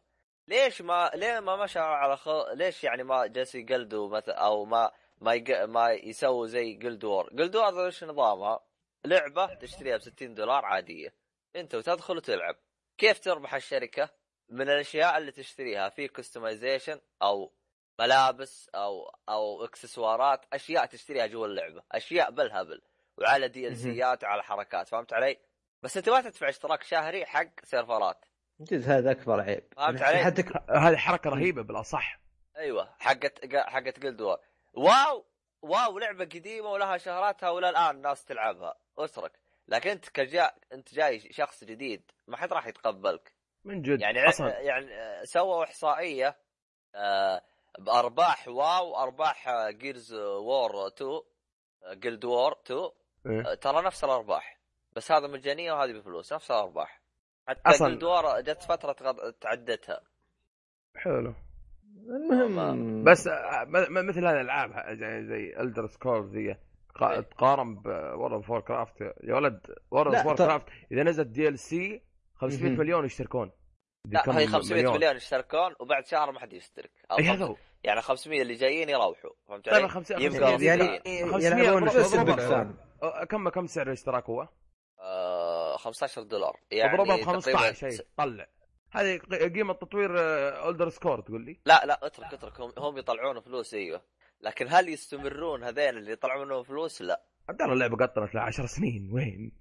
[SPEAKER 2] ليش ما ليه ما مشى على خ... ليش يعني ما جالس يقلدوا مثلا أو ما ما يق... ما يسووا زي Guild Wars Guild Wars إيش نظامها؟ لعبة تشتريها ب 60 دولار عادية. أنت وتدخل وتلعب. كيف تربح الشركة؟ من الأشياء اللي تشتريها في customization أو ملابس أو أو إكسسوارات أشياء تشتريها جوا اللعبة أشياء بالهبل وعلى DLC ات وعلى حركات فهمت علي؟ بس أنت ما تدفع اشتراك شهري حق سيرفرات.
[SPEAKER 3] جد هذا أكبر عيب.
[SPEAKER 2] فهمت علي؟
[SPEAKER 1] حتى هذه حركة رهيبة بالأصح.
[SPEAKER 2] أيوه حقت حقت Guild Wars WoW! WoW لعبة قديمة ولها شهراتها ولا الآن الناس تلعبها. أترك. لكن أنت كجاء أنت جاي شخص جديد ما حد راح يتقبلك.
[SPEAKER 1] من جد
[SPEAKER 2] يعني أصلاً. يعني سووا إحصائية آه بأرباح WoW أرباح Guild Wars 2 Guild Wars 2 إيه؟ ترى نفس الأرباح بس هذا مجانية وهذه بفلوس نفس الأرباح. حتى أصلاً... Guild Wars جت فترة تعدتها.
[SPEAKER 1] حلو. المهم بس آه، مثل هذه الألعاب زي زي Elder Scrolls ذي تقارن ب World of Warcraft يا ولد World of Warcraft إذا نزل DLC 500 مليون يشتركون.
[SPEAKER 2] لا هي 500 مليون, مليون يشتركون وبعد شهر ما حد يشترك.
[SPEAKER 1] اي هذا هو.
[SPEAKER 2] يعني 500 اللي جايين يروحوا فهمت
[SPEAKER 1] طيب
[SPEAKER 2] علي؟
[SPEAKER 1] 500
[SPEAKER 2] يبقى
[SPEAKER 1] يعني
[SPEAKER 2] 500
[SPEAKER 1] يلعبون
[SPEAKER 3] اضربها
[SPEAKER 1] كم كم سعر الاشتراك هو؟
[SPEAKER 2] آه 15 دولار. يعني
[SPEAKER 1] اضربها ب 15
[SPEAKER 2] تقريباً
[SPEAKER 1] شيء طلع. هذه قيمة تطوير Elder Scrolls تقول لي؟
[SPEAKER 2] لا لا اترك اترك. هم, هم يطلعون فلوس أيوه. لكن هل يستمرون هذين اللي يطلعون منهم فلوس؟ لا.
[SPEAKER 1] عبد الله اللعبة قطرت لها 10 سنين. وين؟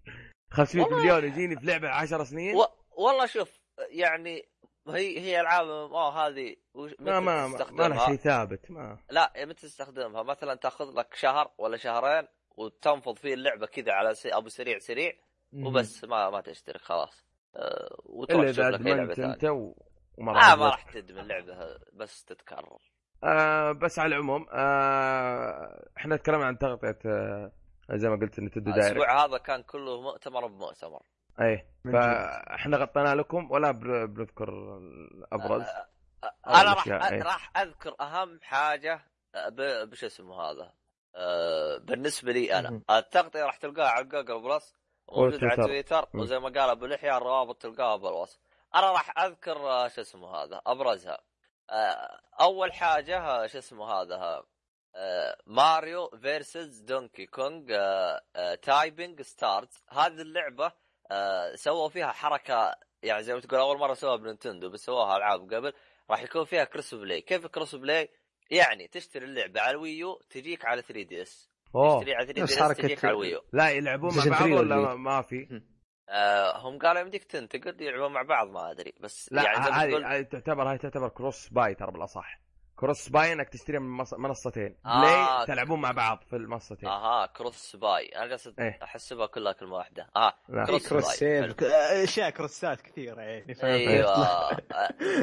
[SPEAKER 1] 500
[SPEAKER 2] والله-
[SPEAKER 1] مليون يجيني في لعبة 10 سنين؟
[SPEAKER 2] و... والله شوف يعني هي هي ألعاب آه هذه
[SPEAKER 1] ما ما ما؟ لها شيء ثابت ما
[SPEAKER 2] لا متى تستخدمها مثلا تأخذ لك شهر ولا شهرين وتنفض فيه اللعبة كذا على سي... أبو سريع سريع وبس ما ما تشترك خلاص أه إلا
[SPEAKER 1] إذا
[SPEAKER 2] أدمنت
[SPEAKER 1] أنت و... وما
[SPEAKER 2] آه ما. راح تدمن لعبه بس تتكرر
[SPEAKER 1] آه بس على العموم آه إحنا تكلمنا عن تغطية آه زي ما قلت Nintendo Direct
[SPEAKER 2] الأسبوع هذا كان كله مؤتمر بمؤتمر
[SPEAKER 1] اي فاحنا غطينا لكم ولا بنذكر الأبرز
[SPEAKER 2] أه
[SPEAKER 1] أو
[SPEAKER 2] أنا راح
[SPEAKER 1] إيه.
[SPEAKER 2] راح أذكر أهم حاجة آه، ب- بش اسمه هذا أه بالنسبة لي
[SPEAKER 3] أنا.
[SPEAKER 2] التغطية راح تلقاها على Google Plus وموجود على
[SPEAKER 1] وتويتر.
[SPEAKER 2] تويتر. وزي ما قال أبو لحية الروابط تلقاها بالوصف أنا راح أذكر آه، شو اسمه هذا أبرزها آه، أول حاجة آه، شو اسمه هذا آه، Mario vs. Donkey Kong آه، آه، Tipping Stars هذه اللعبة آه، سووا فيها حركة يعني زي ما تقول أول مرة سووها بنينتندو بس سووها ألعاب قبل راح يكون فيها cross play كيف cross play يعني تشتري اللعبة على ال Wii U تجيك على 3
[SPEAKER 1] DS
[SPEAKER 2] تشتري على 3
[SPEAKER 3] نفس DS
[SPEAKER 2] تجيك على ال Wii U.
[SPEAKER 1] لا يلعبون مع بعض
[SPEAKER 3] 3
[SPEAKER 1] ولا ما- ما في؟
[SPEAKER 2] آه هم قالوا يمديك تنتقل يلعبون مع بعض ما أدري. بس
[SPEAKER 1] لا
[SPEAKER 2] يعني
[SPEAKER 1] هذه تعتبر هاي تعتبر cross buy ترى بالأصح. cross buy انك تشتري من مص- منصتين
[SPEAKER 2] آه.
[SPEAKER 1] play تلعبون مع بعض في المنصتين
[SPEAKER 2] أها cross buy أنا جالس
[SPEAKER 1] إيه.
[SPEAKER 2] احسبها كلها كلمة واحدة آه
[SPEAKER 1] لا.
[SPEAKER 2] cross
[SPEAKER 3] cross
[SPEAKER 2] buy.
[SPEAKER 3] save.
[SPEAKER 2] أشياء
[SPEAKER 4] cross ات كثيرة يعني؟
[SPEAKER 2] أيوه آه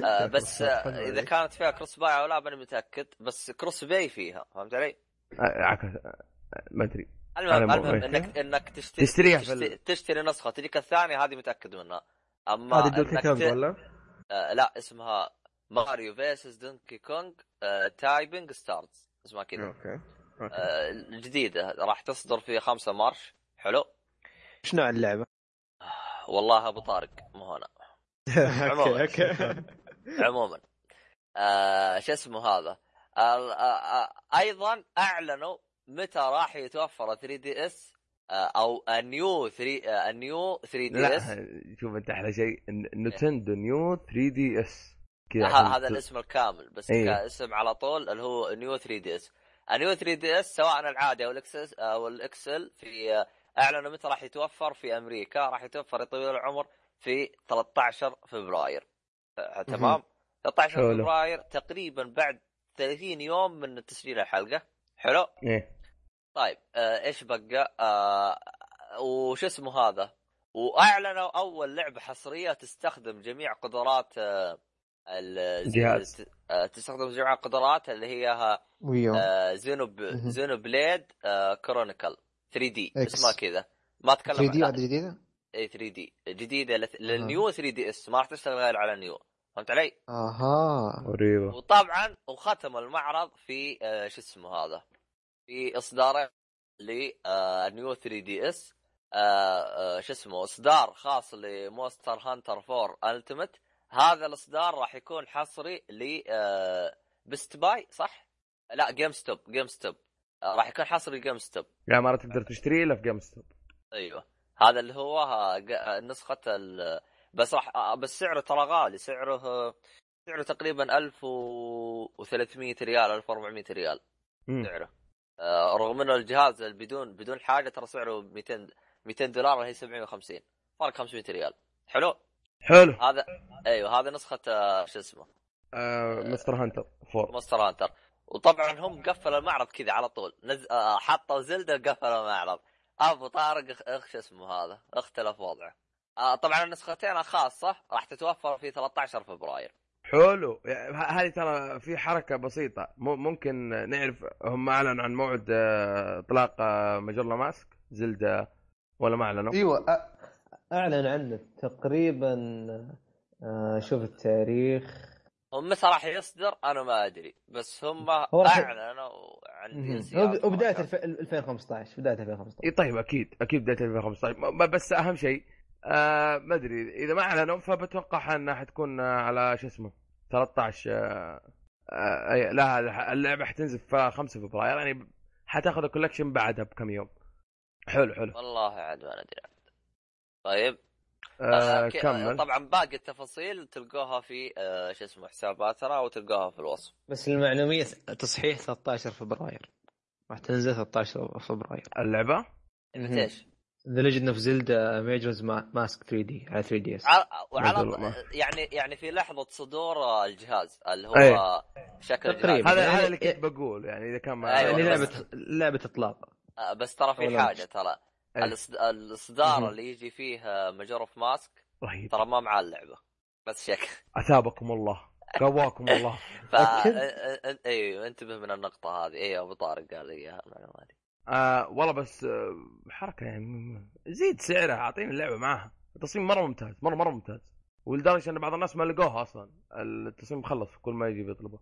[SPEAKER 2] آه بس آه
[SPEAKER 3] إذا.
[SPEAKER 2] كانت فيها cross buy أو لا ماني متأكد بس cross buy فيها فهمت علي؟
[SPEAKER 1] آه، عكس آه، ما أدري
[SPEAKER 2] المهم المهم انك إنك تشتري
[SPEAKER 1] تشتريها
[SPEAKER 2] تشتري,
[SPEAKER 1] ال-
[SPEAKER 2] تشتري نسخة تجيك الثانية هذه متأكد منها أما
[SPEAKER 4] هذه
[SPEAKER 2] ت-
[SPEAKER 4] ولا؟
[SPEAKER 2] آه لا اسمها ماريو versus دونكي كونج آه Tipping Stars اسمها كذا.
[SPEAKER 4] Okay. Okay.
[SPEAKER 2] آه الجديده راح تصدر في 5 March. حلو.
[SPEAKER 3] إيش نوع اللعبة؟
[SPEAKER 2] والله أبو طارق مو هنا. عموماً. عموما. آه شو اسمه هذا؟ آه آه آه أيضا أعلنوا متى راح يتوفر 3DS أو ال New 3 آه ال New 3D
[SPEAKER 1] لا
[SPEAKER 2] S
[SPEAKER 1] شوف أنت أحلى شيء. نتندو
[SPEAKER 2] New
[SPEAKER 1] 3DS
[SPEAKER 2] هذا الاسم الكامل بس
[SPEAKER 1] إيه.
[SPEAKER 2] كاسم على طول اللي هو New 3DS ال New 3DS سواء العادي أو ال XS أو ال XL في آه، أعلنوا متى راح يتوفر في أمريكا راح يتوفر طويل العمر في 13 فبراير. آه، تمام؟ 13
[SPEAKER 1] حلو.
[SPEAKER 2] فبراير تقريبا بعد 30 يوم من تسجيل الحلقة. حلو؟
[SPEAKER 1] إيه.
[SPEAKER 2] طيب آه إيش بقى؟ آه وش اسمه هذا؟ وأعلنوا أول لعبة حصرية تستخدم جميع قدرات آه
[SPEAKER 1] الجهاز.
[SPEAKER 2] آه تستخدم جميع القدرات اللي هي
[SPEAKER 3] ويو.
[SPEAKER 2] آه Xenob
[SPEAKER 3] مهم.
[SPEAKER 2] Xenoblade آه Chronicle
[SPEAKER 3] 3D.
[SPEAKER 2] اسمها كذا. ما
[SPEAKER 3] أتكلم 3D
[SPEAKER 2] عن
[SPEAKER 3] هذه جديدة؟
[SPEAKER 2] اي 3D. جديدة لث- لل New 3DS. ما راح تشتغل غير على New. فهمت علي؟
[SPEAKER 3] أها.
[SPEAKER 1] غريبة.
[SPEAKER 2] وطبعا وختم المعرض في آه شو اسمه هذا؟ في اصدار ل New 3DS. شو اسمه؟ إصدار خاص ل Monster Hunter 4 Ultimate هذا الإصدار راح يكون حصري ل آه Best Buy صح؟ لا GameStop GameStop آه راح يكون حصري GameStop
[SPEAKER 1] يعني ما راح تقدر تشتريه إلا في GameStop
[SPEAKER 2] أيوه. هذا اللي هو ها- ج- نسخة ال... بس راح آه، بس سعره ترى غالي. سعره آه، سعره تقريبا 1300 ريال 1400 ريال. سعره. آه، رغم إنه الجهاز بدون بدون حاجة ترى سعره 200 200 دولار وهي 750 فرق 500 ريال. حلو؟
[SPEAKER 1] حلو.
[SPEAKER 2] هذا أيوه هذا نسخة آه، شو اسمه؟
[SPEAKER 1] آه Monster Hunter Four.
[SPEAKER 2] Monster Hunter. وطبعا هم قفلوا المعرض كذا على طول. نز... آه، حطوا زلدة قفلوا المعرض. أبو طارق اخ شو اسمه هذا؟ اختلف وضعه. آه طبعا النسختين الخاصه راح تتوفر في 13 فبراير.
[SPEAKER 1] حلو. يعني هذه ترى في حركة بسيطة. م- ممكن نعرف هم أعلنوا عن موعد آه، إطلاق آه، مجرة ماسك؟ زلدة ولا ما
[SPEAKER 3] أعلنوا؟ إيوه أعلن عنه تقريبا آه، شوف التاريخ.
[SPEAKER 2] هم متى راح يصدر؟ أنا ما أدري بس هم أعلنوا عن
[SPEAKER 3] مهم.
[SPEAKER 2] جنسيات
[SPEAKER 3] هو بداية
[SPEAKER 2] وماركات.
[SPEAKER 3] الف- 2015 بداية 2015
[SPEAKER 1] إي طيب أكيد أكيد بداية 2015 م- بس أهم شيء آه ما أدري إذا ما أعلنوا فبتوقع إنها حتكون على شو اسمه 13 آه آه لا اللعبة حتنزل في 5 فبراير يعني حتاخذ الكولكشن بعدها بكم يوم. حلو حلو.
[SPEAKER 2] والله عاد ما ندري. طيب.
[SPEAKER 1] آه, كمل.
[SPEAKER 2] طبعا باقي التفاصيل تلقوها في آه شو اسمه حساباتنا وتلقوها في الوصف.
[SPEAKER 3] بس المعلومية تصحيح 13 فبراير. راح تنزل 13 فبراير.
[SPEAKER 2] اللعبة؟
[SPEAKER 3] إيش؟ The Legend of Zelda Majora's Mask 3D على 3DS
[SPEAKER 2] وعلى يعني يعني في لحظة صدور الجهاز اللي هو أيه. شكل
[SPEAKER 1] تقريبا. هذا هذا اللي كنت بقول يعني إذا كان
[SPEAKER 3] أيوة. يعني لعبة لعبة إطلاق.
[SPEAKER 2] آه، بس ترى في حاجة ترى. الاصدار اللي يجي فيه Majora of Mask رهيب. ترى ما مع اللعبة. بس شك.
[SPEAKER 1] أثابكم الله. قواكم الله.
[SPEAKER 2] ف أيوه انتبه من النقطة هذه. أيوه أبو طارق قال لي إياها المعلومه هذه
[SPEAKER 1] آه والله بس آه حركة يعني زيد سعرها اعطيني اللعبة معاها. التصميم مرة ممتاز مرة مرة ممتاز. ولدرجة إن بعض الناس ما لقوها أصلا. التصميم مخلص كل ما يجي بيطلبه.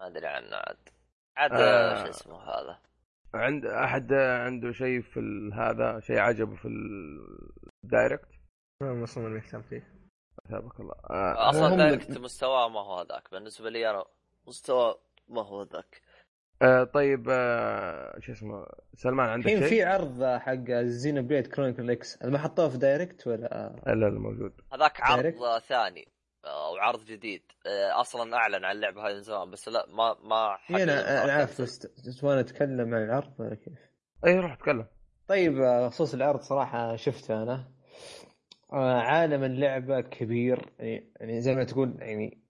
[SPEAKER 2] ما أدري عنه عاد. عاد آه. شو اسمه هذا؟
[SPEAKER 1] عند أحد عنده شيء في هذا شيء عجبه في ال Direct
[SPEAKER 4] ما أصلا مهتم فيه.
[SPEAKER 1] ثابك الله.
[SPEAKER 2] آه. أصلا Direct مستواه ما هو هذاك. بالنسبة لي أنا مستوى ما هو ذاك.
[SPEAKER 1] آه طيب آه شو اسمه؟ سلمان عندك شيء؟
[SPEAKER 3] في عرض حق زينو بليد كرونيكل إكس ما حطوه في Direct ولا؟
[SPEAKER 1] لا لا موجود.
[SPEAKER 2] هذاك عرض Direct؟ ثاني. أو عرض جديد. آه، أصلا أعلن عن اللعبه هاي من زمان بس لا ما ما
[SPEAKER 3] أنا أنا عارف بس نتكلم عن العرض ولا كيف؟
[SPEAKER 1] اي روح اتكلم.
[SPEAKER 3] طيب آه، خصوص العرض صراحة شفته أنا. آه، عالم اللعبة كبير يعني, يعني زي ما تقول يعني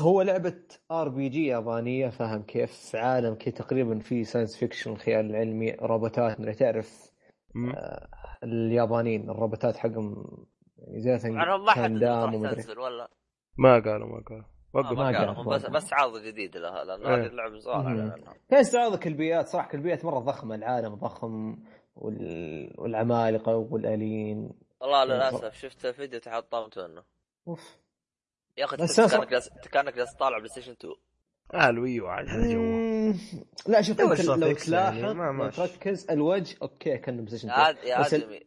[SPEAKER 3] هو لعبة آر بي جي يابانية فاهم كيف؟ عالم كي تقريبا في ساينس فيكشن خيال العلمي روبوتات من تعرف؟ آه اليابانيين الروبوتات حقهم
[SPEAKER 2] يعني زي ما حد راح تنزل ولا؟
[SPEAKER 1] ما قالوا ما قالوا.
[SPEAKER 2] وقف. ما قالوا. بس بس عرض جديد لها لأن هذه اللعبه زمان
[SPEAKER 3] كان استعراض كلبيات صراحة كلبيات مرة ضخمة. العالم ضخم وال... والعمالقة والالين
[SPEAKER 2] والله للأسف شفت فيديو تحطمت منه. أوف. يا أخي كانك جالس كانك جالس طالع بلاي ستيشن 2
[SPEAKER 1] آه ال Wii U عاد هذا جو
[SPEAKER 3] لا شوف أنت لو تلاحظ يعني تركز الوجه okay كان بلاي ستيشن
[SPEAKER 2] 2 يا ادمي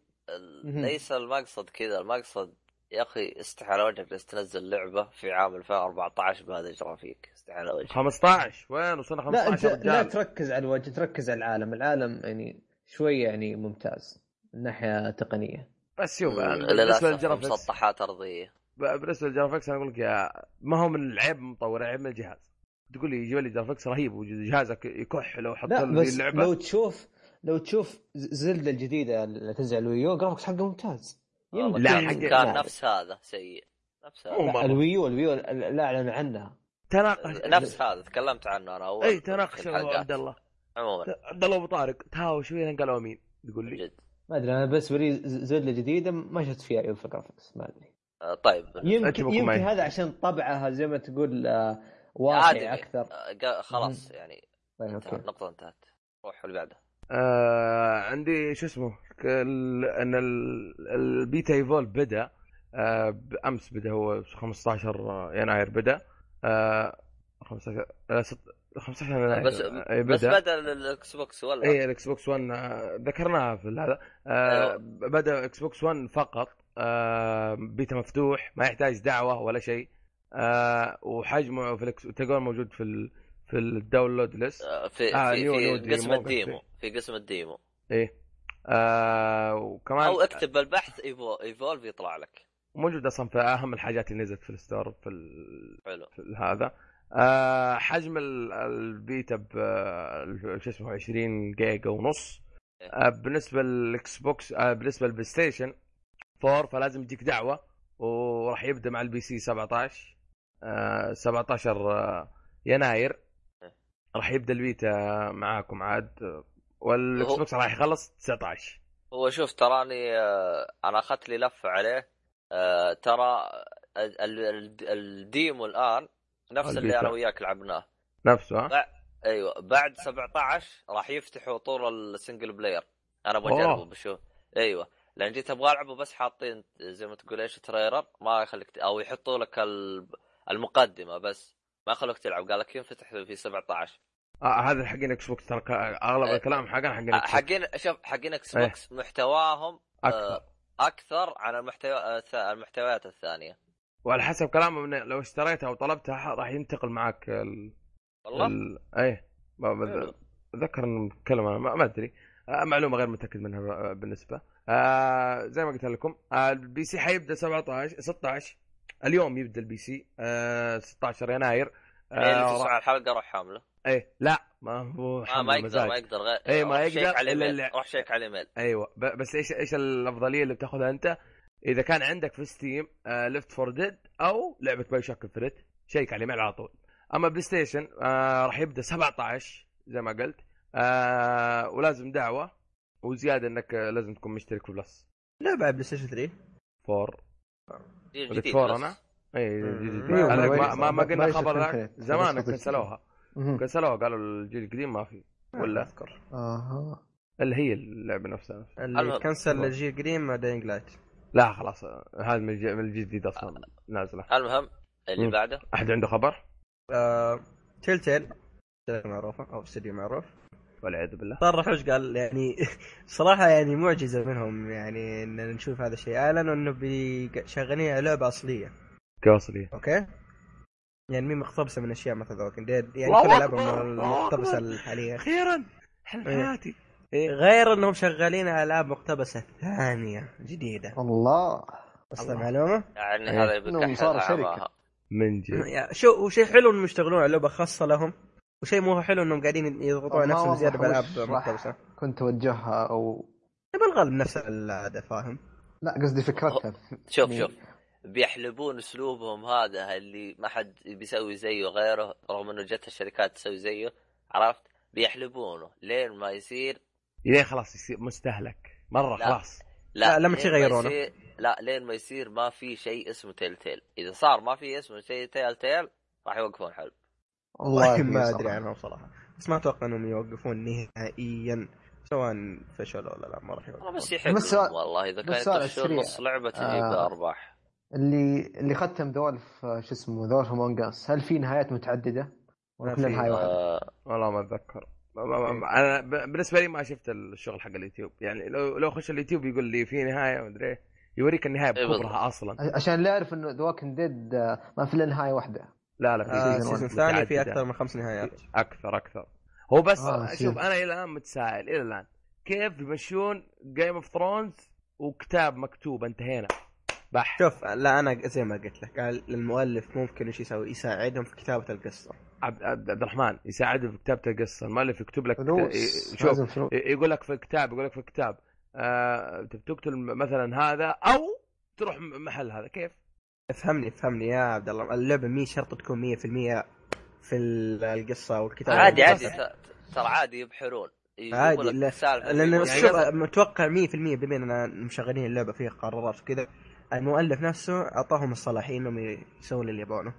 [SPEAKER 2] ليس المقصد كذا. المقصد يا أخي استحال وجهك بس تنزل لعبة في عام 2014 بهذا الجرافيك استحال وجهك.
[SPEAKER 1] 15 وين وصلنا 15
[SPEAKER 3] لا أنت لا تركز على الوجه تركز على العالم. العالم يعني شوي يعني ممتاز من ناحية تقنية.
[SPEAKER 1] بس شوف
[SPEAKER 2] بالنسبة لل graphics مسطحات أرضية.
[SPEAKER 1] بالنسبة لل graphics أنا أقول لك يا ما هو من العيب مطور عيب من الجهاز. تقول لي يجيب لي graphics رهيب وجهازك يكح لو حط
[SPEAKER 3] لا بس اللعبة. لو تشوف لو تشوف زلدة الجديدة اللي تنزل على ال Wii U graphics حقه ممتاز.
[SPEAKER 2] يمكن لا حق كان نفس هذا سيء.
[SPEAKER 3] نفس هذا. الويو الويو لا أعلن عنها.
[SPEAKER 2] تناقش نفس هذا تكلمت عنه أنا أول
[SPEAKER 1] اي تناقش عبد الله. عموما. عبد الله أبو طارق تهاوش شوي قالوا مين تقول لي. جد.
[SPEAKER 3] ما أدري أنا بس لي زلدة جديدة ما شفت فيها عيوب في ال graphics ما أدري.
[SPEAKER 2] آه، طيب.
[SPEAKER 3] يمكن يمكن هذا عشان طبعها زي ما تقول آه، واقعي أكثر.
[SPEAKER 2] آه، خلاص يعني طيب okay. النقطة انتهت. روح اللي بعده.
[SPEAKER 1] آه عندي شو اسمه أن ال beta Evolve بدأ آه بأمس بدأ هو 15 يناير بدأ آه 15 15 يناير
[SPEAKER 2] بس بدا بس بدأ. ال Xbox ولا؟
[SPEAKER 1] إي ال Xbox 1 ذكرناها في هذا. آه أيوه. بدأ Xbox 1 فقط آه بيتا مفتوح ما يحتاج دعوة ولا شيء آه وحجمه في تلقون موجود في ال... في ال download list.
[SPEAKER 2] آه في آه في, في قسم ال demo. في قسم ال
[SPEAKER 1] demo. إيه. آه وكمان
[SPEAKER 2] أو اكتب بالبحث Evo Evolve يطلع لك.
[SPEAKER 1] موجود أصلا في أهم الحاجات اللي نزلت في ال store في, ال... حلو. في هذا. آه حجم البيتا ب شو اسمه 20 جيجا ونص. إيه. آه بالنسبة لل Xbox آه بالنسبة لل PlayStation 4 فلازم يجيك دعوة وراح يبدأ مع ال PC 17 آه 17 آه يناير. راح يبدأ البيتا معاكم عاد. وال Xbox راح يخلص 19
[SPEAKER 2] هو شوف تراني آه أنا أخذت لي لفه عليه. آه ترى ال demo الآن نفس البيتا. اللي أنا وياك لعبناه.
[SPEAKER 1] نفسه ها؟
[SPEAKER 2] أيوه بعد 17 راح يفتحوا طور ال single player. أنا أبغى أجربه بشوف. أيوه لأن جيت أبغى ألعبه بس حاطين زي ما تقول إيش trailer ما يخليك أو يحطوا لك المقدمة بس. ما يخلوك تلعب قال لك ينفتح في 17
[SPEAKER 1] آه هذا حقين Xbox ترى أغلب
[SPEAKER 2] آه
[SPEAKER 1] الكلام حقنا
[SPEAKER 2] حقين X حقين شوف حقين Xbox إيه. محتواهم آه، أكثر. أكثر عن المحتوى آه، المحتويات الثانية.
[SPEAKER 1] وعلى حسب كلامه من لو اشتريتها أو طلبتها راح ينتقل معك
[SPEAKER 2] والله؟
[SPEAKER 1] ال... إيه. اتذكر انه نتكلم ما, ما أدري. آه، معلومة غير متأكد منها بالنسبة. آه زي ما قلت لكم آه ال PC حيبدأ 17 16 اليوم يبدا ال PC آه 16 يناير.
[SPEAKER 2] يعني اللي تسمع الحلقة روح حمله.
[SPEAKER 1] إيه لا ما هو
[SPEAKER 2] آه ما يقدر ما يقدر غير
[SPEAKER 1] إيه ما يقدر
[SPEAKER 2] إلا اللي روح شيك على الايميل
[SPEAKER 1] أيوه بس إيش إيش الأفضلية اللي بتاخذها أنت؟ إذا كان عندك في Steam Left 4 Dead أو لعبة BioShock Infinite شيك على الايميل على طول. أما PlayStation آه راح يبدأ 17 زي ما قلت. آه ولازم دعوة وزيادة إنك لازم تكون مشترك في Plus.
[SPEAKER 4] لا بعد PlayStation 3
[SPEAKER 1] 4
[SPEAKER 2] جديد
[SPEAKER 1] فور أنا اي جديد ما, ما, ما قلنا خبر زمان كنسلوها كنسلوها قالوا الجيل القديم ما في ولا
[SPEAKER 4] أذكر.
[SPEAKER 1] آها. اللي هي اللعبة نفسها.
[SPEAKER 4] اللي كنسل الجيل القديم داينج لايت.
[SPEAKER 1] لا خلاص. هذا من الجديد أصلا نازلة.
[SPEAKER 2] المهم اللي بعده؟
[SPEAKER 1] أحد عنده خبر؟
[SPEAKER 4] آه... تيل تيل معروفة أو استديو معروف.
[SPEAKER 1] والعياذ بالله.
[SPEAKER 4] طرح وش قال يعني صراحة يعني معجزة منهم يعني إن نشوف هذا الشيء. اعلنوا انه شغالين لعبة أصلية.
[SPEAKER 1] كاصليه
[SPEAKER 4] okay؟ يعني مين مقتبسة من أشياء مثل The Dead يعني كل الالعاب المقتبسه الحالية.
[SPEAKER 1] أخيرا حلم إيه. حياتي
[SPEAKER 4] إيه؟ غير إنهم شغالين على العاب مقتبسة ثانية جديدة.
[SPEAKER 3] الله.
[SPEAKER 4] أصلا معلومة؟
[SPEAKER 2] يعني هذا يبقى صار شركة.
[SPEAKER 1] من جد.
[SPEAKER 4] شو وشيء حلو انهم يشتغلون على لعبة خاصة لهم. وشيء مو حلو إنهم قاعدين يضغطون على نفسهم زيادة بألعاب مقتبسه
[SPEAKER 3] كنت توجهها أو
[SPEAKER 4] بالغالب نفس العادة فاهم؟
[SPEAKER 3] لا قصدي فكرتها.
[SPEAKER 2] شوف شوف. بيحلبون أسلوبهم هذا اللي ما حد بيسوي زيه غيره رغم إنه جت الشركات تسوي زيه عرفت؟ بيحلبونه لين ما يصير
[SPEAKER 1] لين خلاص يصير مستهلك. مرة
[SPEAKER 2] لا.
[SPEAKER 1] خلاص.
[SPEAKER 4] لا, لا لما تغيرونه
[SPEAKER 2] لا لين ما يصير ما في شيء اسمه تيل تيل. إذا صار ما في اسمه شيء تيل تيل راح يوقفون حلب.
[SPEAKER 4] والله ما أدري عنهم صراحة. بس ما أتوقع إنهم يوقفون نهائيا سواء فشل ولا لا ما راح يوقفون.
[SPEAKER 2] بس يحب والله إذا كانت تفشل نص لعبة تجيب آه أرباح.
[SPEAKER 3] اللي اللي ختم ذول في شو اسمه The Wolf Among Us هل في نهايات متعددة؟ ولا كلها نهايه واحدة؟
[SPEAKER 1] آه والله ما أتذكر. أنا بالنسبة لي ما شفت الشغل حق اليوتيوب. يعني لو لو اخش اليوتيوب يقول لي في نهاية ما أدري يوريك النهاية إيه، بكبرها أصلا.
[SPEAKER 3] عشان اللي يعرف انه The Walking Dead ما في إلا نهاية واحدة.
[SPEAKER 1] لا لا في
[SPEAKER 4] آه season ثاني في أكثر من خمس نهايات.
[SPEAKER 1] أكثر أكثر. هو بس آه شوف أنا إلى الآن متسائل إلى الآن. كيف يمشون Game of Thrones وكتاب مكتوب؟ انتهينا.
[SPEAKER 4] بح. شوف لا أنا زي ما قلت لك قال المؤلف ممكن إيش يسوي؟ يساعدهم في كتابة القصة.
[SPEAKER 1] عبد, عبد الرحمن يساعدهم في كتابة القصة. المؤلف يكتب لك شوف يقول لك في الكتاب يقول لك في الكتاب آه تقتل مثلا هذا أو تروح محل هذا. كيف؟
[SPEAKER 4] افهمني افهمني يا عبد الله. اللعبة مي شرط تكون 100% في القصة والكتابة
[SPEAKER 2] عادي عادي ترى عادي يبحرون.
[SPEAKER 4] عادي لا لأن شوف متوقع 100% بما إننا مشغلين اللعبة فيها قرارات وكذا. المؤلف نفسه أعطاهم الصلاحية إنهم يسوون اللي يبغونه.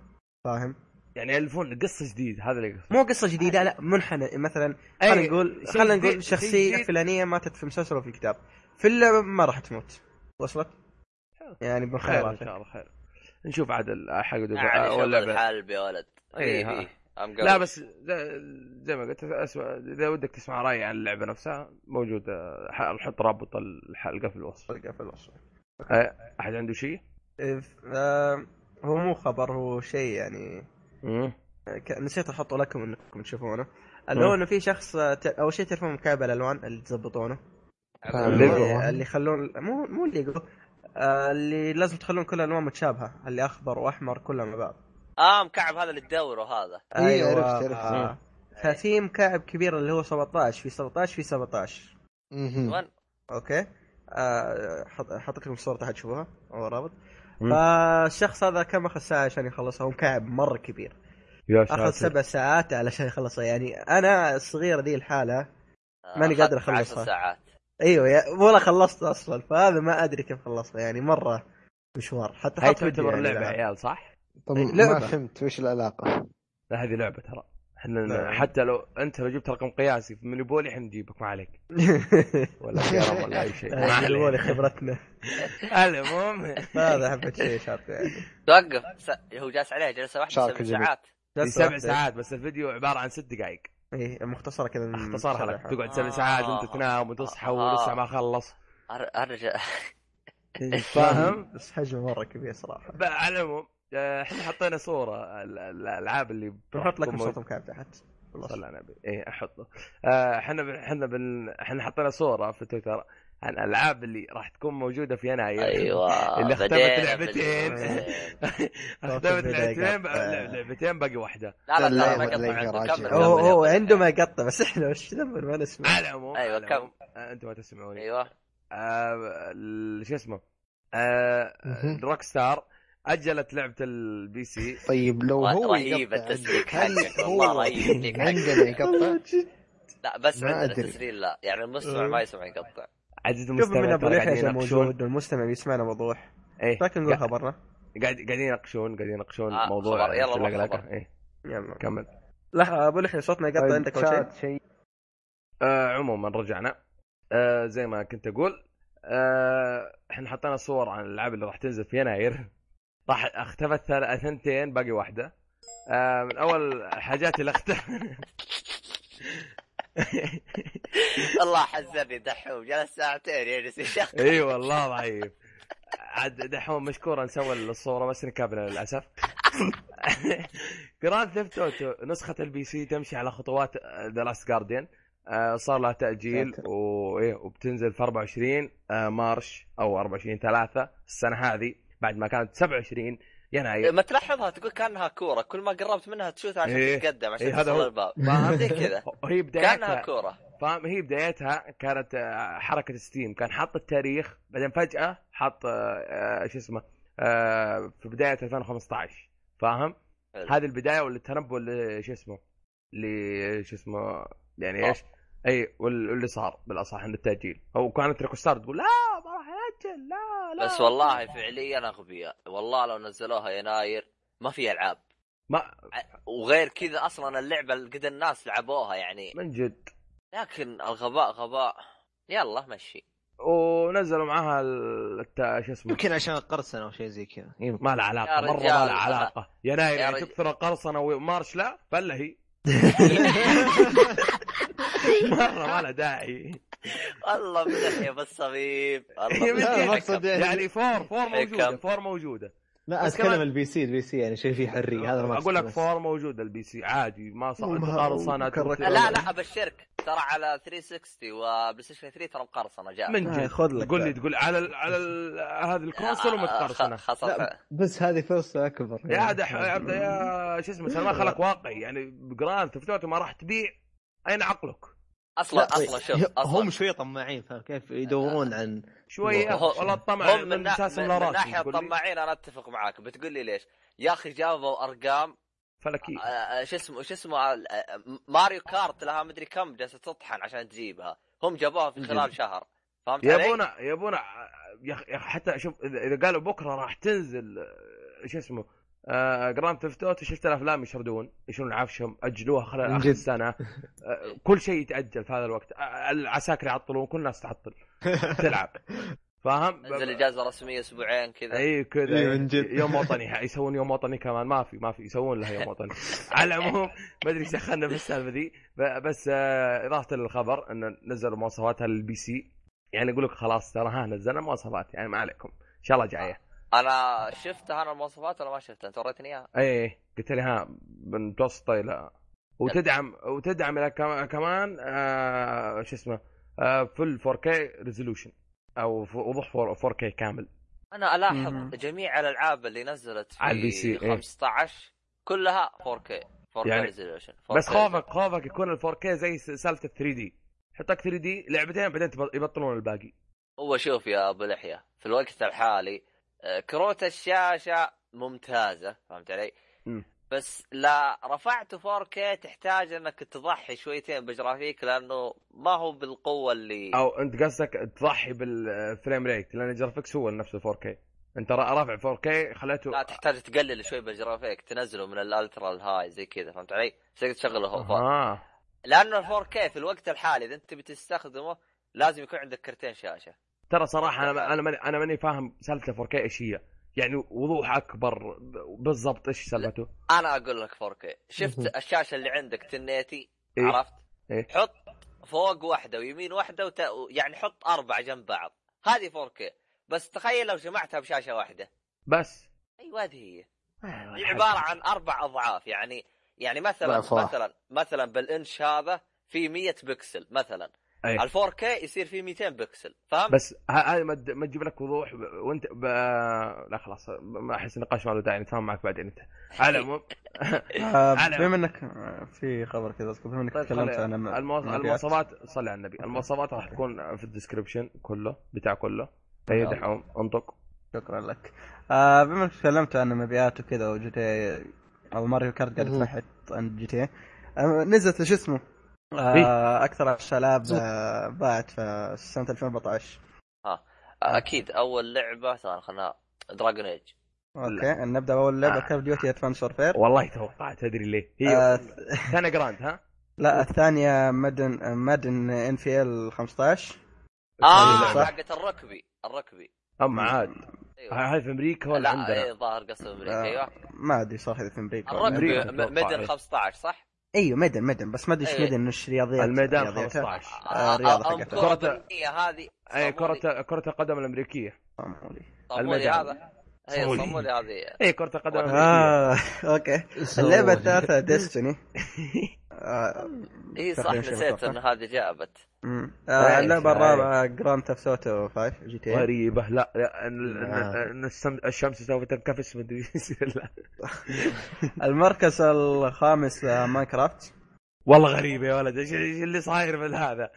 [SPEAKER 4] فاهم؟
[SPEAKER 1] يعني يألفون قصة جديدة هذا اللي
[SPEAKER 4] مو قصة جديدة لا منحنى. مثلا خلينا نقول خلينا نقول شخصية فلانية ماتت في مسلسل وفي كتاب. في اللعبة ما راح تموت. وصلت؟ يعني
[SPEAKER 1] بخير. إن شاء الله خير. نشوف عاد حق
[SPEAKER 2] يعني ولا الحال يا ولد.
[SPEAKER 1] اي إيه. لا بس زي ما قلت أسمع إذا ودك تسمع رأيي عن اللعبة نفسها موجوده نحط رابط الحلقة في الوصف.
[SPEAKER 4] الحلقة في الوصف
[SPEAKER 1] أحد عنده شيء؟
[SPEAKER 4] آه هو مو خبر هو شيء يعني. نسيت أحطه لكم إنكم تشوفونه. اللي هو إنه في شخص أول شيء تعرفون مكعب الالوان اللي تظبطونه اللي يخلون مو مو اللي يقولوا آه اللي لازم تخلون كل الالوان متشابهة اللي أخضر وأحمر كلها مع بعض.
[SPEAKER 2] آه مكعب هذا اللي تدوره هذا.
[SPEAKER 4] أيوه عرفت عرفت. آه. ففي مكعب كبير اللي هو 17 في 17 في 17
[SPEAKER 2] أها
[SPEAKER 4] أوكي. آه حط لكم الصورة تحت تشوفوها أو رابط. فالشخص هذا كم اخذ ساعة عشان يخلصها هو مكعب مرة كبير. أخذ سبع ساعات علشان يخلصها. يعني أنا الصغيره ذي الحالة آه، ماني قادر أخلصها.
[SPEAKER 2] ساعات.
[SPEAKER 4] أيوه ولا خلصت أصلا. فهذا ما أدري كيف خلصها يعني مرة مشوار.
[SPEAKER 1] حتى هاي تعتبر يعني لعبة عيال صح؟
[SPEAKER 3] طب ما فهمت وش العلاقة؟
[SPEAKER 1] لا هذه لعبة ترى. إحنا حتى لو أنت لو جبت رقم قياسي في Monopoly إحنا نجيبك ما عليك. ولا كرم ولا أي شيء.
[SPEAKER 4] Monopoly خبرتنا.
[SPEAKER 1] المهم.
[SPEAKER 4] هذا حبه شيء شاط يعني.
[SPEAKER 2] توقف. هو جالس عليها جلسة واحدة سبع ساعات.
[SPEAKER 1] سبع ساعات بس الفيديو عبارة عن ست دقائق.
[SPEAKER 4] إيه مختصرة كذا
[SPEAKER 1] مختصرها لك تقعد سبع ساعات وأنت تنام وتصحى ولسه ما خلص.
[SPEAKER 2] أرجع.
[SPEAKER 1] فاهم؟
[SPEAKER 4] بس حجمه مرة كبير صراحة.
[SPEAKER 1] على العموم آه، إحنا حطينا صورة الألعاب اللي
[SPEAKER 4] بحط لك صوت مكعب تحت.
[SPEAKER 1] صلى على النبي. اي أحطه. آه، إحنا إحنا بن... إحنا حطينا صورة في تويتر. عن الألعاب اللي راح تكون موجودة في يناير.
[SPEAKER 2] أيوه
[SPEAKER 1] اللي اختفت لعبتين. اختفت لعبتين لعبتين باقي واحدة.
[SPEAKER 2] لا لا لا ما قطع
[SPEAKER 4] هو هو عنده ما قطع بس إحنا وش ما نسمع.
[SPEAKER 1] على العموم
[SPEAKER 2] أيوه كم؟
[SPEAKER 1] آه، أنتم ما تسمعوني.
[SPEAKER 2] أيوه.
[SPEAKER 1] آه شو اسمه؟ آه روك ستار أجلت لعبة البي سي.
[SPEAKER 3] طيب لو هو
[SPEAKER 2] رهيب التسليك حقك. والله رهيب
[SPEAKER 3] عندنا يقطع؟
[SPEAKER 2] لا بس عندنا تسليل لا. يعني المستمع ما يسمع يقطع.
[SPEAKER 1] عزيزي المستمع
[SPEAKER 4] من ابو ليحيى موجود والمستمع بيسمعنا وضوح
[SPEAKER 1] إيه
[SPEAKER 4] لكن نقول خبرنا.
[SPEAKER 1] قاعد قاعدين يناقشون قاعدين يناقشون آه موضوع
[SPEAKER 2] يلا
[SPEAKER 1] خبر. إيه.
[SPEAKER 4] يلا.
[SPEAKER 1] كمل.
[SPEAKER 4] لحظه ابو لحية صوتنا يقطع طيب عندك
[SPEAKER 3] أول شيء؟
[SPEAKER 1] آه عموما رجعنا. آه زي ما كنت أقول آه إحنا حطينا صور عن الألعاب اللي راح تنزل في يناير. راح اختفت ثنتين باقي واحدة. آه من أول الحاجات اللي اختفت
[SPEAKER 2] والله حزني دحوم جلس ساعتين يجلس يشغل
[SPEAKER 1] إي والله ضعيف عاد دحوم مشكورا نسوي الصورة بس نكابنا للأسف. جراند ثيفت اوتو نسخة البي سي تمشي على خطوات ذا لاست جارديان صار لها تأجيل وايه وبتنزل في 24 آه، مارش أو 24 3 السنة هذه بعد ما كانت 27 يناير
[SPEAKER 2] ما تلاحظها تقول كأنها كورة كل ما قربت منها تشوتها عشان إيه؟ تتقدم عشان إيه هذا
[SPEAKER 1] هو.
[SPEAKER 2] الباب كذا.
[SPEAKER 1] هي بدايتها
[SPEAKER 2] كأنها كورة.
[SPEAKER 1] فاهم؟ هي بدايتها كانت آه، حركة ستيم. كان حط التاريخ بعدين فجأة حط آه، شو اسمه في بداية 2015 فاهم؟ هذه البداية والتنبؤ اللي شو اسمه اللي شو اسمه يعني إيش؟ أي واللي صار بالأصح عند التأجيل. أو كانت ريكوستار تقول لا ما راح ناجل لا لا
[SPEAKER 2] بس والله فعليا أغبياء. والله لو نزلوها يناير ما في ألعاب.
[SPEAKER 1] ما
[SPEAKER 2] وغير كذا أصلا اللعبة اللي قد الناس لعبوها يعني.
[SPEAKER 1] من جد.
[SPEAKER 2] لكن الغباء غباء. يلا مشي.
[SPEAKER 1] ونزلوا معاها الت... شو اسمه؟
[SPEAKER 3] يمكن عشان القرصنة أو شيء زي كذا.
[SPEAKER 1] ما لها علاقة مرة ما لها علاقة. يناير يعني تكثر القرصنة و March لا فلا هي. مرة ما له داعي.
[SPEAKER 2] والله مدح يا بالصميم الله
[SPEAKER 1] يعني four four موجودة four موجودة.
[SPEAKER 3] لا أتكلم ال PC ال PC يعني شيء فيه حرية هذا ما
[SPEAKER 1] أقول لك four موجود ال PC عادي ما صار قرصنة
[SPEAKER 2] لا لا ابشرك ترى على 360 وبلاي ستيشن 3 ترى مقرصنة جاء.
[SPEAKER 1] من جد. خذ لك قول لي تقول على ال على هذا الكونسول ومتقرصنه
[SPEAKER 3] بس هذه فرصة أكبر.
[SPEAKER 1] يا دح يا شو اسمه سلمان خلق واقعي. يعني بجراند تفتوته ما راح تبيع. أين عقلك؟
[SPEAKER 2] أصلا أصلا شوف
[SPEAKER 3] أصلاً. هم شوية طماعين فاهم كيف يدورون عن
[SPEAKER 1] شوية والله الطمع
[SPEAKER 2] هم من, من, من ناحية الطماعين أنا أتفق معاك. بتقول لي ليش؟ يا أخي جابوا أرقام
[SPEAKER 1] فلكي
[SPEAKER 2] آه، آه، شو اسمه شو اسمه آه، ماريو كارت لها مدري كم جالسة تطحن عشان تجيبها. هم جابوها في خلال شهر. فهمت
[SPEAKER 1] علي؟ يبونا يبونا. يا حتى شوف اذا قالوا بكرة راح تنزل شو اسمه آه Grand Theft Auto شفت الأفلام يشردون يشيلون عفشهم أجلوها خلال آخر السنة. آه كل شيء يتأجل في هذا الوقت. آه العساكر يعطلون كل الناس تعطل تلعب. فاهم؟
[SPEAKER 2] انزل إجازة رسمية أسبوعين كذا.
[SPEAKER 1] أي كذا من جد. يوم وطني. يسوون يوم وطني كمان. ما في ما في يسوون له يوم وطني. على العموم ما أدري إيش دخلنا في السالفة ذي. بس آه إضافة للخبر انه نزلوا مواصفاتها للبي سي. يعني يقول لك خلاص ترى ها نزلنا مواصفات. يعني ما عليكم. إن شاء الله جاية.
[SPEAKER 2] أنا شفتها أنا المواصفات ولا ما شفتها. أنت وريتني إياها؟
[SPEAKER 1] اي قلت لي ها متوسطه إلى وتدعم وتدعم إلى كمان آه شو اسمه آه full 4K resolution أو وضوح 4K كامل.
[SPEAKER 2] أنا ألاحظ م- جميع الألعاب اللي نزلت في على ال PC 15 إيه؟ كلها 4K 4K يعني resolution
[SPEAKER 1] بس خوفك خوفك يكون ال 4K زي سالفة ال 3D حطك 3D لعبتين بعدين يبطلون الباقي.
[SPEAKER 2] هو شوف يا أبو لحية في الوقت الحالي كروت الشاشة ممتازة فهمت علي؟ م. بس لا رفعته 4K تحتاج إنك تضحي شويتين بجرافيك لأنه ما هو بالقوة اللي
[SPEAKER 1] أو أنت قصدك تضحي بال frame rate لأن ال graphics هو نفسه 4K أنت رافع 4K خليته
[SPEAKER 2] لا تحتاج تقلل شوي بالجرافيك تنزله من ال ultra ال high زي كذا فهمت علي؟ تقدر تشغله هو
[SPEAKER 1] آه.
[SPEAKER 2] لأنه ال 4K في الوقت الحالي إذا أنت بتستخدمه لازم يكون عندك كرتين شاشة
[SPEAKER 1] ترى صراحة أنا أنا أنا ماني فاهم سالفة 4K إيش هي. يعني وضوح أكبر بالضبط إيش سالفته؟
[SPEAKER 2] أنا أقول لك 4K شفت الشاشة اللي عندك تنيتي؟ إيه؟ عرفت؟
[SPEAKER 1] إيه؟
[SPEAKER 2] حط فوق واحدة ويمين واحدة وت... يعني حط أربع جنب بعض. هذه 4K بس تخيل لو جمعتها بشاشة واحدة.
[SPEAKER 1] بس.
[SPEAKER 2] أيوه هذه هي. هي عبارة عن أربع أضعاف. يعني يعني مثلا مثلا مثلا بالإنش هذا في 100 بكسل مثلا. أيه. ال 4K يصير فيه 200 بكسل فهمت؟
[SPEAKER 1] بس هذه ما تجيب لك وضوح وانت ب... لا خلاص ما أحس النقاش ما له داعي نتفاهم معك بعدين أنت. على العموم
[SPEAKER 4] آه، بما إنك في خبر كذا بما إنك طيب، تكلمت عن
[SPEAKER 1] المواصفات صلي على النبي. المواصفات راح تكون في ال description كله بتاع كله. أي دحوم أنطق.
[SPEAKER 4] شكرا لك. آه بما إنك تكلمت عن مبيعات وكذا و GTA وماريو كارت قاعد يفحط عند GTA نزلت شو اسمه؟ أكثر الشلاب آه باعت في سنة 2014
[SPEAKER 2] آه أكيد أول لعبة ثواني خلنا دراجون ايج
[SPEAKER 4] أوكي نبدأ بأول لعبة كاف ديوتي ادفانس وورفير
[SPEAKER 1] والله توقعت تدري ليه. هي آه ثانية جراند ها؟
[SPEAKER 4] لا الثانية مدن مدن ان في ال 15
[SPEAKER 2] آه حقت الركبي الركبي.
[SPEAKER 1] اما عاد. أيوة. هاي في أمريكا ولا عندنا؟
[SPEAKER 2] لا ظاهر قصده أمريكا أيوه.
[SPEAKER 4] آه ما أدري اذا في أمريكا.
[SPEAKER 2] الركبي مدن 15 صح؟
[SPEAKER 4] أيوه ميدن ميدن بس ما أدري إيش ميدن إيش رياضيات
[SPEAKER 1] الميدان 15
[SPEAKER 2] آه الرياضه حقتها. كرة
[SPEAKER 1] هذه اي كرة كرة القدم الأمريكية.
[SPEAKER 2] صامولي. هذا. هي صامولي. هذه.
[SPEAKER 1] اي كرة القدم
[SPEAKER 4] آه أوكي. اللعبة الثالثة ديستني
[SPEAKER 2] اي صح نسيت إن هذه جابت.
[SPEAKER 4] آه اللعبة الرابعة جراند ثيفت سوتو 5 جي تي
[SPEAKER 1] غريبة. لا, لا الشمس سوف تنكفس مدري
[SPEAKER 4] المركز الخامس ماينكرافت
[SPEAKER 1] والله غريبة يا ولد. إيش اللي صاير من هذا؟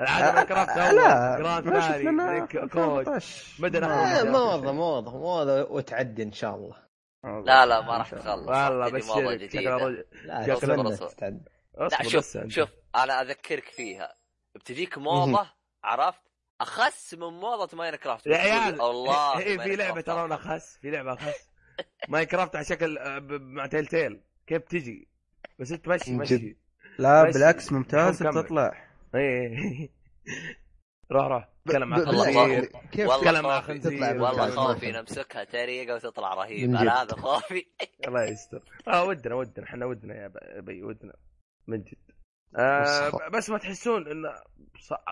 [SPEAKER 1] العاده ماينكرافت أول جراند ثاني كود
[SPEAKER 3] مدن ما واضح ما واضح ما واضح وتعدي إن شاء الله.
[SPEAKER 2] لا لا ما راح تخلص.
[SPEAKER 1] والله بشرك
[SPEAKER 2] لا لا شوف شوف أنا أذكرك فيها. بتجيك موضة عرفت؟ أخس من موضة ماين كرافت
[SPEAKER 1] يا عيال والله هي في لعبة ترى أخس في لعبة أخس. Minecraft على شكل آه، مع Telltale كيف تجي؟ بس أنت مشي مشي.
[SPEAKER 4] لا بالعكس ممتاز بتطلع
[SPEAKER 1] اي روح روح. تكلم مع
[SPEAKER 2] خنزير. كيف تكلم مع خنزير. والله خوفي نمسكها تريقه وتطلع رهيب. أنا هذا خوفي.
[SPEAKER 1] الله يستر. آه ودنا ودنا إحنا ودنا يا بي ودنا. من جد. آه بس ما تحسون إن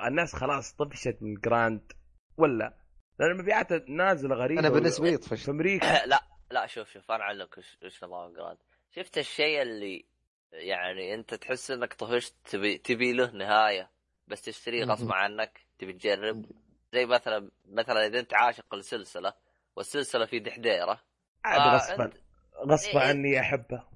[SPEAKER 1] الناس خلاص طفشت من Grand ولا؟ لأن المبيعات نازلة غريبة
[SPEAKER 3] أنا بالنسبة لي طفشت.
[SPEAKER 1] في أمريكا.
[SPEAKER 2] لا لا شوف شوف أنا أعلمك إيش نظام Grand. شفت الشيء اللي يعني أنت تحس إنك طفشت تبي تبي له نهاية بس تشتريه غصب عنك تبي تجرب. زي مثلا مثلا إذا أنت عاشق السلسلة والسلسلة في دحديرة
[SPEAKER 1] عاد غصبا. غصبا إيه عني احبها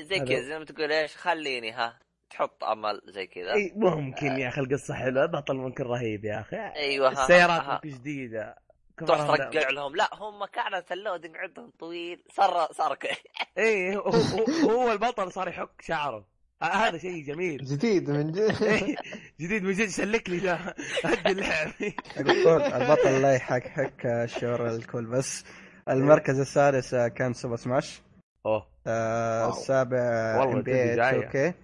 [SPEAKER 2] زي كذا زي ما تقول إيش خليني ها تحط أمل زي كذا.
[SPEAKER 1] إي ممكن آه. يا أخي القصة حلوة بطل ممكن رهيب يا أخي.
[SPEAKER 2] أيوه
[SPEAKER 1] السيارات ممكن جديدة.
[SPEAKER 2] تروح ترجع لهم. لا هم كانت ال loading عندهم طويل. صار صار
[SPEAKER 1] إي هو, هو البطل صار يحك شعره. آه، هذا شيء جميل.
[SPEAKER 3] جديد من جد.
[SPEAKER 1] جديد من جد. سلك لي ذا هدي اللعب.
[SPEAKER 4] البطل لا يحك حك الشعور الكل. بس المركز السادس كان Super Smash.
[SPEAKER 1] أوه.
[SPEAKER 4] آه السابع ام بي اي 2 كي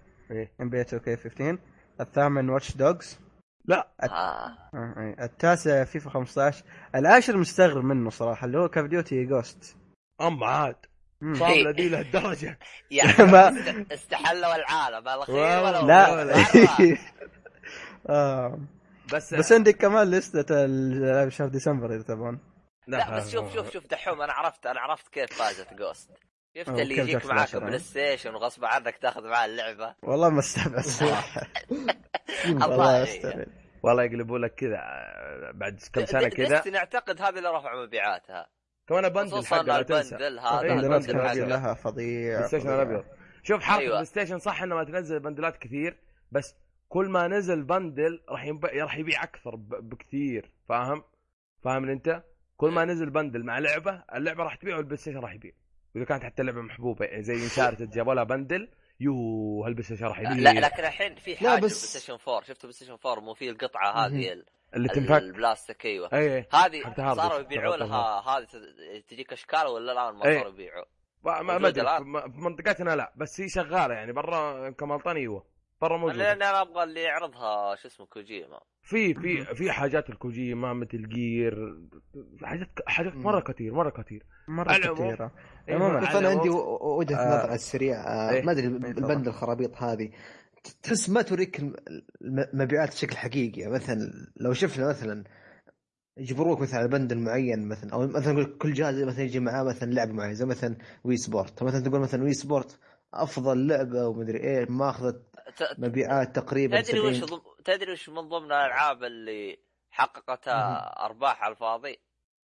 [SPEAKER 4] ام بي اي 2 كي 15 الثامن Watch Dogs
[SPEAKER 1] لا.
[SPEAKER 2] الت... آه.
[SPEAKER 4] آه. التاسع فيفا 15 العاشر مستغرب منه صراحة اللي هو Call of Duty
[SPEAKER 1] Ghosts أم عاد. صار ذي لهالدرجة.
[SPEAKER 2] يعني ما استحلوا العالم الاخير ولا
[SPEAKER 4] لا. آه. بس بس عندك كمان لستة شهر ديسمبر إذا تبغون
[SPEAKER 2] لا بس شوف شوف شوف دحوم أنا عرفت أنا عرفت كيف فازت Ghosts شفت اللي يجيك معاك بلاي ستيشن وغصب عنك تاخذ معاه اللعبة؟
[SPEAKER 4] والله ما استبعد صراحة.
[SPEAKER 2] والله استبعد.
[SPEAKER 1] والله يقلبوا لك كذا بعد كم سنة كذا.
[SPEAKER 2] نعتقد هذه اللي رفعوا مبيعاتها.
[SPEAKER 1] كمان bundle حقها لا تنسى.
[SPEAKER 2] ال bundle هذا إيه، ال bundle
[SPEAKER 4] لها فظيع
[SPEAKER 1] بلاي ستيشن الابيض شوف حركه أيوة. بلاي ستيشن صح إنه ما تنزل بندلات كثير بس كل ما نزل bundle راح ينب... راح يبيع أكثر بكثير. فاهم؟ فاهم أنت؟ كل ما نزل bundle مع لعبة اللعبة راح تبيع والبلاي ستيشن راح يبيع. وإذا كانت حتى لعبة محبوبة يعني زي Uncharted جابوا لها bundle يو هالبلاي ستيشن راح يبيع
[SPEAKER 2] لا لكن الحين في حاجة بس... بلاي ستيشن 4 شفت بلاي ستيشن 4 مو في القطعة هذه
[SPEAKER 1] اللي تنفك؟
[SPEAKER 2] البلاستيك أيوه.
[SPEAKER 1] أي
[SPEAKER 2] هذه صاروا يبيعوا لها هذه تجيك أشكال ولا الان ما صاروا يبيعوا.
[SPEAKER 1] ما أدري في منطقتنا لا بس هي شغالة يعني برا كمالطان أيوه برا موجودة.
[SPEAKER 2] لأن أنا أبغى اللي يعرضها شو اسمه كوجيما.
[SPEAKER 1] في في في حاجات الكوجيما مثل جير حاجات حاجات مرة كثير مرة كثير.
[SPEAKER 4] مرة كثيرة.
[SPEAKER 3] عموما أنا عندي وجهة آه. نظر السريع. آه إيه؟ ما أدري ال bundle الخرابيط هذه. تحس ما توريك المبيعات بشكل حقيقي. مثلا لو شفنا مثلا يجبروك مثلا على bundle معين مثلا أو مثلا كل جهاز مثلا يجي معاه مثلا لعبة معينة زي مثلا Wii Sports مثلا تقول مثلا Wii Sports أفضل لعبة ومدري إيه ماخذت مبيعات تقريبا
[SPEAKER 2] تدري وش ضم... تدري وش من ضمن الألعاب اللي حققت أرباح على الفاضي؟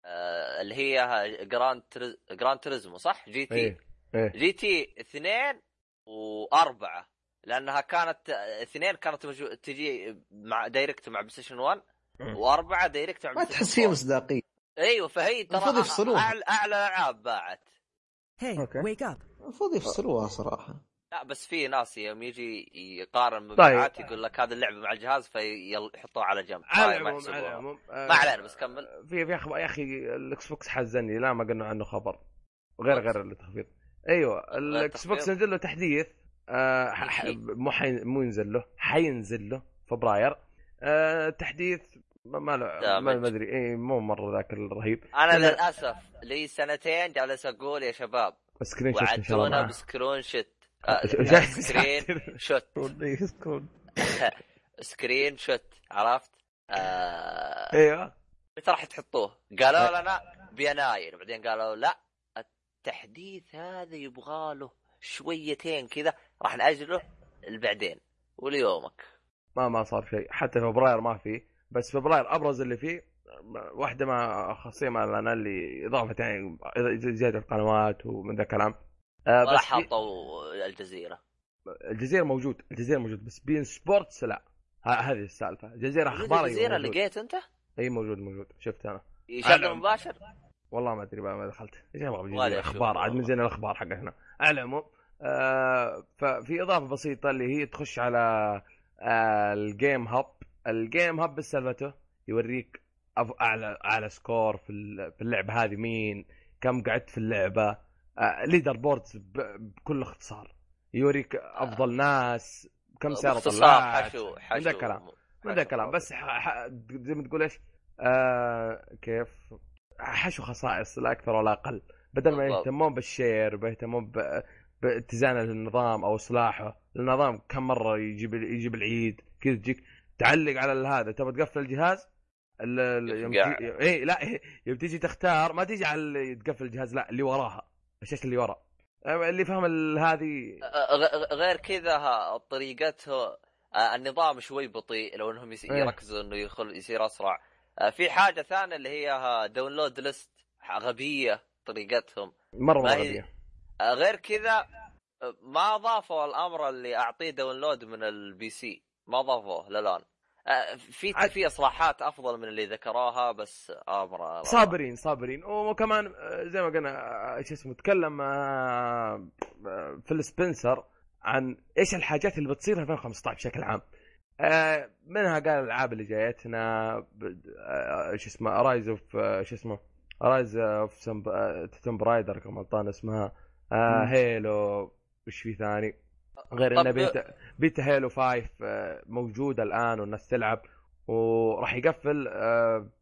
[SPEAKER 2] آه اللي هي جراند تريز... جراند تريزمو صح؟ جي تي إيه. إيه؟ جي تي اثنين وأربعة لأنها كانت اثنين كانت مجو... تجي مع دايركت مع بلايستيشن 1 وأربعة دايركت مع
[SPEAKER 3] ما تحس فيها مصداقيه
[SPEAKER 2] أيوه فهي ترى المفروض يفصلوها اعلى أعلى ألعاب باعت.
[SPEAKER 3] هي ويك اب المفروض يفصلوها صراحة.
[SPEAKER 2] لا بس في ناس يوم يجي يقارن مبيعات طيب. يقول لك هذه اللعبة مع الجهاز فيحطوها على جنب.
[SPEAKER 1] على العموم على العموم.
[SPEAKER 2] ما علينا بس كمل.
[SPEAKER 1] في في يا أخي الإكس بوكس حزني لا ما قلنا عنه خبر. غير غير التخفيض. أيوه الإكس بوكس نزل له تحديث آه مو. مو ينزل له حينزل له فبراير. آه تحديث ما له ما أدري. اي مو مرة ذاك الرهيب.
[SPEAKER 2] أنا للأسف لي سنتين جالس أقول يا شباب
[SPEAKER 1] screenshot الله
[SPEAKER 2] ب screenshot screenshot screenshot عرفت؟
[SPEAKER 1] آه... أيوه
[SPEAKER 2] متى راح تحطوه؟ قالوا لنا بيناير. بعدين قالوا لا التحديث هذا يبغى له شويتين كذا راح نأجله لبعدين وليومك.
[SPEAKER 1] ما ما صار شيء. حتى فبراير ما في. بس فبراير أبرز اللي فيه واحدة ما مع الاعلان اللي إضافة يعني زياده القنوات ومن ذا الكلام.
[SPEAKER 2] آه بس حطوا الجزيرة.
[SPEAKER 1] الجزيرة موجود الجزيرة موجود بس beIN Sports لا. هذه السالفة. الجزيرة أخبار
[SPEAKER 2] الجزيرة لقيت أنت؟
[SPEAKER 1] إي موجود موجود. شفت أنا.
[SPEAKER 2] يشغل مباشر؟
[SPEAKER 1] والله ما أدري ما دخلت. إيش أبغى أخبار عاد من زين الأخبار حقتنا على العموم آه ففي إضافة بسيطة اللي هي تخش على آه ال Game Hub. ال Game Hub بسالفته يوريك أعلى أعلى score في اللعبة. هذه مين؟ كم قعدت في اللعبة؟ leaderboards بكل اختصار. يوريك أفضل ناس كم سعر طلعت حشو حشو من ذا الكلام من ذا الكلام بس زي ما تقول إيش؟ آه كيف؟ حشو خصائص لا أكثر ولا أقل. بدل ما يهتمون بال share بيهتمون باتزان النظام أو إصلاحه النظام كم مرة يجيب يجيب العيد كذا تجيك تعلق على هذا. تبغى تقفل الجهاز؟ يوم اي لا يوم تيجي تختار ما تيجي على تقفل الجهاز لا اللي وراها. الشاشه اللي ورا. اللي فهم هذه.
[SPEAKER 2] غير كذا طريقته النظام شوي بطيء لو إنهم إيه. يركزوا إنه يدخل يصير أسرع. في حاجة ثانية اللي هي داونلود ليست غبية طريقتهم.
[SPEAKER 1] مرة غبية.
[SPEAKER 2] غير كذا ما ضافوا الأمر اللي أعطيه download من ال PC. ما ضافوه للآن. في في اصلاحات افضل من اللي ذكروها بس أمر
[SPEAKER 1] صابرين صابرين. وكمان زي ما قلنا شو اسمه تكلم فيل سبنسر عن إيش الحاجات اللي بتصير في 2015 بشكل عام. منها قال الألعاب اللي جايتنا شو اسمه Rise of شو اسمه Rise of Tomb Raider كما اسمها. Halo وش في ثاني. غير انه beta, beta Halo 5 موجوده الآن والناس تلعب وراح يقفل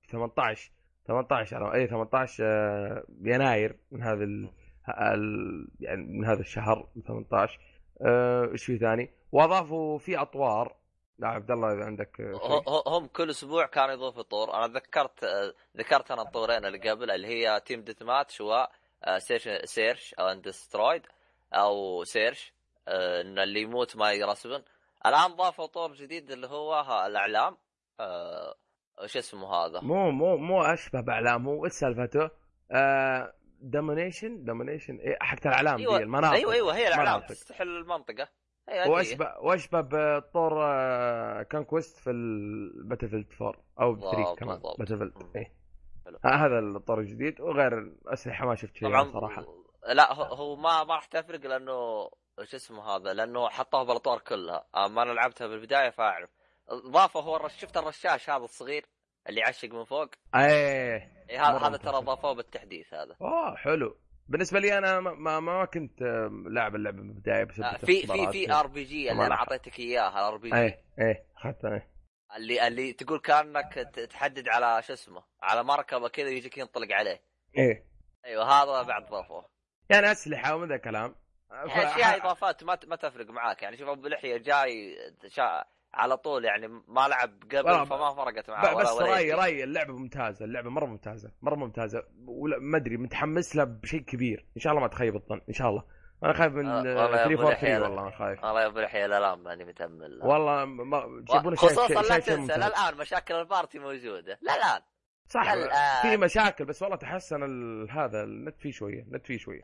[SPEAKER 1] 18 18 اي 18 يناير من هذا ال... يعني من هذا الشهر 18 إيش في ثاني؟ وأضافوا في أطوار. لا عبد الله إذا عندك
[SPEAKER 2] هم كل أسبوع كانوا يضيفوا طور. أنا ذكرت ذكرت أنا الطورين اللي قبل اللي هي team deathmatch و search search and destroy أو search آه، ان اللي يموت ما يرسبن الآن ضافوا طور جديد اللي هو الأعلام. آه، شو اسمه هذا؟
[SPEAKER 1] مو مو مو أشبه بأعلام هو إيش سالفته؟ آه domination domination إيه حقت الأعلام
[SPEAKER 2] أيوة
[SPEAKER 1] دي المناطق.
[SPEAKER 2] أيوه أيوه هي الأعلام تستحل المنطقة.
[SPEAKER 1] وأشبه وأشبه بطور آه conquest في ال Battlefield 4 أو 3 كمان Battlefield إيه. هذا الطور الجديد وغير اسلحه ما شفت شيء صراحة.
[SPEAKER 2] لا هو ما ما راح تفرق لأنه شو اسمه هذا لأنه حطوها بالأطوار كلها. ما أنا لعبتها بالبداية فأعرف. ضافه هو الرش... شفت الرشاش هذا الصغير اللي يعشق من فوق؟
[SPEAKER 1] إيه,
[SPEAKER 2] إيه هذا هذا ترى ضافوه بالتحديث هذا.
[SPEAKER 1] اوه حلو. بالنسبة لي أنا ما ما كنت لاعب اللعبة من البدايه
[SPEAKER 2] بس آه في في في RPG اللي أنا أعطيتك اياه ال
[SPEAKER 1] RPG إيه إيه إيه.
[SPEAKER 2] اللي اللي تقول كأنك تحدد على شو اسمه على مركبة كذا يجيك ينطلق عليه.
[SPEAKER 1] إيه.
[SPEAKER 2] أيوه هذا بعد ضافوه.
[SPEAKER 1] يعني أسلحة ومن ذا الكلام.
[SPEAKER 2] اشياء إضافات ما ما تفرق معاك. يعني شوف أبو لحية جاي شا... على طول يعني ما لعب قبل فما فرقت معاه
[SPEAKER 1] بس رايي رأيي اللعبة ممتازة اللعبة مرة ممتازة مرة ممتازة. ما أدري متحمس لها بشيء كبير. إن شاء الله ما تخيب الظن إن شاء الله. أنا خايف من 343 والله أنا خايف.
[SPEAKER 2] والله يا أبو لحية الان ماني متأمل.
[SPEAKER 1] والله ما
[SPEAKER 2] جيبون خصوصا لا تنسى الان مشاكل ال party موجودة. لا الان
[SPEAKER 1] صح في مشاكل بس والله تحسن هذا النت فيه شوية النت فيه شوية.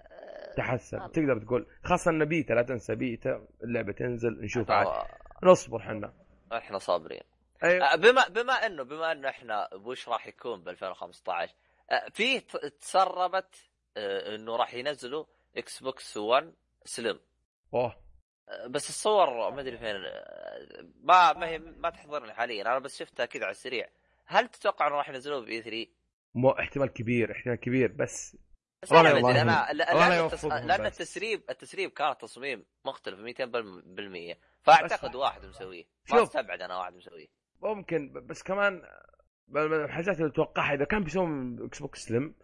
[SPEAKER 1] أه، تحسن. أه. تقدر تقول خاصة ان بيتا لا تنسى بيتا اللعبة تنزل نشوف عاد. نصبر إحنا.
[SPEAKER 2] إحنا صابرين. أيوه. أه، بما بما إنه بما إنه إحنا وش راح يكون ب 2015 في تسربت إنه راح ينزلوا Xbox 1 slim
[SPEAKER 1] اوه
[SPEAKER 2] بس الصور ما أدري فين ما ما هي ما تحضرني حاليا. أنا بس شفتها كذا على السريع. هل تتوقع إنه راح ينزلوه ب E3
[SPEAKER 1] مو احتمال كبير احتمال كبير بس
[SPEAKER 2] بس أنا ادري أنا لأن, التس... لأن التسريب التسريب كان تصميم مختلف 200% فأعتقد واحد مسويه. ما أستبعد أنا واحد مسويه.
[SPEAKER 1] ممكن بس كمان من الحاجات اللي اتوقعها إذا كان بيسوون Xbox slim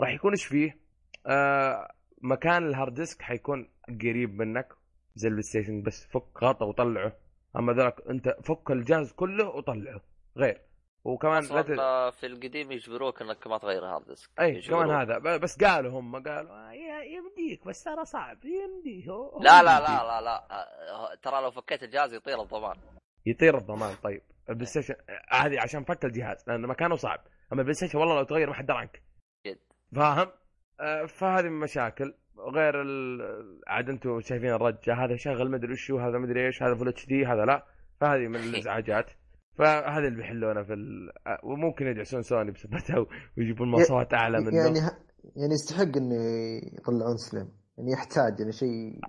[SPEAKER 1] راح يكون إيش فيه؟ آه مكان ال hard disk حيكون قريب منك زي ال PlayStation بس فك غطا وطلعه. أما ذاك أنت فك الجهاز كله وطلعه. غير. وكمان
[SPEAKER 2] أصلا في القديم يجبروك إنك ما تغير hard disk
[SPEAKER 1] أي كمان هذا. بس قالوا هم قالوا آه، يمديك بس ترى صعب يمديه
[SPEAKER 2] لا لا لا لا لا. آه، ترى لو فكيت الجهاز يطير الضمان.
[SPEAKER 1] يطير الضمان طيب. ال PlayStation هذه عشان فك الجهاز لأن مكانه صعب. أما ال PlayStation والله لو تغير ما حد عنك. جد. فاهم؟ آه، فهذه من مشاكل. غير عاد أنتم شايفين الرجة هذا شغل مدري وش هذا مدري إيش هذا full HD هذا لا. فهذه من الإزعاجات. فهذا اللي بيحلونه في ال... وممكن يدعسون سوني بسببها ويجيبون مواصفات أعلى منه.
[SPEAKER 3] يعني يعني يستحق إنه يطلعون slim. يعني يحتاج يعني شيء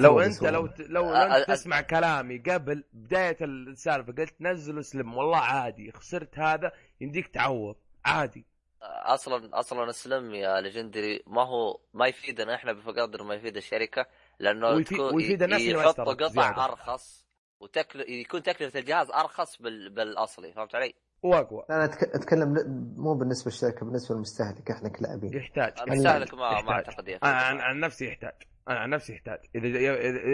[SPEAKER 1] لو أنت لو ت... لو, لو أنت تسمع كلامي قبل بداية السالفة قلت نزلوا slim والله عادي خسرت هذا يمديك تعوض عادي.
[SPEAKER 2] أصلا أصلا ال slim يا Legendary ما هو ما يفيدنا إحنا بقدر ما يفيد الشركة لأنه ويفيد, ويفيد الناس يحط قطع أرخص. وتكل... يكون تكلفة الجهاز أرخص بال... بالأصلي فهمت علي؟
[SPEAKER 1] واقوى.
[SPEAKER 3] أنا أتكلم مو بالنسبة للشركة بالنسبة للمستهلك إحنا كلاعبين.
[SPEAKER 1] يحتاج.
[SPEAKER 2] المستهلك ما يحتاج. ما اعتقد
[SPEAKER 1] يحتاج أنا عن نفسي يحتاج. أنا عن نفسي يحتاج. إذا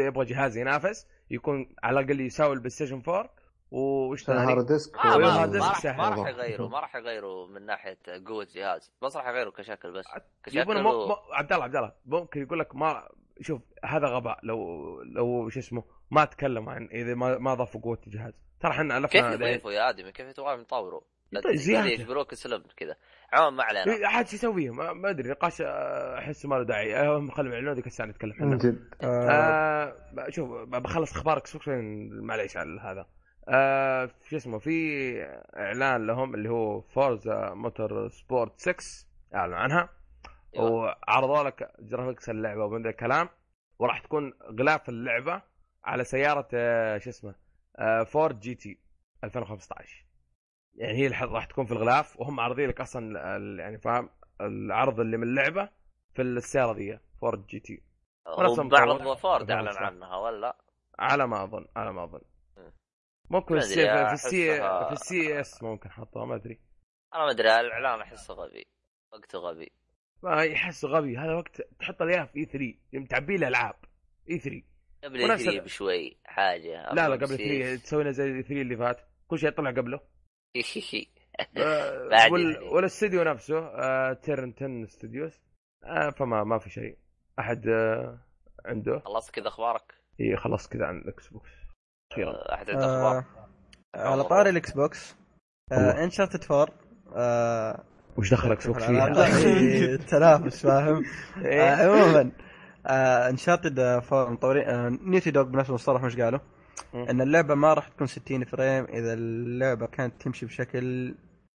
[SPEAKER 1] يبغى جهاز ينافس يكون على الأقل يساوي ال PlayStation 4 وش
[SPEAKER 3] ثاني؟ hard disk
[SPEAKER 2] ما, ما, ما, راح ما راح يغيروا ما راح يغيروا من ناحية قوة جهاز. بس راح يغيروا كشكل بس.
[SPEAKER 1] كشكل و... عبد الله عبد الله ممكن يقول لك ما شوف هذا غباء. لو لو شو اسمه ما تكلم عن إذا ما ما ضافوا قوة الجهاز. ترى إحنا
[SPEAKER 2] ألفنا كيف يضيفوا يا آدمي؟ كيف تبغاهم يطوروا؟ زيادة. يجبروك slim كذا. عموما ما علينا.
[SPEAKER 1] عاد شو يسويه ما أدري. نقاش أحس ما له داعي. هم خلوا يعلنون ذيك الساعة نتكلم
[SPEAKER 3] عنه جد.
[SPEAKER 1] آه. آه. شوف بخلص أخبارك سوق معليش على هذا. آه شو اسمه في إعلان لهم اللي هو فورزا موتور سبورت 6 أعلنوا عنها. أيوة. وعرضوا لك graphics اللعبة ومن ذا الكلام وراح تكون غلاف اللعبة على سيارة آه، شو اسمه Ford GT 2015 يعني هي راح تكون في الغلاف وهم عارضين لك أصلا يعني فاهم العرض اللي من اللعبة في السيارة ذي Ford GT.
[SPEAKER 2] بعرض فورد أعلن عنها ولا
[SPEAKER 1] على ما أظن على ما أظن. ممكن في ال C في ال C في ال CES ممكن حطوها ما أدري.
[SPEAKER 2] أنا ما أدري الإعلان أحسه غبي وقته غبي.
[SPEAKER 1] ما يحسه غبي. هذا وقت تحط إياه في E3 يوم تعبي له العاب E3
[SPEAKER 2] قبل E3 بشوي. حاجة.
[SPEAKER 1] لا لا قبل 3 تسوي لنا زي E3 اللي فات. كل شيء طلع قبله. آه وال... والاستديو نفسه آه Turn 10 Studios آه فما ما في شيء. أحد آه عنده؟
[SPEAKER 2] خلصت كذا أخبارك؟
[SPEAKER 1] إي خلصت كذا عن ال Xbox
[SPEAKER 2] أخيرا أحد عنده أخبار؟
[SPEAKER 4] على طاري ال Xbox Uncharted 4 آه
[SPEAKER 1] وش دخل Xbox فيها؟
[SPEAKER 4] تنافس فاهم؟ إيه. عموما Uncharted four مطورين Naughty Dog بنفس المصطلح مش قالوا؟ إن اللعبة ما راح تكون 60 frame إذا اللعبة كانت تمشي بشكل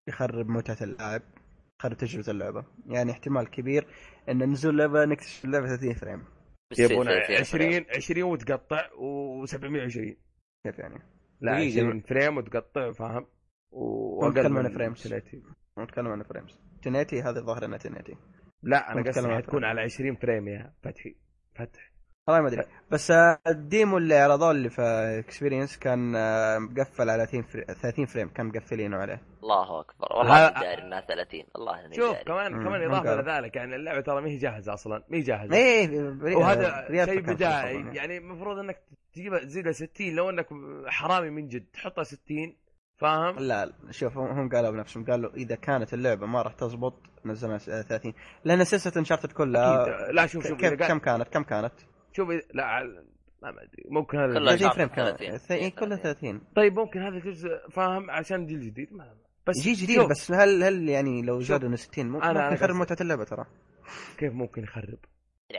[SPEAKER 4] يخرب متعة اللاعب يخرب تجربة اللعبة. يعني احتمال كبير إن نزول اللعبه نكتشف اللعبة 30 frame.
[SPEAKER 1] يبون 20 20 وتقطع و720
[SPEAKER 4] كيف يعني؟
[SPEAKER 1] لا 20 frame وتقطع فاهم؟
[SPEAKER 4] وأقل من frames نتكلم عن frames 1080 هذا ظاهر إنها 1080
[SPEAKER 1] لا أنا قصدي حتكون على 20 frame يا فتحي. فتح
[SPEAKER 4] والله ما أدري. بس آه، ال demo اللي عرضوه اللي في experience كان آه، مقفل على 30 frame. كان مقفلينه عليه.
[SPEAKER 2] الله أكبر. والله اني داري انها 30 والله إني
[SPEAKER 1] شوف كمان كمان إضافة لذلك يعني اللعبة ترى ما هي جاهزة أصلا. ما هي جاهزة.
[SPEAKER 4] إيه
[SPEAKER 1] وهذا شيء بدائي يعني المفروض إنك تجيبها تزيدها 60 لو إنك حرامي من جد تحطها 60 فاهم؟
[SPEAKER 4] لا شوف هم قالوا بنفسهم قالوا إذا كانت اللعبة ما راح تزبط نزلنا 30 لأن سلسله انشارتد كلها
[SPEAKER 1] لا شوف شوف
[SPEAKER 4] كيف كم كانت؟ كم كانت؟
[SPEAKER 1] شوف لا ما أدري ممكن هذا
[SPEAKER 4] كلها 30 فريم كانت؟ كلها 30
[SPEAKER 1] طيب ممكن هذا جزء فاهم؟ عشان جيل جديد ما
[SPEAKER 4] بس جيل جديد بس هل هل يعني لو زادوا 60 ممكن, ممكن يخرب متعة اللعبة ترى.
[SPEAKER 1] كيف ممكن يخرب؟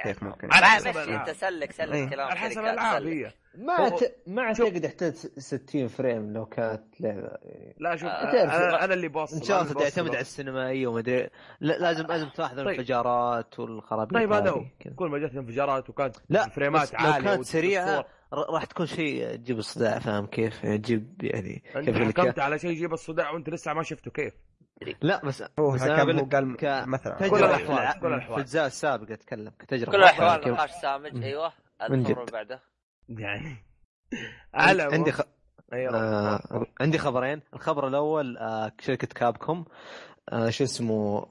[SPEAKER 4] كيف ممكن؟
[SPEAKER 2] على حسب انت سلك سلك
[SPEAKER 1] إيه. كلام على حسب الألعاب هي.
[SPEAKER 3] ما ت... ما أعتقد يحتاج 60 فريم لو كانت لعبة
[SPEAKER 1] لا شوف آه. أنا اللي بوصل
[SPEAKER 3] ان شاء الله تعتمد على السينمائيه وما أدري. لازم لازم تلاحظ طيب. الانفجارات والخرابيط
[SPEAKER 1] طيب هذا هو. كل ما جت انفجارات وكانت لا فريمات عاليه
[SPEAKER 3] لو كانت سريعة راح تكون شيء تجيب الصداع فاهم كيف؟ تجيب يعني
[SPEAKER 1] كيف انت حكمت على شيء يجيب الصداع وأنت لسه ما شفته كيف؟
[SPEAKER 3] لا بس
[SPEAKER 4] هو بس هو قال ك... مثلا.
[SPEAKER 3] كل الأحوال كل الأحوال. في الأجزاء السابقة اتكلم كتجربة
[SPEAKER 2] كل الأحوال نقاش سامج أيوه. اللي بعده.
[SPEAKER 1] يعني
[SPEAKER 3] على عندي خ... آه... عندي خبرين. الخبر الأول آه شركة Capcom. آه شو اسمه؟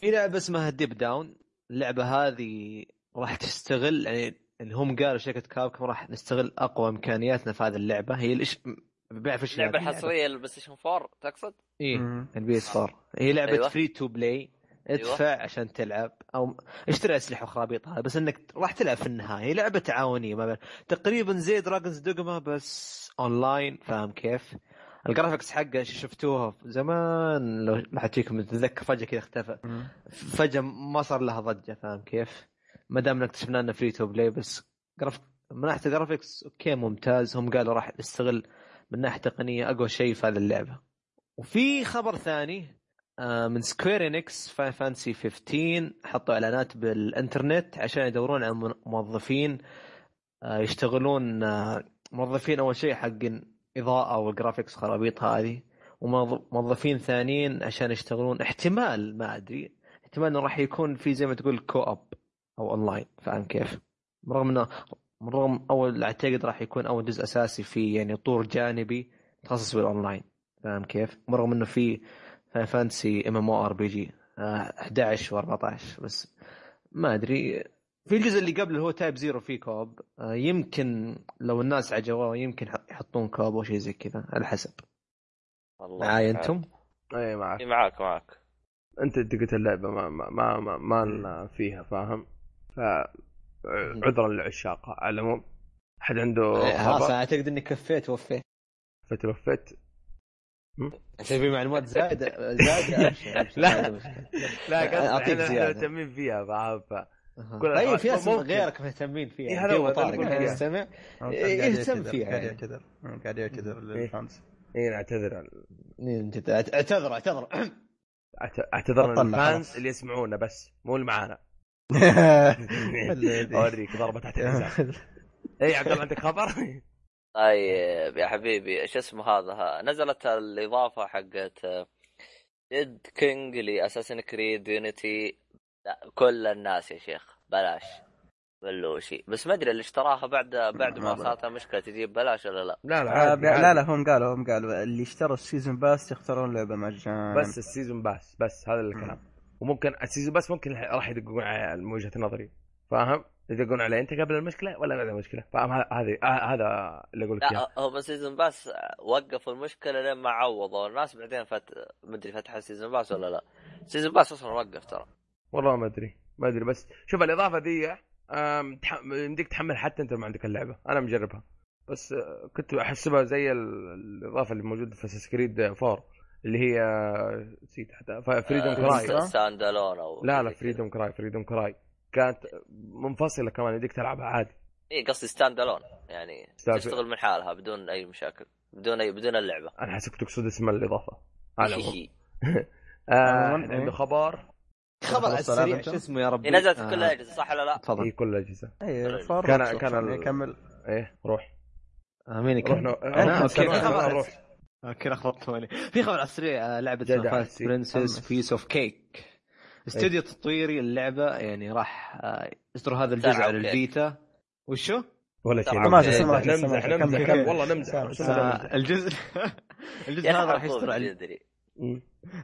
[SPEAKER 3] في لعبة اسمها Deep Down اللعبة هذه راح تستغل يعني اللي هم قالوا شركة Capcom راح نستغل أقوى إمكانياتنا في هذه اللعبة. هي الإش...
[SPEAKER 2] بيعرف إيش اللعبة الحصرية لل PlayStation 4 تقصد؟
[SPEAKER 3] إيه ال PS 4 هي لعبة أيوة. free to play ادفع أيوة. عشان تلعب أو اشتري أسلحة وخرابيط هذا بس إنك راح تلعب في النهاية هي لعبة تعاونية ما بين تقريبا زي Dragon's Dogma بس اونلاين فاهم كيف؟ ال graphics حقه شفتوها زمان لو ما حد فيكم يتذكر فجأة كذا اختفى فجأة ما صار لها ضجة فاهم كيف؟ ما دام اكتشفنا انه free to play بس جرافيك من ناحيه ال graphics okay ممتاز هم قالوا راح نستغل من ناحية تقنية أقوى شيء في هذه اللعبة. وفي خبر ثاني آه، من Square Enix Final Fantasy 15 حطوا إعلانات بالإنترنت عشان يدورون على موظفين آه، يشتغلون آه، موظفين أول شيء حق إضاءة وال graphics خرابيط هذه وموظفين ثانيين عشان يشتغلون. احتمال ما أدري. احتمال إنه راح يكون في زي ما تقول co-op أو اونلاين فاهم كيف؟ رغم إنه رغم أول أعتقد راح يكون أول جزء أساسي في يعني طور جانبي متخصص بالأونلاين فاهم كيف؟ رغم إنه في فانتسي ام ام أو ار بي جي 11 و14 بس ما أدري في الجزء اللي قبل اللي هو Type-0 في co-op آه، يمكن لو الناس عجبوه يمكن يحطون co-op أو شيء زي كذا على حسب والله معاي أنتم؟
[SPEAKER 1] إي معك
[SPEAKER 2] معك معك
[SPEAKER 1] انت أنت قلت اللعبة ما ما ما, ما, ما فيها فاهم؟ ف عذرا للعشاق على العموم أحد عنده
[SPEAKER 3] إيه، خلاص اعتقد إني كفيت ووفيت
[SPEAKER 1] كفيت ووفيت
[SPEAKER 3] تبي معلومات زايدة؟ زايدة؟
[SPEAKER 1] لا. لا أعطيك زيادة. مهتمين فيها فاهم
[SPEAKER 3] طيب في ناس غيرك مهتمين فيها. إيه هذا هو طارق يستمع يهتم فيها.
[SPEAKER 4] قاعد يعتذر قاعد يعتذر للفانس
[SPEAKER 1] اي نعتذر
[SPEAKER 3] أعتذر. أعتذر
[SPEAKER 1] أعتذر. للفانس اللي يسمعونا بس مو اللي معانا. اوريك ضربة تحت الحزام اي عبد الله عندك خبر؟
[SPEAKER 2] طيب يا حبيبي إيش اسمه هذا؟ نزلت الإضافة حقت Dead Kings ل Assassin's Creed Unity لا كل الناس يا شيخ بلاش. بلوشي بس ما أدري اللي اشتراها بعد بعد ما صارت مشكلة تجيب بلاش ولا لا؟
[SPEAKER 4] لا لا, آه لا لا هم قالوا هم قالوا اللي اشتروا ال season pass يختارون لعبة مجانا.
[SPEAKER 1] بس ال season pass بس هذا الكلام. وممكن ال season pass ممكن راح يدقون على وجهة نظري. فاهم؟ يدقون عليه. أنت قبل المشكلة ولا بعد المشكلة؟ فاهم؟ هذه هذا اللي أقول لك
[SPEAKER 2] لا هو season pass وقفوا المشكلة لين ما عوضوا. الناس بعدين فت مدري فتح ال season pass ولا لا. season pass أصلا وقف ترى.
[SPEAKER 1] والله ما أدري ما أدري. بس شوف الإضافة ذي يمديك تحمل حتى أنت ما عندك اللعبة. أنا مجربها. بس آه، كنت أحسبها زي الإضافة اللي موجودة في Assassin's Creed 4 اللي هي نسيت حتى Freedom Cry
[SPEAKER 2] stand alone أو
[SPEAKER 1] لا لا Freedom Cry Freedom Cry كانت منفصلة كمان يديك تلعبها عادي.
[SPEAKER 2] اي قصدي stand alone يعني تشتغل من حالها بدون أي مشاكل بدون أي بدون اللعبة.
[SPEAKER 1] أنا حسبت تقصد اسم الإضافة. على آه عنده خبر؟
[SPEAKER 3] خبر على السريع شو اسمه يا ربي؟
[SPEAKER 2] نزلت في كل الاجهزه صح ولا لا؟
[SPEAKER 1] تفضل. اي كل الاجهزه
[SPEAKER 4] اي
[SPEAKER 1] كان كان يكمل إيه روح.
[SPEAKER 3] مين يكمل؟
[SPEAKER 1] روح okay
[SPEAKER 3] روح. okay لخبطتوني في خبر على السريع آه، لعبة Fat Princess Piece of Cake استوديو تطويري اللعبه يعني راح آه، يصدر هذا الجزء على ال Vita. وشو؟
[SPEAKER 1] ولا شيء.
[SPEAKER 4] ما في
[SPEAKER 1] سمعت نمزح نمزح والله نمزح.
[SPEAKER 3] الجزء الجزء هذا راح يصدر على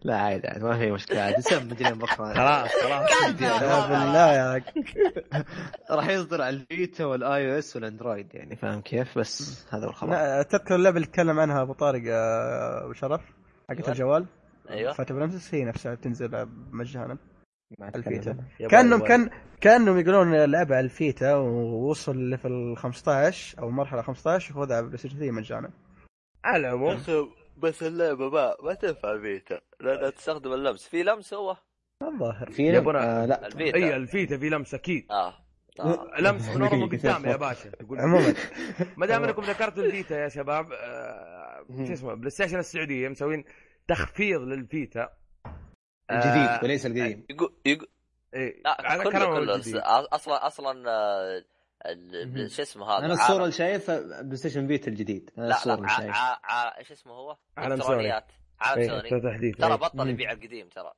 [SPEAKER 3] لا عادي عادي ما في مشكلة عادي. سب مدري بكرة.
[SPEAKER 1] خلاص خلاص.
[SPEAKER 4] بالله يا
[SPEAKER 3] راح يصدر على الفيتا والآي أو إس والأندرويد يعني فاهم كيف؟ بس هذا هو الخبر.
[SPEAKER 4] تذكر اللعبة اللي تكلم عنها أبو طارق أبو شرف حقت أيوة. الجوال.
[SPEAKER 2] أيوه.
[SPEAKER 4] فاتا هي نفسها تنزل مجانا. الفيتا. كأنهم كان كأنهم يقولون لعبة على ال Vita ووصل level 15 أو مرحلة 15 وخذها على PlayStation 3 مجانا.
[SPEAKER 1] على العموم
[SPEAKER 2] بس اللعبة ما ما تنفع Vita لانها تستخدم اللمس. في لمس هو؟
[SPEAKER 4] الظاهر.
[SPEAKER 3] في لمس آه لا.
[SPEAKER 1] ال Vita. أي ال Vita في لمس أكيد.
[SPEAKER 2] آه.
[SPEAKER 1] آه. لمس من ورا قدام يا باشا تقول. عموما. ما دام إنكم ذكرتوا ال Vita يا شباب آه شو اسمه PlayStation السعودية مسوين تخفيض لل Vita.
[SPEAKER 3] الجديد آه وليس القديم.
[SPEAKER 2] يقول يقول إيه على كله كله أصلا أصلا آه، شو اسمه هذا؟
[SPEAKER 3] أنا الصورة اللي شايفها PlayStation Vita الجديد.
[SPEAKER 2] أنا لا الصورة اللي شايفها. إيش اسمه هو؟
[SPEAKER 1] عالم سوني.
[SPEAKER 2] عالم إيه، سوني. ترى بطل يبيع القديم ترى.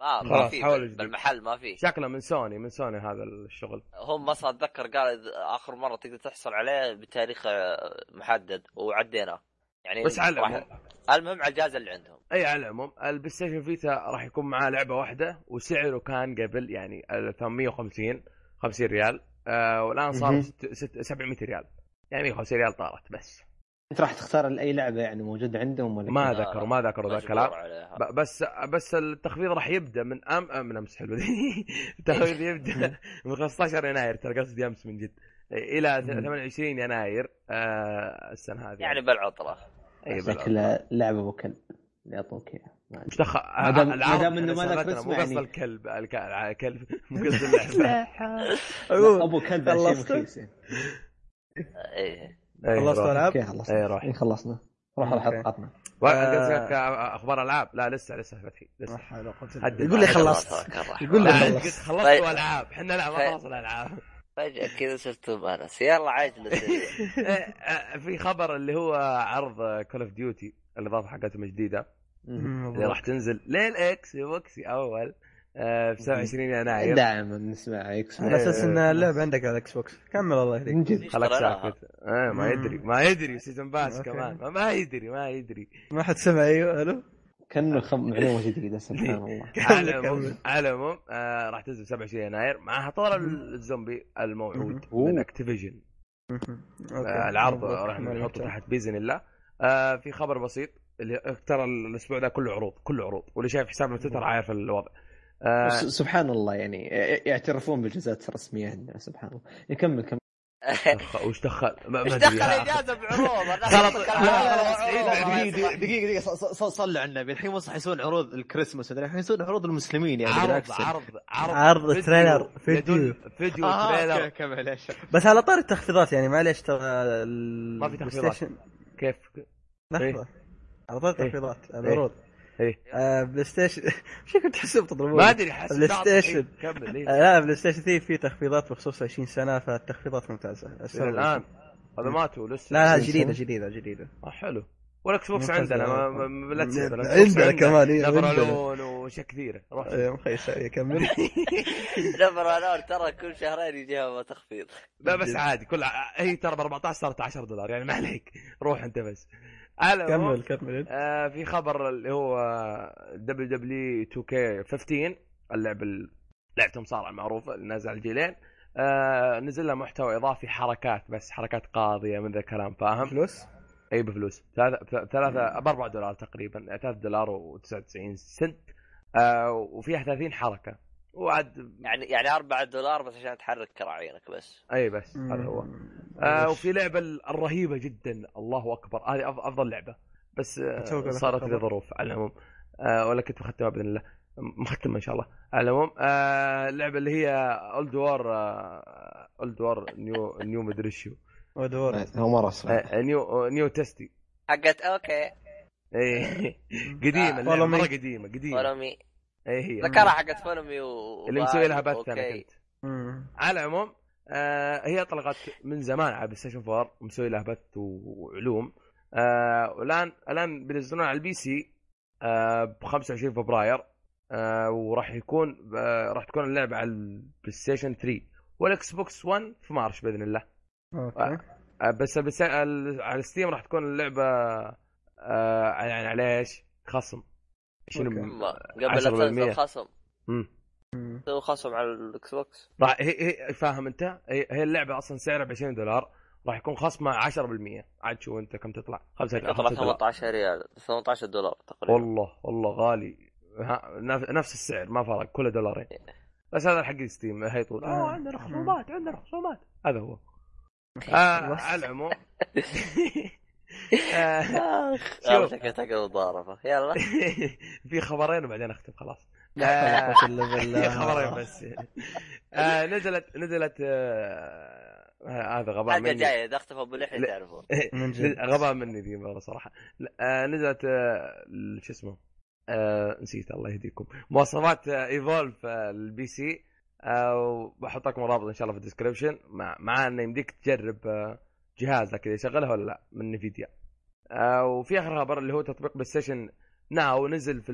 [SPEAKER 2] ما ما في بالمحل ما في.
[SPEAKER 1] شكله من سوني من سوني هذا الشغل.
[SPEAKER 2] هم أصلا اتذكر قال آخر مرة تقدر تحصل عليه بتاريخ آه، محدد وعدينا. يعني
[SPEAKER 1] بس على العموم
[SPEAKER 2] المهم على الجهاز اللي عندهم.
[SPEAKER 1] اي على العموم ال PlayStation Vita راح يكون معاه لعبة واحدة وسعره كان قبل يعني 850 50 ريال. آه والآن صار 700 ريال. يعني 150 ريال طارت بس.
[SPEAKER 3] أنت راح تختار أي لعبة يعني موجوده عندهم ولا
[SPEAKER 1] ما ذكروا ما ذكروا ذا الكلام. بس بس التخفيض راح يبدأ من أم من امس حلو. التخفيض يبدأ من 15 يناير ترى قصدي أمس من جد. إلى 28 يناير آه السنة هذه.
[SPEAKER 3] يعني
[SPEAKER 2] بالعطلة.
[SPEAKER 3] إي شكله لعبة ابو كلب يعطوك إياها.
[SPEAKER 1] مش دخل
[SPEAKER 3] ما دام إنه ما اسمه
[SPEAKER 1] يعني مو الكلب الكلب. مو قصد
[SPEAKER 3] أبو كلب شيء مخيس
[SPEAKER 2] إيه
[SPEAKER 4] خلصت العاب؟
[SPEAKER 3] أوكي خلصنا. اي روح. خلصنا. روح على حلقاتنا.
[SPEAKER 1] قصدك أخبار ألعاب. لا لسه لسه فتحي لسه.
[SPEAKER 4] يقول لي خلصت.
[SPEAKER 1] يقول لي خلصت. خلصت العاب إحنا لا ما خلص الألعاب.
[SPEAKER 2] فجأة كذا صرت بانس يلا عاجل
[SPEAKER 1] في خبر اللي هو عرض Call of Duty الإضافة حقتهم الجديده اللي راح تنزل لل Xbox أول. آه، في 27 يناير
[SPEAKER 3] دائما نسمع إكس.
[SPEAKER 4] على أساس إن اللعبة عندك على ال Xbox. كمل الله يهديك.
[SPEAKER 3] من جد.
[SPEAKER 1] خلاك ساكت. آه ما يدري ما يدري season pass كمان. ما يدري ما يدري.
[SPEAKER 4] ما حد سمع أيوه ألو.
[SPEAKER 3] كأنه خم معلومة جديدة سبحان الله.
[SPEAKER 1] على العموم على العموم آه راح تنزل 27 يناير معها طور الزومبي الموعود من أكتيفيجن. آه العرض راح نحطه تحت بإذن الله. آه في خبر بسيط. اللي ترى الأسبوع ده كله عروض كله عروض واللي شايف حسابنا تويتر عارف الوضع.
[SPEAKER 3] آه سبحان الله يعني يعترفون بالجزات الرسميه عندنا سبحان الله. يكمل كم
[SPEAKER 1] وش دخل؟
[SPEAKER 2] وش دخل؟ اجازه بعروض؟
[SPEAKER 3] دقيقة دقيقة دقيقة. صلوا على النبي. الحين مو يسوون عروض الكريسماس الحين يسوون عروض المسلمين يعني
[SPEAKER 1] عرض عرض
[SPEAKER 4] عرض. عرض trailer
[SPEAKER 1] فيديو. فيديو trailer.
[SPEAKER 4] بس على طار التخفيضات يعني معليش ترى
[SPEAKER 1] ما في تخفيضات. كيف؟
[SPEAKER 4] لحظه على طار التخفيضات العروض
[SPEAKER 1] إيه.
[SPEAKER 4] آه PlayStation. شو كنت تحسب تضربون؟
[SPEAKER 1] ما أدري حسب
[SPEAKER 4] PlayStation. كمل إيه؟ آه لا PlayStation 3 في تخفيضات بخصوص 20 سنة فالتخفيضات ممتازة.
[SPEAKER 1] الآن. هذا ماتوا لسه.
[SPEAKER 4] لا لا جديدة جديدة جديدة.
[SPEAKER 1] آه حلو. والاكس بوكس عندنا ما لا
[SPEAKER 4] عندنا كمان
[SPEAKER 1] اي نبرالون واشياء كثيرة.
[SPEAKER 4] روح إيه مخيس كمل
[SPEAKER 2] نبرالون ترى كل شهرين يجيها تخفيض.
[SPEAKER 1] لا بس عادي كل هي ترى ب 14 صارت 10 دولار يعني ما عليك. روح أنت بس.
[SPEAKER 4] على كمل كمل
[SPEAKER 1] آه في خبر اللي هو دبليو دبليو 2 كي 15 اللعبه لعبه المصارعه المعروفة اللي نازله على الجيلين آه نزل لها محتوى إضافي حركات بس حركات قاضية من ذا الكلام فاهم؟
[SPEAKER 4] فلوس؟
[SPEAKER 1] إي بفلوس. ثلاثة ثلاثة ب 4 دولار تقريبا 3 دولار و99 سنت. آه وفيها 30 حركة. وعد
[SPEAKER 2] يعني يعني 4 دولار بس عشان تحرك كراعينك بس.
[SPEAKER 1] إي بس هذا هو. آه وفي لعبة الرهيبة جدا. الله أكبر. هذه أفضل لعبة. بس آه صارت لي ظروف على العموم. آه ولا كنت مختمها بإذن الله. مختمها إن شاء الله. على العموم آه اللعبه اللي هي Oddworld Oddworld New New مدري شو
[SPEAKER 3] اولد وور هو مرة
[SPEAKER 1] آه New 'n' Tasty
[SPEAKER 2] حقت أوكي.
[SPEAKER 1] إيه. قديمة اللعبة مرة قديمة قديمة.
[SPEAKER 2] follow me
[SPEAKER 1] اي هي.
[SPEAKER 2] ذكرها حقت follow me و
[SPEAKER 1] اللي مسوي لها بث أنا كنت. على العموم آه هي طلقت من زمان على PlayStation 4 ومسوي لها بث وعلوم. آه والان الآن بينزلونها على ال PC آه ب 25 فبراير. آه وراح يكون آه راح تكون اللعبة على ال PlayStation 3 وال Xbox 1 في March بإذن الله. أوكي. آه، بس بس على Steam راح تكون اللعبة آه يعني على إيش؟ خصم.
[SPEAKER 2] شنو قبل لا تنزل خصم. تسوي خصم على ال Xbox.
[SPEAKER 1] راح هي, هي فاهم أنت؟ هي, هي اللعبة أصلا سعرها ب 20 دولار راح يكون خصمها 10% عاد شو أنت كم تطلع؟
[SPEAKER 2] 5 تطلع 18 ريال. 18 دولار تقريبا.
[SPEAKER 1] والله والله غالي. نفس السعر ما فرق كله دولارين. بس هذا حق ستيم هي طول. آه. عندنا خصومات عندنا خصومات هذا هو. آه على العموم.
[SPEAKER 2] آه شوف. مضاربه يلا.
[SPEAKER 1] في خبرين وبعدين أختم خلاص. آه خبرين بس. آه نزلت نزلت آه هذا غباء
[SPEAKER 2] مني. جاية اذا اختفى ابو لحيه تعرفون
[SPEAKER 1] غباء مني ذي والله صراحة. آه نزلت آه شو اسمه؟ آه نسيت الله يهديكم. مواصفات آه Evolve آه ال PC. آه بحط لكم رابط إن شاء الله في ال description مع, مع إنه يمديك تجرب آه جهازك إذا يشغلها ولا لا من Nvidia. آه وفي آخر خبر اللي هو تطبيق PlayStation Now نزل في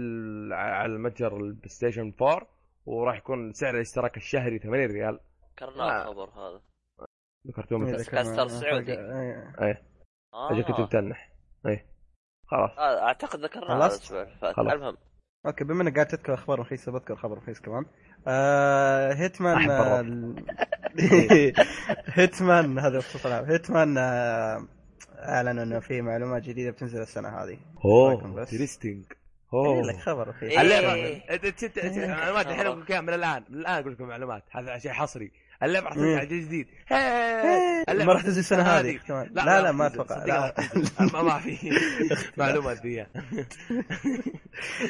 [SPEAKER 1] على المتجر ال PlayStation 4 وراح يكون سعر الاشتراك الشهري 80 ريال.
[SPEAKER 2] ذكرناه الخبر هذا.
[SPEAKER 1] ذكرتوه متى؟
[SPEAKER 2] كاستر سعودي.
[SPEAKER 1] إيه. أجل كنت متنح إيه. خلاص.
[SPEAKER 2] آه أعتقد ذكرناه الأسبوع. المهم.
[SPEAKER 4] أوكي بما إنك قاعد تذكر أخبار رخيصة بذكر خبر رخيص كمان. آه Hitman آه Hitman هذا بخصوص Hitman آه اعلن إنه في معلومات جديدة بتنزل السنة هذه.
[SPEAKER 1] أوه interesting
[SPEAKER 4] أوه. لك خبر رخيص
[SPEAKER 1] اللعبه انت معلومات الحين أقول لك من الآن من الآن أقول لكم معلومات. هذا شيء حصري. اللعبة راح تنزل على جديد.
[SPEAKER 4] ما راح تنزل السنة هذه. لا لا, لا ما أتوقع. لا.
[SPEAKER 1] ما في معلومات فيها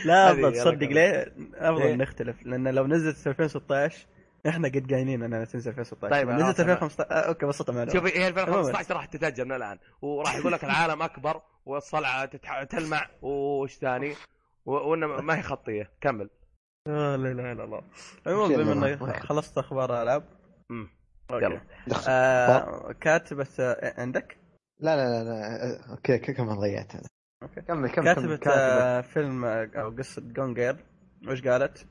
[SPEAKER 4] لا أفضل تصدق ليه؟ أفضل إيه؟ نختلف لأن لو نزلت في 2016 إحنا قد قايلين انها تنزل 2016 طيب نزلت 2015 آه أوكي بسيطه معلومه
[SPEAKER 1] شوفي هي 2015 راح تتاجل من الآن. وراح يقول لك العالم أكبر والصلعة تلمع وش ثاني؟ وإنه ما هي خطية. كمل.
[SPEAKER 4] لا إله إلا الله. المهم بما خلصت أخبار الألعاب. يلا. آه كاتبة آه، عندك؟
[SPEAKER 3] لا لا لا, لا. أوكي كم ضيعت.
[SPEAKER 4] أنا أوكي. كمل كمل كاتبة. آه فيلم آه، أو قصة Gone Girl. وش قالت؟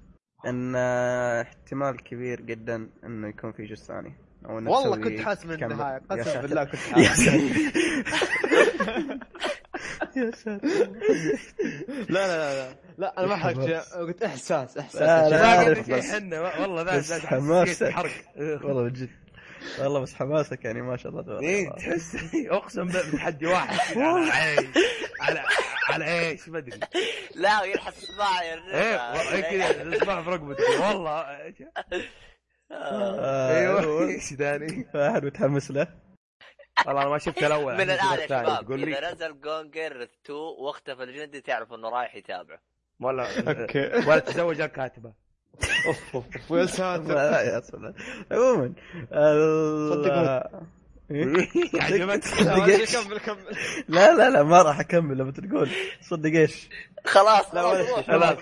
[SPEAKER 4] إن احتمال كبير جدا إنه يكون في جزء ثاني.
[SPEAKER 3] أو والله كنت حاسس من النهاية قسم بالله كنت حاسس. يا ساتر. لا لا لا لا. أنا ما حرقت قلت إحساس إحساس. لا
[SPEAKER 1] لا إحنا والله ذا
[SPEAKER 4] حماس حرق والله بجد. والله بس حماسك يعني ما شاء الله
[SPEAKER 1] إيه تحس أقسم بتحدي واحد. على على إيش ما أدري.
[SPEAKER 2] لا يلحس اصبعي
[SPEAKER 1] إيه كذا الاصبع في رقبتك والله. أيوه. إيش ثاني
[SPEAKER 4] واحد متحمس له.
[SPEAKER 1] والله أنا ما شفت الأول
[SPEAKER 2] من الآن يا شباب إذا نزل Gone Girl 2 واختفى الجندي تعرف إنه رايح يتابعه.
[SPEAKER 1] ولا ولا تزوج الكاتبة.
[SPEAKER 3] أوف أوف ويا ساتر.
[SPEAKER 4] يا سلام عموما صدق
[SPEAKER 1] عجبك
[SPEAKER 3] كمل كمل.
[SPEAKER 4] لا لا لا ما راح أكمل لما تقول. صدق إيش؟
[SPEAKER 2] خلاص
[SPEAKER 4] لا خلاص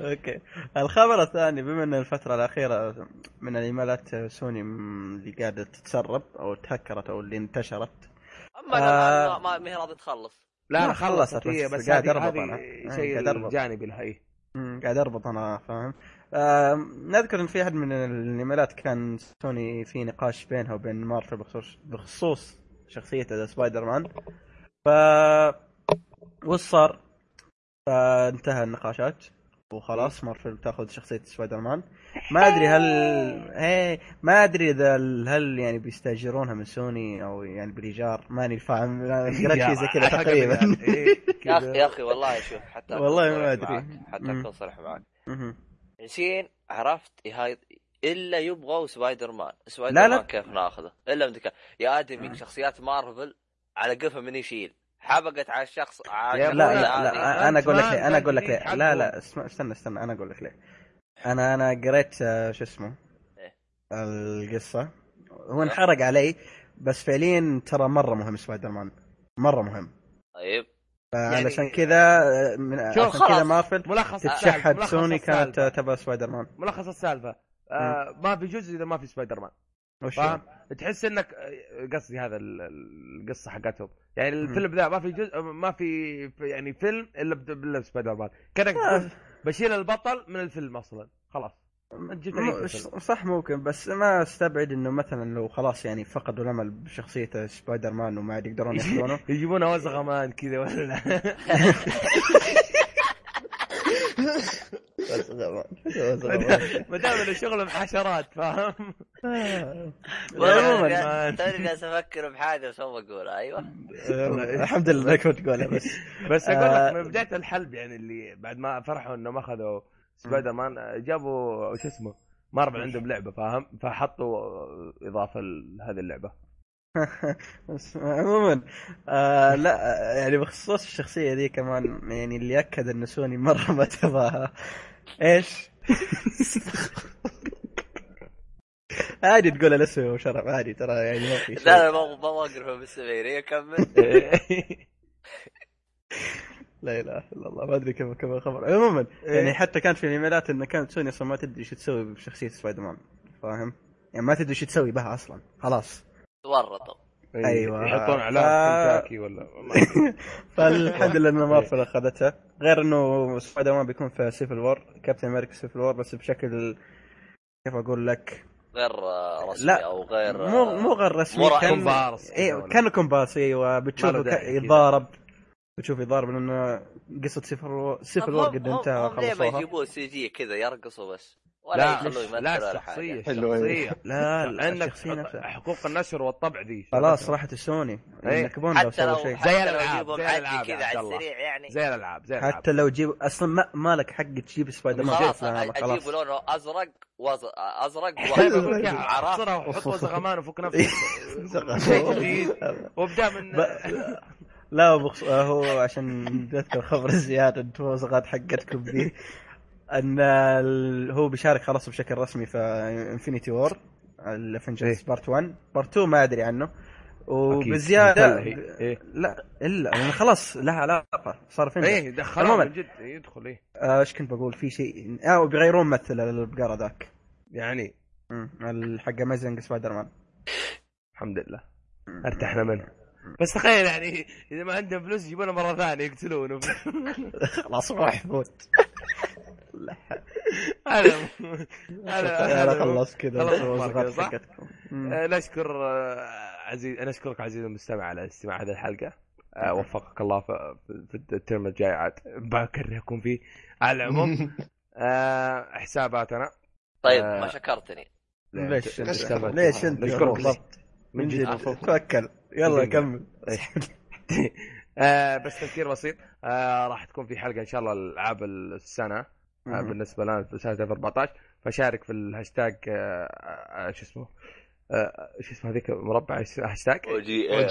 [SPEAKER 4] أوكي. الخبر الثاني بما إن الفترة الأخيرة من الإيميلات سوني اللي قاعدة تتسرب أو تهكرت أو اللي انتشرت.
[SPEAKER 2] أما آه ما ما هي راضية تخلص.
[SPEAKER 1] لا أنا خلصت هي بس قاعد أربط أنا. شيء جانبي لها اي
[SPEAKER 4] قاعد أربط أنا فاهم؟ آه نذكر إن في أحد من الإيميلات كان سوني في نقاش بينها وبين مارفل بخصوص بخصوص شخصية سبايدر مان ف وش صار؟ فانتهى النقاشات وخلاص مارفل تاخذ شخصية سبايدر مان ما أدري هل إيه ما أدري إذا هل يعني بيستاجرونها من سوني أو يعني بالإيجار. ماني فاهم. قريت شيء زي كذا تقريبا.
[SPEAKER 2] إيه، يا أخي يا أخي والله شوف حتى
[SPEAKER 4] والله ما أدري.
[SPEAKER 2] حتى أكون صريح معك. حسين عرفت؟ هاي إلا يبغوا سبايدر مان سبايدر لا لا. مان كيف ناخذه؟ إلا من يا آدمي شخصيات مارفل على قفا من يشيل. حبقت على الشخص على
[SPEAKER 4] لا لا, لا أنا أقول لك ليه أنا أقول لك ليه. لا لا اسمع استنى استنى أنا أقول لك ليه. أنا أنا قريت آه، شو اسمه؟ إيه؟ القصة. هو انحرق علي بس فعليا ترى مرة مهم سبايدر مان مرة مهم.
[SPEAKER 2] طيب.
[SPEAKER 4] علشان يعني كذا آه، من عشان كذا مارفل ملخص تتشحد سوني كانت تبغى سبايدر مان
[SPEAKER 1] ملخص السالفة. آه ما في جزء إذا ما في سبايدر مان فاهم؟ تحس إنك قصدي هذا القصة حقتهم. يعني الفيلم ذا ما في جزء ما في يعني فيلم إلا الا سبايدر مان كأنك آه. بشيل البطل من الفيلم أصلا. خلاص.
[SPEAKER 4] صح ممكن بس ما استبعد إنه مثلا لو خلاص يعني فقدوا الأمل بشخصية سبايدر مان وما عاد يقدرون ياخذونه
[SPEAKER 1] يجيبونه وزغه man كذا ولا ما دام إنه شغله بحشرات فاهم؟
[SPEAKER 2] عموما توني جالس أفكر بحاجه بس ما بقولها أيوه.
[SPEAKER 4] الحمد لله انك تقولها بس.
[SPEAKER 1] بس أقول لك من بداية الحلب يعني اللي بعد ما فرحوا انه ما أخذوا سبايدر مان جابوا شو اسمه مارفل عندهم لعبة فاهم؟ فحطوا إضافة لهذه اللعبة.
[SPEAKER 4] بس عموما آه لا يعني بخصوص الشخصية ذي كمان يعني اللي أكد ان سوني مرة ما تبغاها إيش؟ عادي تقول الاسم وشرف عادي ترى يعني ما في
[SPEAKER 2] شيء. لا لا ما ما أقرفه بالسمير. كمل
[SPEAKER 4] لا إله إلا الله ما أدري كيف كيف الخبر. عموما يعني إيه. حتى كان في الايميلات انه كانت سوني أصلا ما تدري إيش تسوي بشخصية سبايدر مان فاهم؟ يعني ما تدري إيش تسوي بها أصلا خلاص.
[SPEAKER 2] تورطوا.
[SPEAKER 4] أيوه.
[SPEAKER 1] يحطون علامه كنتاكي ولا
[SPEAKER 4] فالحمد لله انه مارفل أخذتها. غير إنه سبايدر مان بيكون في Civil War كابتن أمريكا Civil War بس بشكل كيف أقول لك؟
[SPEAKER 2] غير رسمي لا أو غير
[SPEAKER 4] مو مو غير رسمي
[SPEAKER 1] كان كومبارس.
[SPEAKER 4] أيوه كان كومبارس أيوه بتشوفه يتضارب. بتشوف يضارب لأنه قصة Civil Civil War قد انتهى
[SPEAKER 2] خلصوها ليه ما يجيبوه CG كذا يرقصوا بس؟ ولا
[SPEAKER 1] لا لا الشخصية الشخصية.
[SPEAKER 4] لا
[SPEAKER 1] عندك حقوق النشر والطبع ذي
[SPEAKER 4] خلاص راحت سوني
[SPEAKER 2] إيه. حتى لو شيء.
[SPEAKER 1] زي الألعاب زي الألعاب
[SPEAKER 2] كذا على السريع يعني.
[SPEAKER 1] زي الألعاب زي
[SPEAKER 4] الألعاب. حتى لو تجيب أصلا ما مالك حق تجيب سبايدر مان.
[SPEAKER 2] خلاص أجيب لونه أزرق وز...
[SPEAKER 1] أزرق وحط وزغمان وفك نفسك. وابدأ من
[SPEAKER 4] لا بخص... هو عشان تذكر خبر زياده أنتم وزغات حقتكم ذي أن هو بيشارك خلاص بشكل رسمي في Infinity War ال Avengers part 1 part 2 ما أدري عنه. وبزياده إيه؟ لا إلا يعني خلاص لها علاقة. صار فيلم.
[SPEAKER 1] إيه دخلوه من جد. يدخل إيه.
[SPEAKER 4] آه، إيش كنت بقول؟ في شيء. آه بيغيرون ممثل البقرة ذاك.
[SPEAKER 1] يعني؟
[SPEAKER 4] حق Amazing Spider-Man
[SPEAKER 1] الحمد لله. أرتحنا منه. بس تخيل يعني إذا ما عندهم فلوس يجيبونه مرة ثانية يقتلونه.
[SPEAKER 4] خلاص روح فوت
[SPEAKER 1] أنا
[SPEAKER 4] أنا أنا خلصت كذا.
[SPEAKER 1] خلص صح؟ آه، نشكر آه، عزيز نشكرك عزيزي المستمع على استماع هذه الحلقة. آه، وفقك الله في الترم الجاي. عاد باكر يكون فيه على العموم. حساباتنا.
[SPEAKER 2] طيب ما شكرتني.
[SPEAKER 4] ليش ليش أنت؟ نشكرك من جد توكل يلا كمل.
[SPEAKER 1] بس تذكير بسيط. راح تكون في حلقة إن شاء الله العاب السنة. آه، بالنسبة لنا في سنة 2014 فشارك في الهاشتاج آه، آه، شو اسمه؟ شو اسمه هذيك؟ مربع هاشتاج؟
[SPEAKER 2] أو جي اي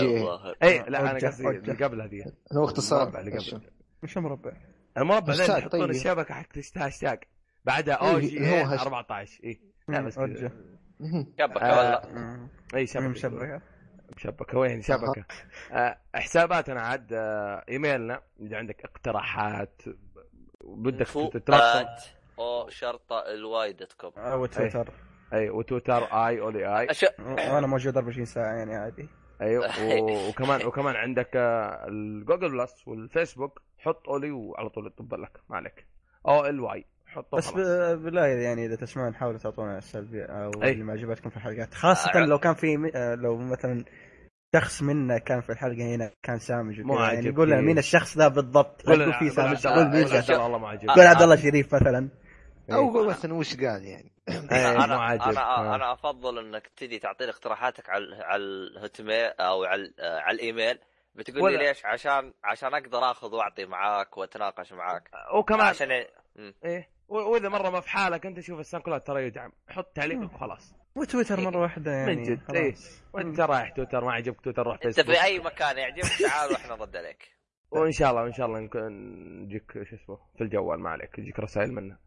[SPEAKER 1] اي لا أنا قصدي اللي قبل هذه
[SPEAKER 3] هو اختصار.
[SPEAKER 1] المربع اللي قبل.
[SPEAKER 4] وش المربع؟
[SPEAKER 1] المربع اللي يحطون طيب. الشبكة حق هاشتاج. بعدها أو جي اي 14 اي
[SPEAKER 2] لا بس شبكة ولا
[SPEAKER 1] أي شبكة. مشبكه مشبكه وين شبكة. حساباتنا عاد إيميلنا. إذا عندك اقتراحات بدك
[SPEAKER 2] تترقم أو شرطة الواي دوت كوم
[SPEAKER 4] أو تويتر.
[SPEAKER 1] أي وتويتر اي اولي اي
[SPEAKER 4] أش... أنا موجود 24 ساعة يعني عادي.
[SPEAKER 1] أيوه وكمان وكمان عندك آه، الجوجل بلس والفيسبوك حط اولي وعلى طول يطب لك. ما عليك. أو ال واي
[SPEAKER 4] حطه بس بالله يعني إذا تسمعون حاولوا تعطونا السلبي أو أي. اللي ما عجبتكم في الحلقات. خاصة لو كان في آه، لو مثلا شخص منا كان في الحلقة هنا كان سامج
[SPEAKER 1] مو يعني
[SPEAKER 4] يقول لنا مين الشخص ذا بالضبط؟ قول فيه سامج؟ قول مين
[SPEAKER 1] والله ما عجبني.
[SPEAKER 4] قول عبد الله شريف مثلا.
[SPEAKER 3] أو قول مثلا وش قال يعني؟
[SPEAKER 2] أنا أنا أنا, أنا أفضل إنك تجي تعطيني اقتراحاتك على على الهوتميل أو على على الإيميل. بتقول لي ليش؟ عشان عشان أقدر آخذ وأعطي معاك وأتناقش معاك.
[SPEAKER 1] وكمان عشان إيه. وإذا مرة ما في حالك أنت شوف السنة كلها ترى يدعم. حط تعليقك وخلاص.
[SPEAKER 4] وتويتر مرة واحدة يعني
[SPEAKER 1] من جد إيه. وإنت رايح تويتر ما عجبك تويتر روح
[SPEAKER 2] أنت في أي مكان يعجبك تعال وإحنا نرد عليك.
[SPEAKER 1] وإن شاء الله وان شاء الله نجيك شو اسمه في الجوال ما عليك. يجيك رسائل منه.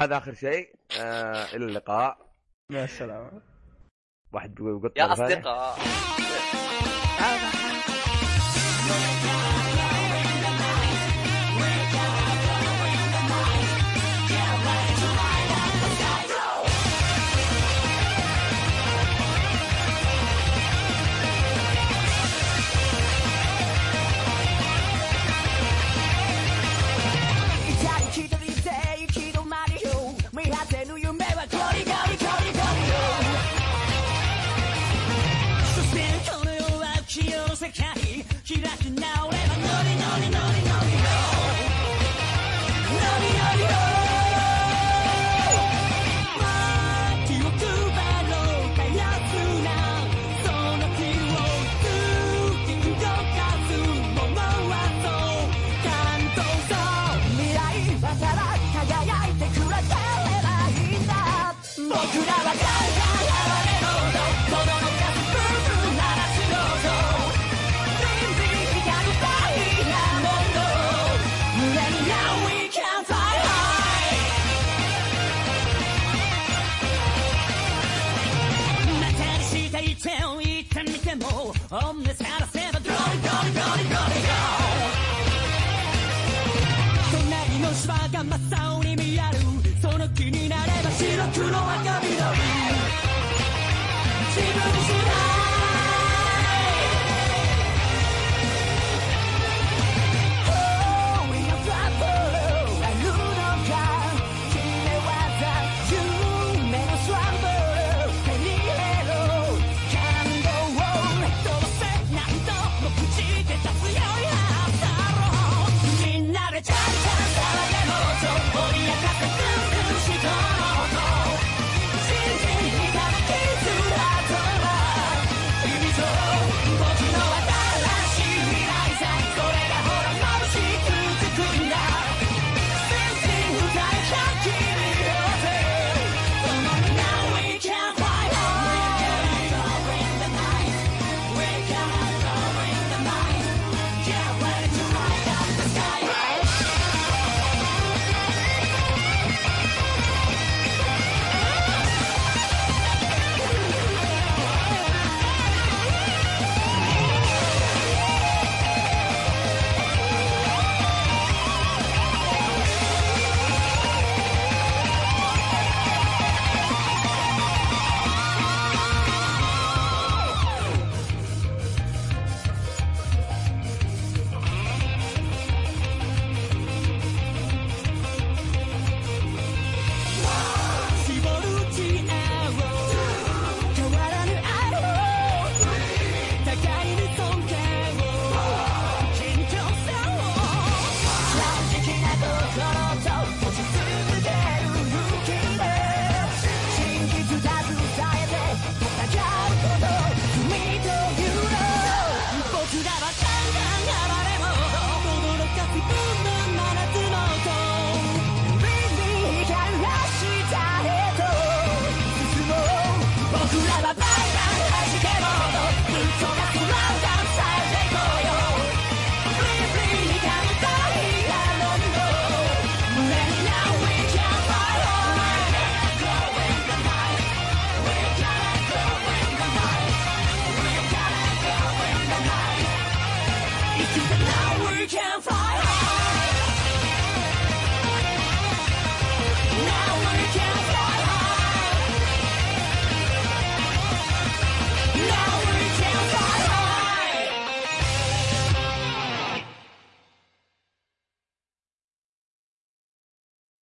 [SPEAKER 1] هذا آخر شيء. آه إلى اللقاء.
[SPEAKER 4] مع السلامة.
[SPEAKER 1] واحد بيقول
[SPEAKER 2] يا
[SPEAKER 5] أصدقاء.